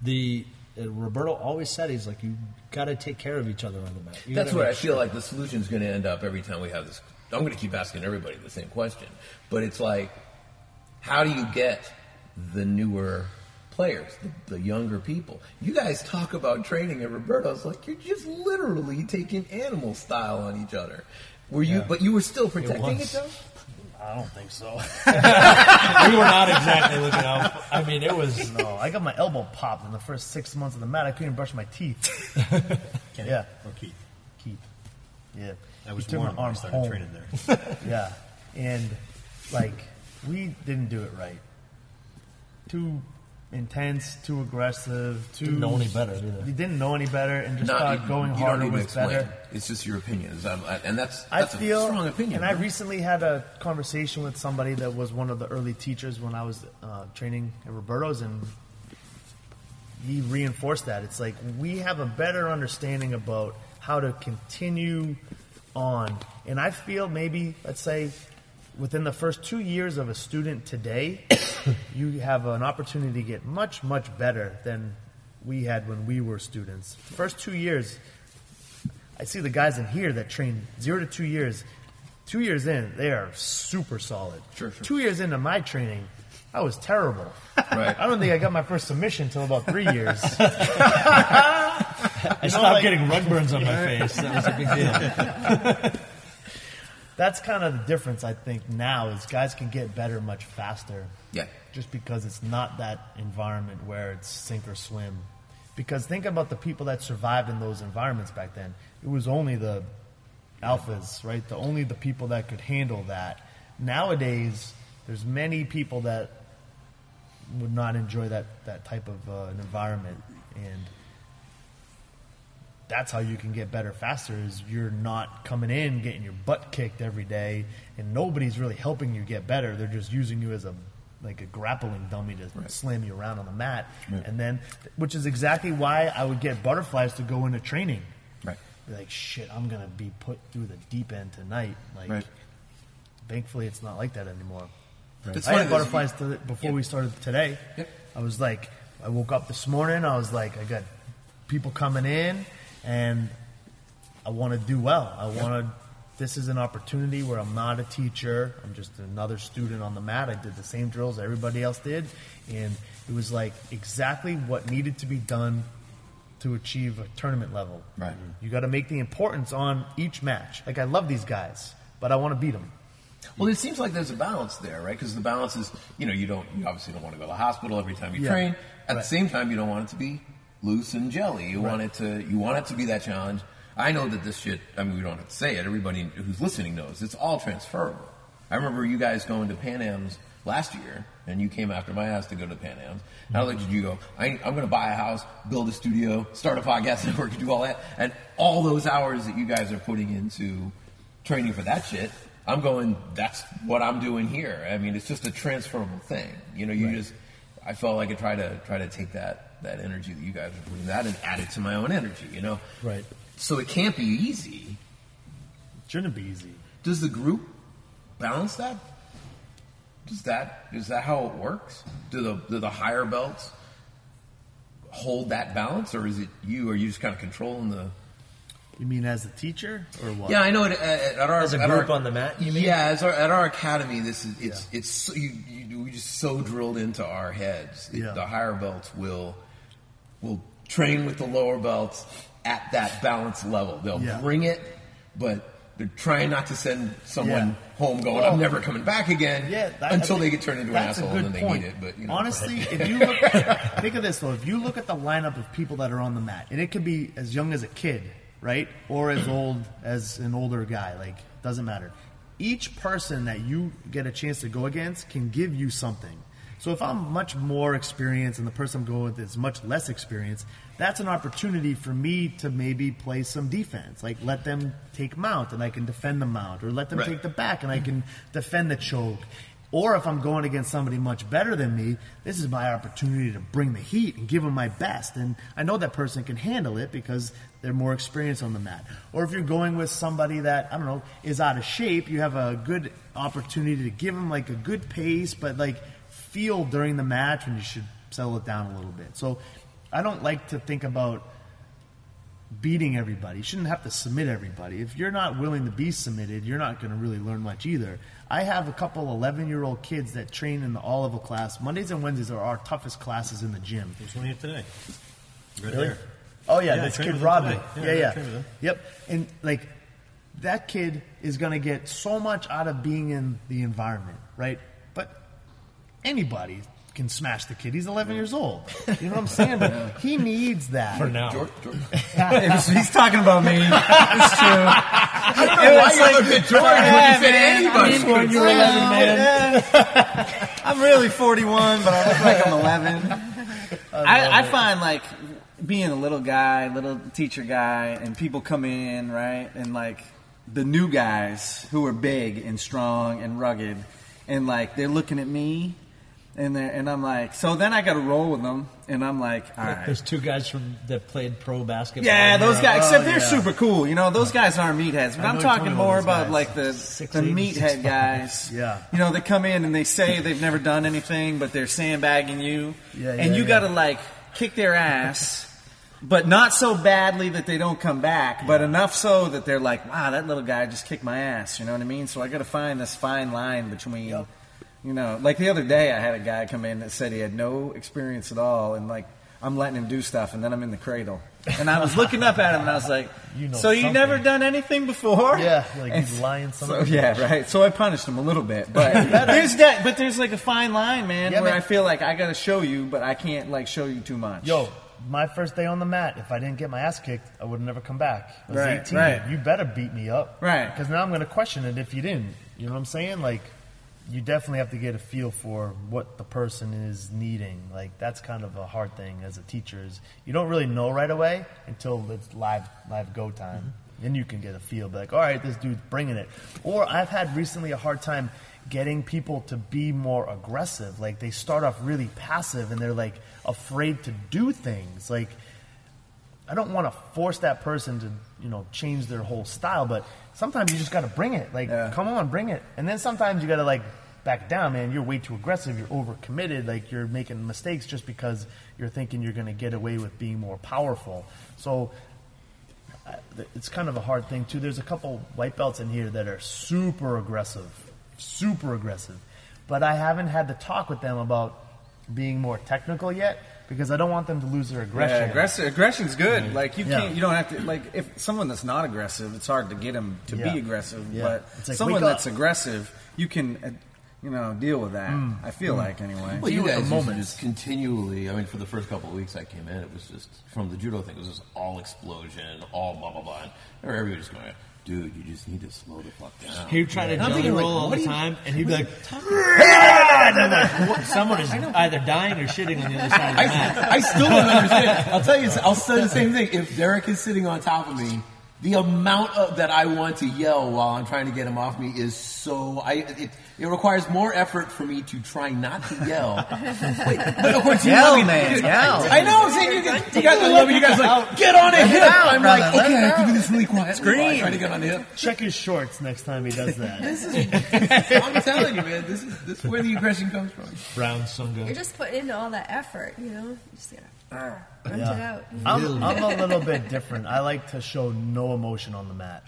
D: the uh, Roberto always said he's like you got to take care of each other on the mat. You
B: That's where I
D: make
B: feel like the solution is going to end up every time we have this. I'm going to keep asking everybody the same question, but it's like, how do you get the newer players, the, the younger people? You guys talk about training at Roberto's like you're just literally taking animal style on each other. Were you? But you were still protecting it,
D: was.
B: though.
E: I don't think so.
D: we were not exactly looking out. I mean, it was
E: no, I got my elbow popped in the first six months of the mat. I couldn't even brush my teeth. yeah,
H: or Keith.
E: Keith. Yeah,
H: I was
E: He took
H: warned
E: my
H: when I
E: arm
H: started
E: home.
H: training there.
E: yeah, and like we didn't do it right. Too intense, too aggressive, too.
D: Didn't know any better either.
E: You didn't know any better, and just
B: Not-
E: thought
B: you-
E: going
B: you don't
E: harder
B: need
E: was
B: explain.
E: better.
B: It's just your opinions, and that's
E: I
B: that's
E: feel,
B: a strong opinion.
E: and I recently had a conversation with somebody that was one of the early teachers when I was uh, training at Roberto's, and he reinforced that. It's like we have a better understanding about how to continue on, and I feel maybe let's say within the first two years of a student today, you have an opportunity to get much much better than we had when we were students. First two years. I see the guys in here that train zero to two years. Two years in, they are super solid.
B: Sure, sure.
E: Two years into my training, I was terrible.
B: Right.
E: I don't think I got my first submission until about three years.
D: I stopped getting rug burns on my face. That was a big deal.
E: That's kind of the difference, I think, now is guys can get better much faster.
B: Yeah.
E: Just because it's not that environment where it's sink or swim. Because think about the people that survived in those environments back then. It was only the alphas, right? The only the people that could handle that. Nowadays, there's many people that would not enjoy that that type of uh, an environment, and that's how you can get better faster. Is you're not coming in getting your butt kicked every day, and nobody's really helping you get better. They're just using you as a like a grappling dummy to slam you around on the mat, and then which is exactly why I would get butterflies to go into training.
B: Right.
E: Be like, shit, I'm gonna be put through the deep end tonight. Like,
B: Right.
E: thankfully, it's not like that anymore.
B: It's
E: I had butterflies to, before we started today.
B: Yep.
E: I was like, I woke up this morning. I was like, I got people coming in, and I want to do well. I want to. This is an opportunity where I'm not a teacher. I'm just another student on the mat. I did the same drills everybody else did, and it was like exactly what needed to be done to achieve a tournament level.
B: Right.
E: You got to make the importance on each match. Like I love these guys, but I want to beat them.
B: Well, it seems like there's a balance there, right? Because the balance is, you know, you don't, you obviously don't want to go to the hospital every time you
E: Yeah.
B: train. At
E: Right.
B: the same time, you don't want it to be loose and jelly. You want it to, you want it to be that challenge. I know that this shit. I mean, we don't have to say it. Everybody who's listening knows it's all transferable. I remember you guys going to Pan Am's last year, and you came after my ass to go to Pan Am's. Not only did you go, I, I'm going to buy a house, build a studio, start a podcast network, do all that, and all those hours that you guys are putting into training for that shit. I'm going. That's what I'm doing here. I mean, it's just a transferable thing. You know, you just. I felt like I try to try to take that that energy that you guys are putting that and add it to my own energy. You know,
E: Right.
B: so it can't be easy.
E: It shouldn't be easy.
B: Does the group balance that? Does that is that how it works? Do the do the higher belts hold that balance, or is it you? Are you just kind of controlling the?
E: You mean as a teacher or what?
B: Yeah, I know. At, at, at our
D: As a group
B: our-
D: on the mat, you mean?
B: Yeah, as our, at our academy, this is it's it's so, you, you, we just so drilled into our heads.
E: Yeah.
B: The higher belts will will train with the lower belts at that balance level. They'll
E: Yeah.
B: bring it, but they're trying not to send someone
E: Yeah.
B: home going,
E: Well,
B: "I'm never coming back again."
E: Yeah, that-
B: until
E: I
B: they get turned into an asshole and then they
E: point.
B: need it. But you know,
E: honestly, if you look, think of this though. If you look at the lineup of people that are on the mat, and it could be as young as a kid, right, or as old as an older guy, like doesn't matter. Each person that you get a chance to go against can give you something. So if I'm much more experienced and the person I'm going with is much less experienced, that's an opportunity for me to maybe play some defense. Like let them take mount and I can defend the mount, or let them
B: Right.
E: take the back and I can defend the choke. Or if I'm going against somebody much better than me, this is my opportunity to bring the heat and give them my best. And I know that person can handle it because they're more experienced on the mat. Or if you're going with somebody that, I don't know, is out of shape, you have a good opportunity to give them like a good pace, but like feel during the match when you should settle it down a little bit. So I don't like to think about beating everybody. You shouldn't have to submit everybody. If you're not willing to be submitted, you're not going to really learn much either. I have a couple 11 year old kids that train in the all level class. Mondays and Wednesdays are our toughest classes in the gym.
H: There's one here today. Right
E: Really?
H: there.
E: Oh yeah,
H: Yeah,
E: this kid
H: with him
E: Rodney.
H: today. Yeah,
E: Yeah, yeah.
H: trained with him.
E: Yep. And like that kid is gonna get so much out of being in the environment, right? But anybody can smash the kid. He's 11 years old. You know what I'm saying? But he needs that.
D: For now.
B: George, George,
C: He's talking about me. It's true.
B: I don't know why you looked at George when you said anybody.
C: I mean, you're 11, man. I'm really 41, but I look like I'm 11. I, I find like being a little guy, little teacher guy, and people come in, right? And like the new guys who are big and strong and rugged, and like they're looking at me. And, and I'm like, so then I got to roll with them, and I'm like, all right.
D: There's two guys from that played pro basketball.
C: Yeah, those guys. Except
E: Oh,
C: they're
E: yeah.
C: super cool. You know, those guys aren't meatheads. But I'm talking more about
E: guys.
C: like the
E: Six
C: the
E: eight,
C: meathead
E: five.
C: guys.
E: Yeah.
C: You know, they come in and they say they've never done anything, but they're sandbagging you.
E: Yeah,
C: and
E: yeah,
C: you
E: yeah.
C: got to like kick their ass. But not so badly that they don't come back, but enough so that they're like, "Wow, that little guy just kicked my ass." You know what I mean? So I got to find this fine line between, you know, like the other day I had a guy come in that said he had no experience at all, and like I'm letting him do stuff, and then I'm in the cradle, and I was looking up at him, and I was like,
E: You know
C: "So you
E: something."
C: never done anything before?"
E: Yeah, like
C: And
E: he's lying
C: So, yeah, right. So I punished him a little bit, but there's that. But there's like a fine line, man,
E: Yeah,
C: where
E: man.
C: I feel like I got to show you, but I can't like show you too much.
E: Yo, my first day on the mat, if I didn't get my ass kicked, I would have never come back. I was
C: Right,
E: 18.
C: right.
E: You better beat me up.
C: Right.
E: Because now I'm going to question it if you didn't. You know what I'm saying? Like, you definitely have to get a feel for what the person is needing. Like, that's kind of a hard thing as a teacher is you don't really know right away until it's live, live go time. Mm-hmm. Then you can get a feel, like, all right, this dude's bringing it. Or I've had recently a hard time getting people to be more aggressive. Like they start off really passive and they're like afraid to do things. Like I don't want to force that person to, you know, change their whole style, but sometimes you just got to bring it. Like,
C: Yeah.
E: come on, bring it. And then sometimes you got to like back down, man. You're way too aggressive. You're overcommitted. Like you're making mistakes just because you're thinking you're going to get away with being more powerful. So it's kind of a hard thing too. There's a couple white belts in here that are super aggressive, super aggressive, but I haven't had the talk with them about being more technical yet because I don't want them to lose their aggression.
C: Yeah, aggressive, aggression's good. Like you
E: Yeah.
C: can't, you don't have to. Like if someone that's not aggressive, it's hard to get them to
E: Yeah.
C: be aggressive.
E: Yeah.
C: But
E: It's like,
C: someone
E: wake up.
C: that's aggressive, you can, uh, you know, deal with that.
E: Mm.
C: I feel
E: Mm.
C: like anyway.
B: Well, you
E: Few
B: guys used to
E: moments.
B: just continually. I mean, for the first couple of weeks I came in, it was just from the judo thing. It was just all explosion, all blah blah blah. And everybody was going, "Dude, you just need to slow the fuck down."
D: He would try to
B: And I'm
D: jelly
B: thinking, like,
D: roll all
B: what
D: the
B: are you
D: time, and he'd be like,
B: talking
D: and I'm like, what? someone is either dying or shitting on the other side of the
B: I,
D: mat.
B: I still don't understand. I'll tell you. I'll say the same thing. If Derek is sitting on top of me, the amount of, that I want to yell while I'm trying to get him off me is so. I it, it requires more effort for me to try not to yell. Wait, but of course, you
C: Yell,
B: know, I
C: man,
B: dude,
C: yell.
B: I know. I'm saying you, guys- you guys, I love it. You guys are like get on a hip.
E: out,
B: I'm
E: brother,
B: like, okay, I can
E: out.
B: do this really quiet.
E: Scream.
B: Trying to get on a hip.
E: Check his shorts next time he does that. this is.
B: I'm telling you, man. This is this is where the aggression comes from.
D: Brown Sunga.
G: You're just putting in all that effort, you know? You just gotta uh, grunt it out.
E: I'm, I'm a little bit different. I like to show no emotion on the mat.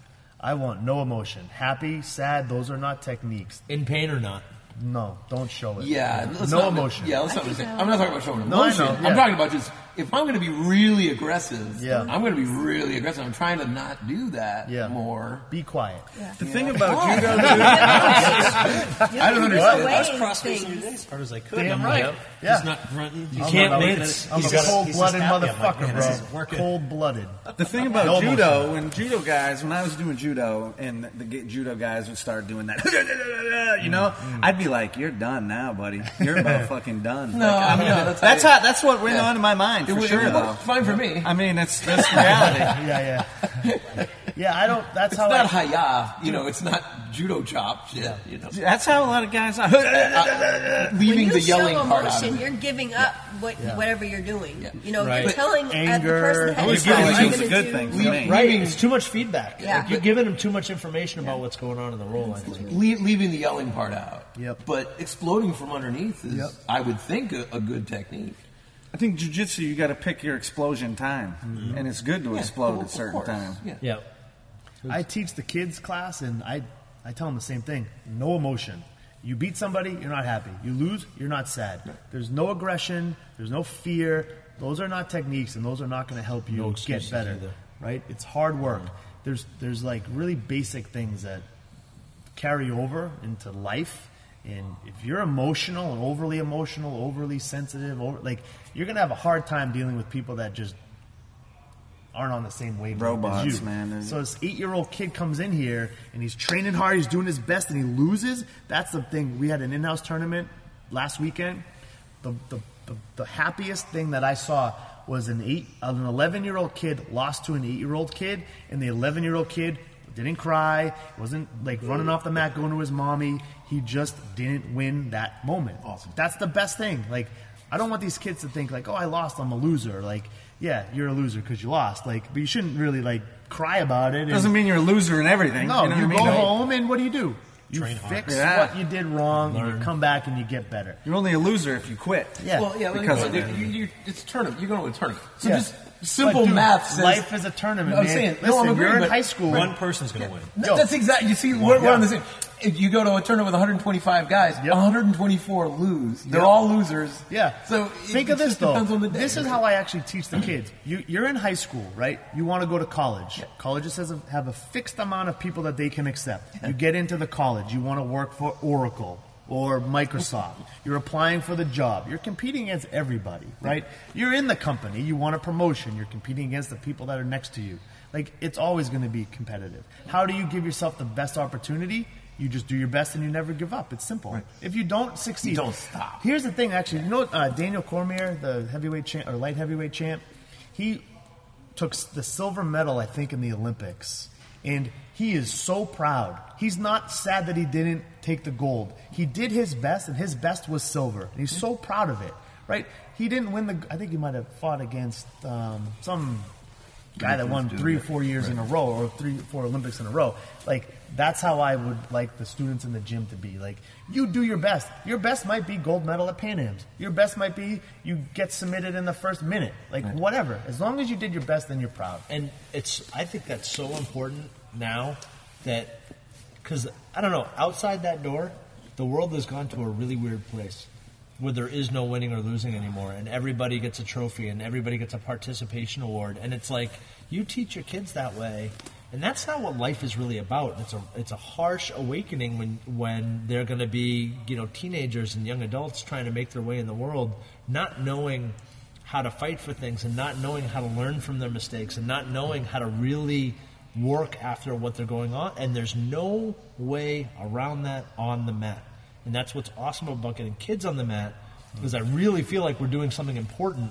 E: I want no emotion. Happy, sad, those are not techniques.
D: In pain or not?
E: No, don't show it.
B: Yeah, let's
E: no
B: not,
E: emotion.
B: Yeah, let's not.
G: think.
B: I'm not uh, talking about showing
E: No, I
B: emotion.
E: know,
B: I'm talking about just if I'm going to be really aggressive.
E: Yeah.
B: I'm going to be really aggressive. I'm trying to not do that
E: Yeah.
B: more.
E: Be quiet.
G: Yeah.
C: The thing about judo, dude,
B: I don't understand.
G: Away
H: I was cross-facing
G: things.
H: as hard as I could.
E: Damn
H: I'm
E: right.
H: like,
E: Yeah.
D: He's not grunting. You
E: I'm
D: can't
E: a-
D: mince.
E: I'm
H: He's
E: a cold-blooded
H: he's just happy. I'm like,
E: motherfucker,
H: man, this is
E: bro. Cold-blooded.
C: the thing about
E: No
C: judo,
E: emotion.
C: when judo guys, when I was doing judo, and the g- judo guys would start doing that, you know,
E: Mm,
C: I'd be like, "You're done now, buddy. You're about fucking done."
B: No,
C: Like,
B: I mean, no, that's,
C: that's
B: how.
C: how. That's what went
B: Yeah.
C: on in my mind
B: It,
C: for
B: would-
C: sure,
B: it
C: though.
B: worked fine for me.
C: I mean, that's that's reality.
E: Yeah, yeah. Yeah, I don't. That's how
B: It's
E: how
B: not
E: I.
B: haya, you know. It's not judo chop shit. You know,
C: That's how a lot of guys are.
G: When
B: leaving
G: you
B: the
G: show
B: yelling part out.
G: emotion,
B: of it.
G: you're giving up what
E: Yeah.
G: whatever you're doing.
B: Yeah.
G: You know,
D: Right.
G: you're telling uh, the
E: Anger.
G: person
E: I
G: ahead
C: always
G: of
C: like
G: I'm
C: it was a good
G: do-
C: thing for me.
D: Right, it's too much feedback.
G: Yeah.
D: Like, you're giving them too much information about what's going on in the role. I think.
B: Le- leaving the yelling part out.
E: Yep.
B: But exploding from underneath is,
E: Yep.
B: I would think, a, a good technique.
C: I think jujitsu, you got to pick your explosion time, mm-hmm. and it's good to
B: Yeah,
C: explode at
B: of
C: certain
B: course.
C: time.
B: Yeah.
D: Yeah.
E: I teach the kids class, and I, I tell them the same thing. No emotion. You beat somebody, you're not happy. You lose, you're not sad. There's no aggression. There's no fear. Those are not techniques, and those are not going to help you
D: No
E: get better.
D: either.
E: Right? It's hard work. There's there's like really basic things that carry over into life. And if you're emotional and overly emotional, overly sensitive, over, like you're gonna have a hard time dealing with people that just aren't on the same wavelength
C: Robots,
E: as you.
C: man.
E: So this eight-year-old kid comes in here and he's training hard, he's doing his best, and he loses. That's the thing. We had an in-house tournament last weekend. The the, the, the happiest thing that I saw was an eight an 11-year-old kid lost to an eight-year-old kid, and the 11-year-old kid didn't cry, wasn't like running off the mat going to his mommy. He just didn't win that moment.
B: Awesome.
E: That's the best thing. Like, I don't want these kids to think like, "Oh, I lost. I'm a loser." Like, yeah, you're a loser because you lost. Like, but you shouldn't really like cry about it. and-
C: Doesn't mean you're a loser in everything.
E: no,
C: you, know
E: you,
C: what I
E: go
C: mean?
E: home and what do you do? You
D: Train hard.
E: fix
C: Yeah.
E: what you did wrong. and You come back and you get better.
C: You're only a loser if you quit.
E: Yeah.
B: Well, yeah,
C: Because
B: because
C: of that.
B: you, you, it's tournament. You're going to a tournament. So
E: Yeah.
B: just simple
E: dude,
B: math says
E: life is a tournament.
B: I'm
E: man.
B: saying,
E: Listen,
B: no, I'm
E: you're in high school.
H: One person's going to win.
B: No, that's exactly. You see, we're, we're on the same. If you go to a tournament with 125 guys,
E: Yep.
B: 124 lose. They're
E: Yep.
B: all losers.
E: Yeah.
B: So
E: think
B: it
E: of this though.
B: On the day.
E: This is how I actually teach the kids. You, you're in high school, right? You want to go to college. Colleges has a, have a fixed amount of people that they can accept. You get into the college. You want to work for Oracle or Microsoft. You're applying for the job. You're competing against everybody, right? You're in the company. You want a promotion. You're competing against the people that are next to you. Like it's always going to be competitive. How do you give yourself the best opportunity? You just do your best and you never give up. It's simple. If you don't succeed,
B: You don't stop.
E: Here's the thing, actually. You know uh, Daniel Cormier, the heavyweight champ or light heavyweight champ, he took the silver medal, I think, in the Olympics, and he is so proud. He's not sad that he didn't take the gold. He did his best, and his best was silver, and he's so proud of it. Right? He didn't win the. I think he might have fought against um, some guy that won three or four years in a row, or three, or four Olympics in a row. Like that's how I would like the students in the gym to be. Like, you do your best. Your best might be gold medal at Pan Am's. Your best might be you get submitted in the first minute. Like, whatever. As long as you did your best, then you're proud.
D: and it's I think that's so important now that because I don't know outside that door, the world has gone to a really weird place where there is no winning or losing anymore, and everybody gets a trophy and everybody gets a participation award, and it's like you teach your kids that way. And that's not what life is really about. It's a it's a harsh awakening when when they're going to be you know teenagers and young adults trying to make their way in the world, not knowing how to fight for things and not knowing how to learn from their mistakes and not knowing how to really work after what they're going on and there's no way around that on the mat and that's what's awesome about getting kids on the mat is i really feel like we're doing something important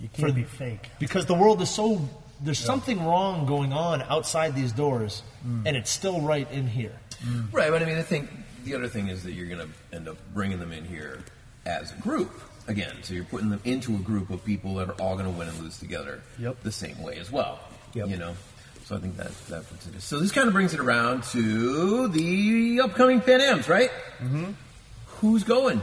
E: You can't be fake.
D: because the world is so there's something wrong going on outside these doors
E: Mm.
D: and it's still right in here
B: Right, but I mean, I think the other thing is that you're going to end up bringing them in here as a group again. So you're putting them into a group of people that are all going to win and lose together
E: Yep.
B: the same way as well.
E: Yep.
B: You know, so I think that that puts it. So this kind of brings it around to the upcoming Pan Am's, right? Mm-hmm. Who's going?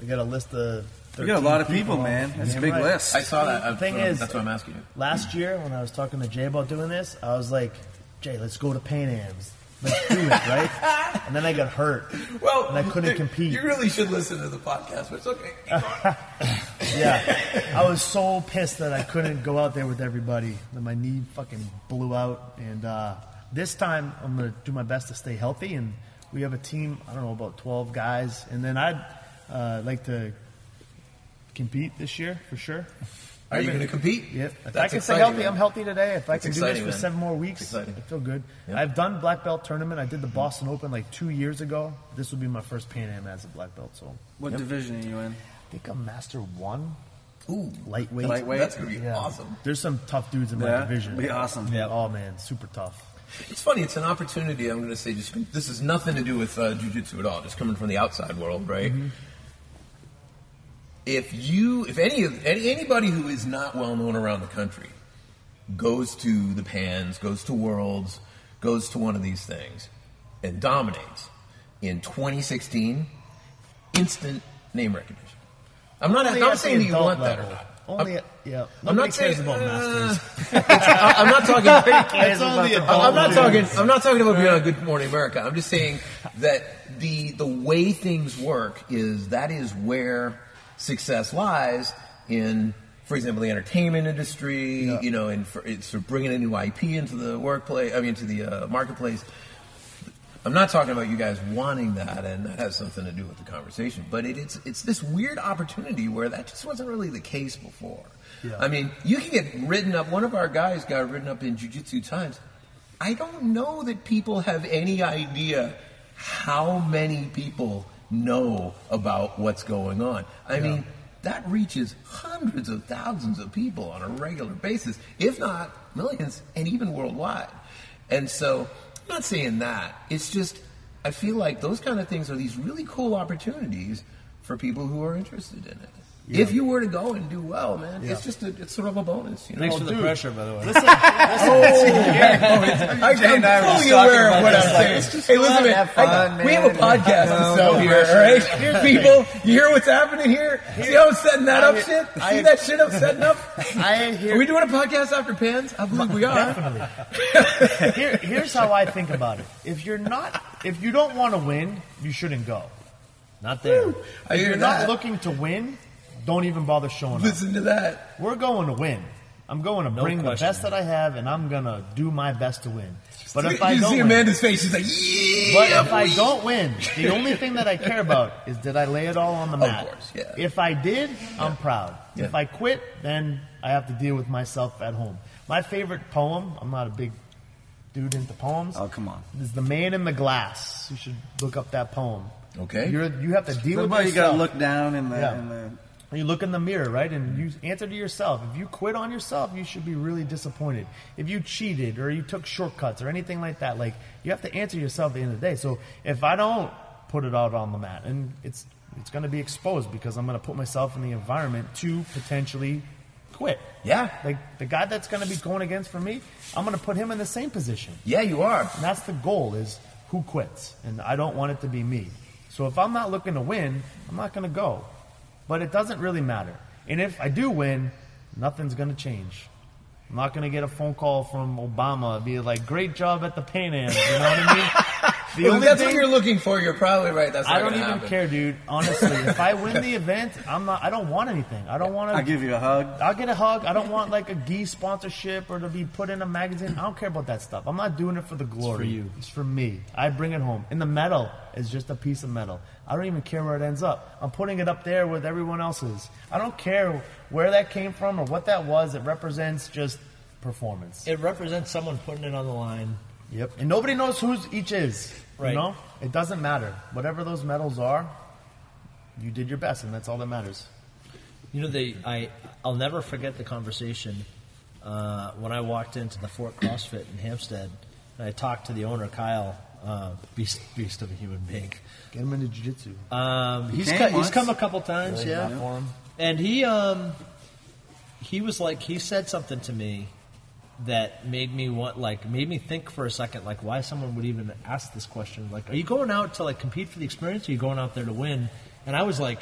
E: We got a list of.
C: We got a lot of
E: 13
C: people, man. That's a big
E: right.
C: list.
B: I saw that.
E: The thing
B: that's,
E: is-
B: that's what I'm asking you.
E: Last year, when I was talking to Jay about doing this, I was like, Jay, let's go to Pan Am's. Let's do it, right? and then I got hurt.
B: Well,
E: And I couldn't compete.
B: You really should listen to the podcast, but it's okay.
E: Yeah. I was so pissed that I couldn't go out there with everybody. That my knee fucking blew out. And uh, this time, I'm going to do my best to stay healthy. And we have a team, I don't know, about 12 guys. And then I'd uh, like to compete this year for sure.
B: Are you going to compete?
E: Yep. If I
B: That's
E: can stay healthy,
B: man.
E: I'm healthy today. If I
B: That's
E: can do this for
B: man.
E: seven more weeks, I feel good.
B: Yep.
E: I've done black belt tournament. I did the Boston Open like two years ago. This will be my first Pan Am as a black belt. So
C: What division are you in?
E: I think I'm Master One,
B: Ooh,
E: lightweight.
C: Lightweight?
B: that's going to be
E: Yeah.
B: awesome.
E: There's some tough dudes in my
C: Yeah?
E: division.
C: Be awesome.
E: Yeah. Oh man, super tough.
B: It's funny. It's an opportunity. I'm going to say, just this has nothing to do with uh, jujitsu at all. Just coming from the outside world, right? If you, if any of any, anybody who is not well known around the country goes to the Pans, goes to Worlds, goes to one of these things, and dominates in 2016, instant name recognition. I'm not.
E: Only
B: I'm not saying that you
E: adult
B: want that or
E: level.
B: not.
E: Only
B: I'm,
E: at, yeah.
B: I'm
E: Nobody
B: not
E: cares
B: saying
E: about
B: uh,
E: masters.
B: I- I'm not talking.
E: It's only adult
B: I'm not talking. I'm not talking about being on Good Morning America. I'm just saying that the the way things work is that is where success lies in, for example, the entertainment industry. You know, and for, it's for bringing a new IP into the workplace. I mean, into the uh, marketplace. I'm not talking about you guys wanting that, and that has something to do with the conversation. But it, it's it's this weird opportunity where that just wasn't really the case before. I mean, you can get ridden up. One of our guys got ridden up in Jiu-Jitsu times. I don't know that people have any idea how many people know about what's going on. I mean, that reaches hundreds of thousands of people on a regular basis, if not millions, and even worldwide. And so, I'm not saying that. It's just, I feel like those kind of things are these really cool opportunities for people who are interested in it. If you were to go and do well, man, it's just a, it's sort of a bonus. You know?
D: thanks for the oh, pressure by the way
B: I, oh.
C: Jay and I were
B: I'm fully
C: talking
B: aware of what I'm saying.
C: it's just
B: hey, listen, man,
C: have
B: I-
C: fun,
B: we have a podcast to sell here,
C: pressure.
B: all right? People, you hear what's happening here? See how I'm setting that up,
E: I-
B: shit?
E: I-
B: See that shit I'm setting up?
E: I hear.
B: Are we doing a podcast after Pans? I believe we are.
E: Definitely. Here, here's how I think about it. If you're not, if you don't want to win, you shouldn't go.
D: not there
E: If you're not looking to win, don't even bother showing up.
B: Listen to that.
E: We're going to win. I'm going to
D: No
E: bring
D: question.
E: the best that I have, and I'm gonna do my best to win. But if
B: you
E: I don't
B: see
E: win,
B: Amanda's face. She's like,
E: but
B: yeah.
E: if I don't win, the only thing that I care about is did I lay it all on the mat.
B: course, yeah.
E: If I did, I'm proud.
B: Yeah.
E: If I quit, then I have to deal with myself at home. My favorite poem. I'm not a big dude into poems.
C: Oh, come on.
E: Is the man in the glass. You should look up that poem.
B: Okay.
E: You're, you have to deal
C: What
E: with
C: about you
E: yourself.
C: gotta look down in the,
E: Yeah.
C: in the
E: You look in the mirror, right, and mm-hmm. you answer to yourself. If you quit on yourself, you should be really disappointed. If you cheated or you took shortcuts or anything like that, like you have to answer yourself at the end of the day. So if I don't put it out on the mat, and it's it's going to be exposed because I'm going to put myself in the environment to potentially quit.
B: Yeah.
E: Like the guy that's going to be going against for me, I'm going to put him in the same position.
B: Yeah, you are.
E: And that's the goal is who quits. And I don't want it to be me. So if I'm not looking to win, I'm not going to go. But it doesn't really matter. And if I do win, nothing's going to change. I'm not going to get a phone call from Obama be like, "Great job at the Pan Am." You know what I mean? The
B: Well, if
E: only
B: that's
E: thing-
B: what you're looking for, you're probably right. That's not
E: I don't even
B: happen.
E: care, dude. Honestly, if I win the event, I'm not. I don't want anything. I don't want to.
I: I'll give you a hug.
E: I'll get a hug. I don't want like a gi sponsorship or to be put in a magazine. I don't care about that stuff. I'm not doing it for the glory.
D: It's for you.
E: It's for me. I bring it home. And the medal is just a piece of metal. I don't even care where it ends up. I'm putting it up there with everyone else's. I don't care where that came from or what that was. It represents just performance.
D: It represents someone putting it on the line.
E: Yep. And nobody knows whose each is.
D: Right.
E: You know? It doesn't matter. Whatever those medals are, you did your best, and that's all that matters.
D: You know, they I I'll never forget the conversation uh, when I walked into the Fort CrossFit in Hampstead, and I talked to the owner Kyle, uh, beast beast of a human being.
E: Get him into jiu-jitsu.
D: Um, he's
I: came
D: co- he's come a couple times,
E: Really
D: yeah.
E: for him.
D: And he um he was like he said something to me that made me want like made me think for a second like why someone would even ask this question. Like are you going out to like compete for the experience or are you going out there to win? And I was like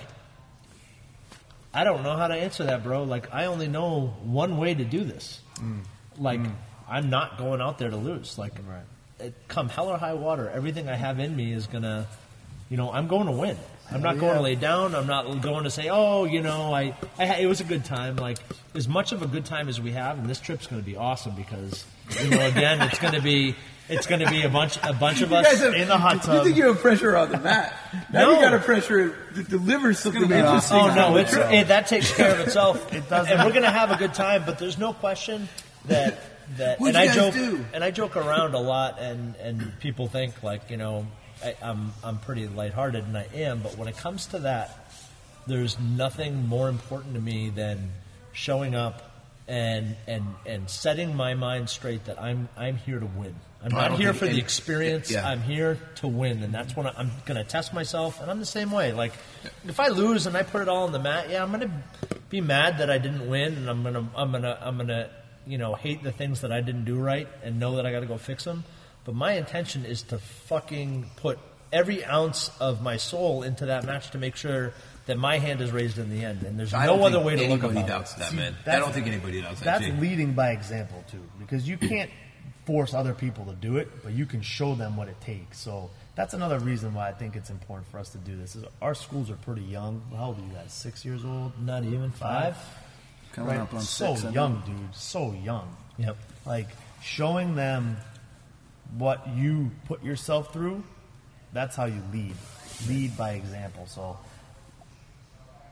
D: I don't know how to answer that bro. Like I only know one way to do this. Mm. Like mm. I'm not going out there to lose. Like it, come hell or high water everything I have in me is gonna you know I'm going to win I'm not going to lay down. I'm not going to say, oh, you know, I, I it was a good time. Like as much of a good time as we have, and this trip's going to be awesome because, you know, again, it's going to be, it's going to be a bunch, a bunch of us
B: have,
E: in the hot tub.
B: You think you have pressure on the mat? Now
D: No.
B: you got to pressure to deliver something
I: be
B: interesting.
D: Oh no, it's it, that takes care of itself.
E: It does.
D: and we're gonna have a good time. But there's no question that that.
B: What'd
D: and
B: you
D: I
B: guys
D: joke
B: do?
D: and I joke around a lot, and and people think like you know I, I'm I'm pretty lighthearted, and I am. But when it comes to that, there's nothing more important to me than showing up and and and setting my mind straight that I'm I'm here to win. I'm not here for the experience.
B: yeah.
D: I'm here to win, and that's when I, I'm going to test myself. And I'm the same way. Like, if I lose and I put it all on the mat, yeah, I'm going to be mad that I didn't win, and I'm going to, I'm going to, I'm going to, you know, hate the things that I didn't do right, and know that I got to go fix them. But my intention is to fucking put every ounce of my soul into that match to make sure that my hand is raised in the end, and there's
B: I
D: no other way to look
B: anybody
D: about
B: doubts
D: it.
B: that, man. I don't think anybody doubts that.
E: That's
B: Jake.
E: leading by example too, because you can't force other people to do it, but you can show them what it takes. So that's another reason why I think it's important for us to do this. Is our schools are pretty young. How old are you guys? Six years old?
D: Not even five.
I: Coming
E: Right?
I: up on
E: so
I: six. I
E: young, dude. So young.
D: Yep.
E: Like showing them what you put yourself through. That's how you lead. Lead by example. So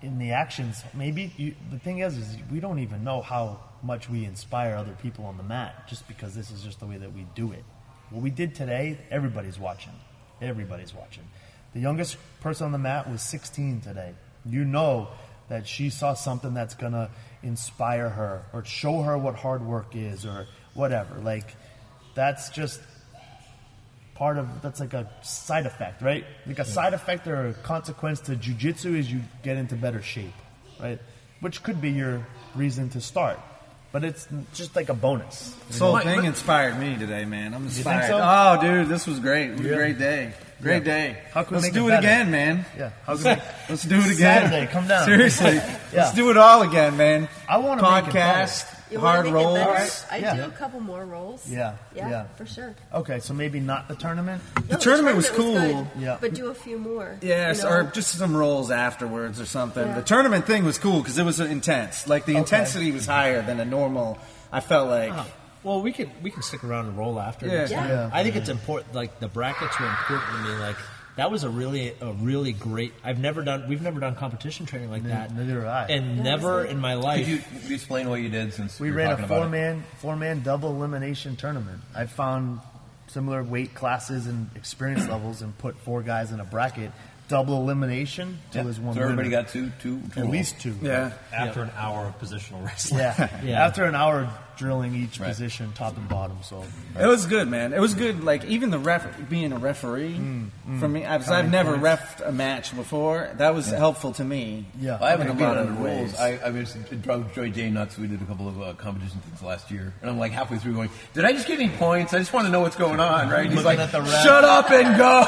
E: in the actions, maybe you, the thing is, is we don't even know how much we inspire other people on the mat just because this is just the way that we do it. What we did today, everybody's watching. Everybody's watching. The youngest person on the mat was 16 today. You know that she saw something that's going to inspire her or show her what hard work is or whatever. Like, that's just part of that's like a side effect, right? Like a side effect or a consequence to jujitsu is you get into better shape, right? Which could be your reason to start, but it's just like a bonus.
I: This whole thing
B: but-
I: inspired me today, man. I'm inspired.
E: so?
I: Oh, dude, this was great. It was
E: Yeah.
I: a great day. Great
E: Yeah.
I: day.
E: How can
I: Let's
E: make
I: do
E: it
I: it, again, man.
E: Yeah, how can we-
I: Let's do it again.
E: Saturday, come down.
I: Seriously.
E: Yeah.
I: Let's do it all again, man.
E: I wanna make it
I: Podcast,
G: You
I: hard rolls.
G: better? I
E: Yeah.
G: do a couple more rolls.
E: Yeah,
G: Yeah,
E: yeah.
G: for sure.
E: Okay, so maybe not the tournament.
G: No,
I: tournament was
G: good,
I: cool.
E: Yeah.
G: But do a few more.
I: Yes,
G: you know?
I: or just some rolls afterwards or something.
G: Yeah.
I: The tournament thing was cool because it was intense. Like the intensity was higher than a normal. I felt like
D: Oh, Well, we can we can stick around and roll after.
I: Yeah.
D: next.
E: Yeah.
D: I think it's important. Like the brackets are important to me. Like that was a really a really great. I've never done. We've never done competition training like that.
E: neither have I.
D: And never in my life.
B: Could you explain what you did since
E: We ran a four man four man double elimination tournament. I found similar weight classes and experience levels and put four guys in a bracket. double elimination till
B: Yeah.
E: there's one.
B: So everybody
E: winner.
B: got two, two, two
E: at least two.
C: Yeah.
H: After an hour of positional wrestling.
E: Yeah.
D: Yeah.
E: After an hour drilling each
B: Right.
E: position, top and bottom. So
C: It was good, man. It was good. Like even the ref being a referee for me, I've, I've never refed a match before. That was helpful to me.
E: Yeah.
B: I haven't
C: in a
B: been
C: lot
B: on
C: of
B: the rules. I, I mean, it drove Joy Jane nuts. We did a couple of uh, competition things last year, and I'm like halfway through going, "Did I just get any points? I just want to know what's going on." Right? He's like,
E: at the
B: "Shut up and go."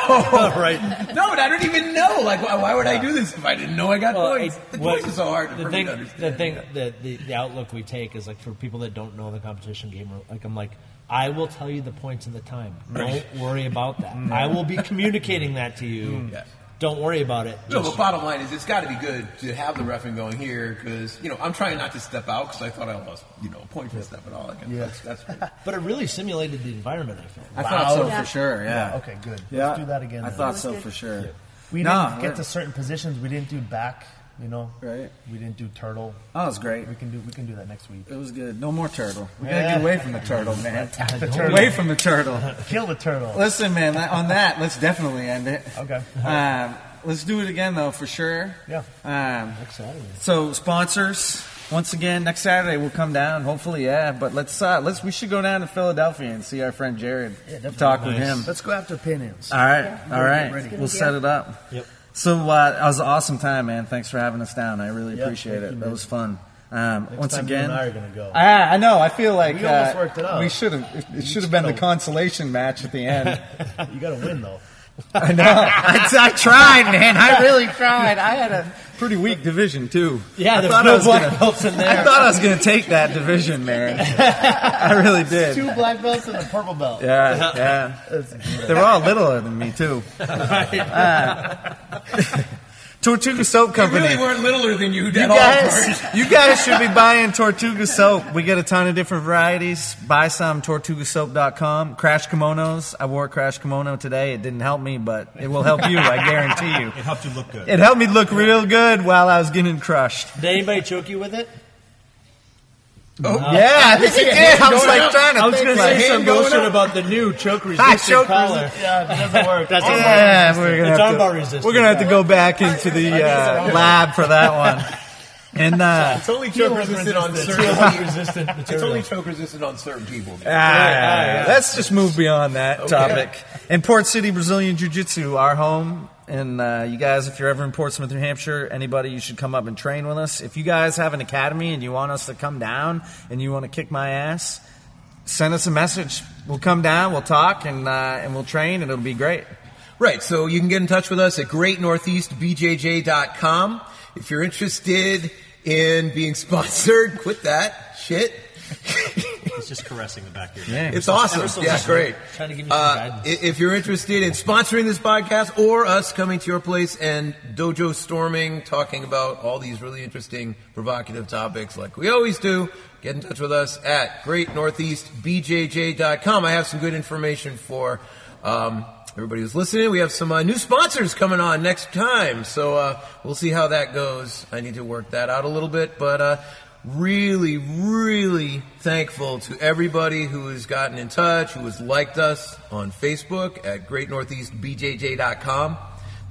E: right.
B: no, but I don't even know. Like, why, why would I do this if I didn't know I got
D: Well,
B: points?
D: it-
B: The
D: what-
B: points are so hard
D: the
B: for me
D: thing,
B: to
D: the
B: understand.
D: thing, the, the the outlook we take is like for people that don't know the competition game. Like I'm like, I will tell you the points and the time. Don't worry about that. Mm. I will be communicating that to you. Mm.
B: Yeah.
D: Don't worry about it.
B: No,
D: Just-
B: but bottom line is, it's got to be good to have the refing going here because you know I'm trying not to step out because I thought I lost you know a point for stepping out. Like,
E: Yeah.
B: that's, that's great.
D: but it really simulated the environment. I felt.
C: I thought so
G: Yeah.
C: for sure. Yeah.
E: Okay, good.
C: Yeah.
E: Let's do that again.
C: I
E: then.
C: thought so
G: good.
C: for sure.
E: we didn't
C: we're-
E: get to certain positions. We didn't do back. You know,
C: Right.
E: We didn't do turtle.
C: Oh, it was great.
E: We can do. We can do that next week.
C: It was good. No more turtle. We gotta get away from the turtle, man.
E: The turtle.
C: Away from the turtle.
E: Kill the turtle.
C: Listen, man. On that, let's definitely end it.
E: Okay.
C: Um, let's do it again, though, for sure.
E: Yeah.
C: Um,
D: Next Saturday.
C: So sponsors, once again, next Saturday we'll come down. Hopefully, yeah. But let's uh, let's we should go down to Philadelphia and see our friend Jared.
E: definitely.
C: talk with him.
E: Let's go after pin-ins.
C: All right, all right. We'll set it up.
D: Yep.
C: So uh, that was an awesome time, man. Thanks for having us down. I really
E: Yeah,
C: appreciate it.
E: you,
C: that was fun. Um, once again,
E: I are gonna go.
C: Ah, I know. I feel like
E: We almost
C: uh,
E: worked it out.
C: We should have. It, it should have been the consolation match at the end.
E: you got to win though.
C: I know. I, I tried, man. I really tried. I had a pretty weak division too.
D: Yeah,
C: I
D: there's
C: thought
D: no
C: I was
D: black
C: gonna-
D: belts in there.
C: I thought I was going to take that division, man. I really did.
E: Two black belts and a purple belt.
C: Yeah, yeah. They were all littler than me too. Uh, Tortuga Soap
B: They
C: Company.
B: really weren't littler than you,
C: You
B: at all.
C: guys, you guys should be buying Tortuga soap. We get a ton of different varieties. Buy some, tortugasoap.com. Crash kimonos. I wore a crash kimono today. It didn't help me, but it will help you, I guarantee you.
H: It helped you look good.
C: It helped me look real good while I was getting crushed.
D: Did anybody choke you with it?
C: Yeah, I think it did. I was like trying to
D: I was
C: think
D: going to
C: like,
D: say some bullshit
B: up.
D: about the new choke resistant
C: choke
D: collar.
E: Yeah, it doesn't work.
D: That's
C: Yeah, we're gonna
D: It's
C: have
D: armbar
C: to,
D: resistant.
C: we're gonna have to go back into the uh, lab for that one. And uh,
B: It's only choke resistant on certain.
D: resistant
B: It's only choke resistant on certain people.
C: Ah, let's just move beyond that topic. And Port City Brazilian Jiu Jitsu, our home. And uh, you guys, if you're ever in Portsmouth, New Hampshire, anybody, you should come up and train with us. If you guys have an academy and you want us to come down and you want to kick my ass, send us a message. We'll come down, we'll talk, and uh, and we'll train, and it'll be great.
B: Right, so you can get in touch with us at greatnortheastbjj.com. If you're interested in being sponsored, quit that shit.
H: He's just caressing the back of your
C: Yeah.
H: neck.
B: It's awesome.
D: ever so
B: Yeah, great.
D: Trying to give you some
B: Uh,
D: guidance.
B: if you're interested in sponsoring this podcast or us coming to your place and dojo storming, talking about all these really interesting, provocative topics like we always do, get in touch with us at greatnortheastbjj.com. I have some good information for um, everybody who's listening. We have some uh, new sponsors coming on next time, so uh, we'll see how that goes. I need to work that out a little bit, but. Uh, really, really thankful to everybody who has gotten in touch, who has liked us on Facebook at greatnortheastbjj.com.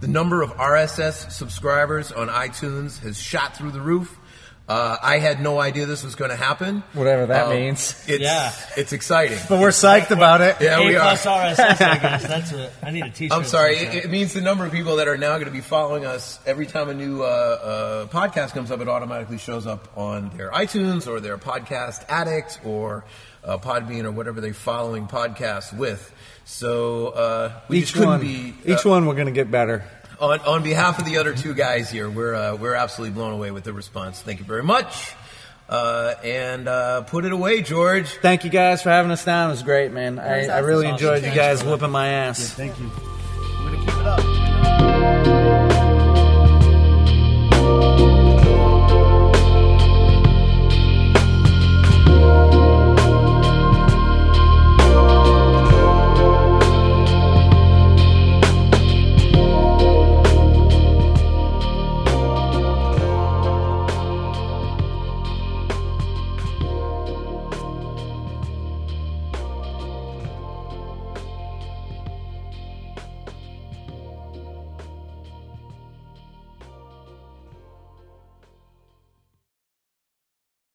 B: The number of RSS subscribers on iTunes has shot through the roof. Uh, I had no idea this was going to happen.
C: Whatever that
B: Um,
C: means.
B: It's,
D: Yeah.
B: it's exciting.
C: But we're psyched about it.
B: Yeah,
D: A
B: we are.
D: plus RSS, I guess. That's what I need a t-shirt.
B: I'm sorry. It, it means the number of people that are now going to be following us every time a new uh, uh, podcast comes up, it automatically shows up on their iTunes or their podcast addict or uh, Podbean or whatever they're following podcasts with. So uh, we
C: Each
B: just couldn't
C: one,
B: be.
C: each
B: uh,
C: one, we're going to get better.
B: On, on behalf of the other two guys here, we're uh, we're absolutely blown away with the response. Thank you very much. Uh, and uh, put it away, George.
C: Thank you guys for having us down. It was great, man. I,
G: was
C: I really
G: awesome.
C: enjoyed you guys
D: for
C: whooping my ass.
E: Thank you. I'm gonna keep it up.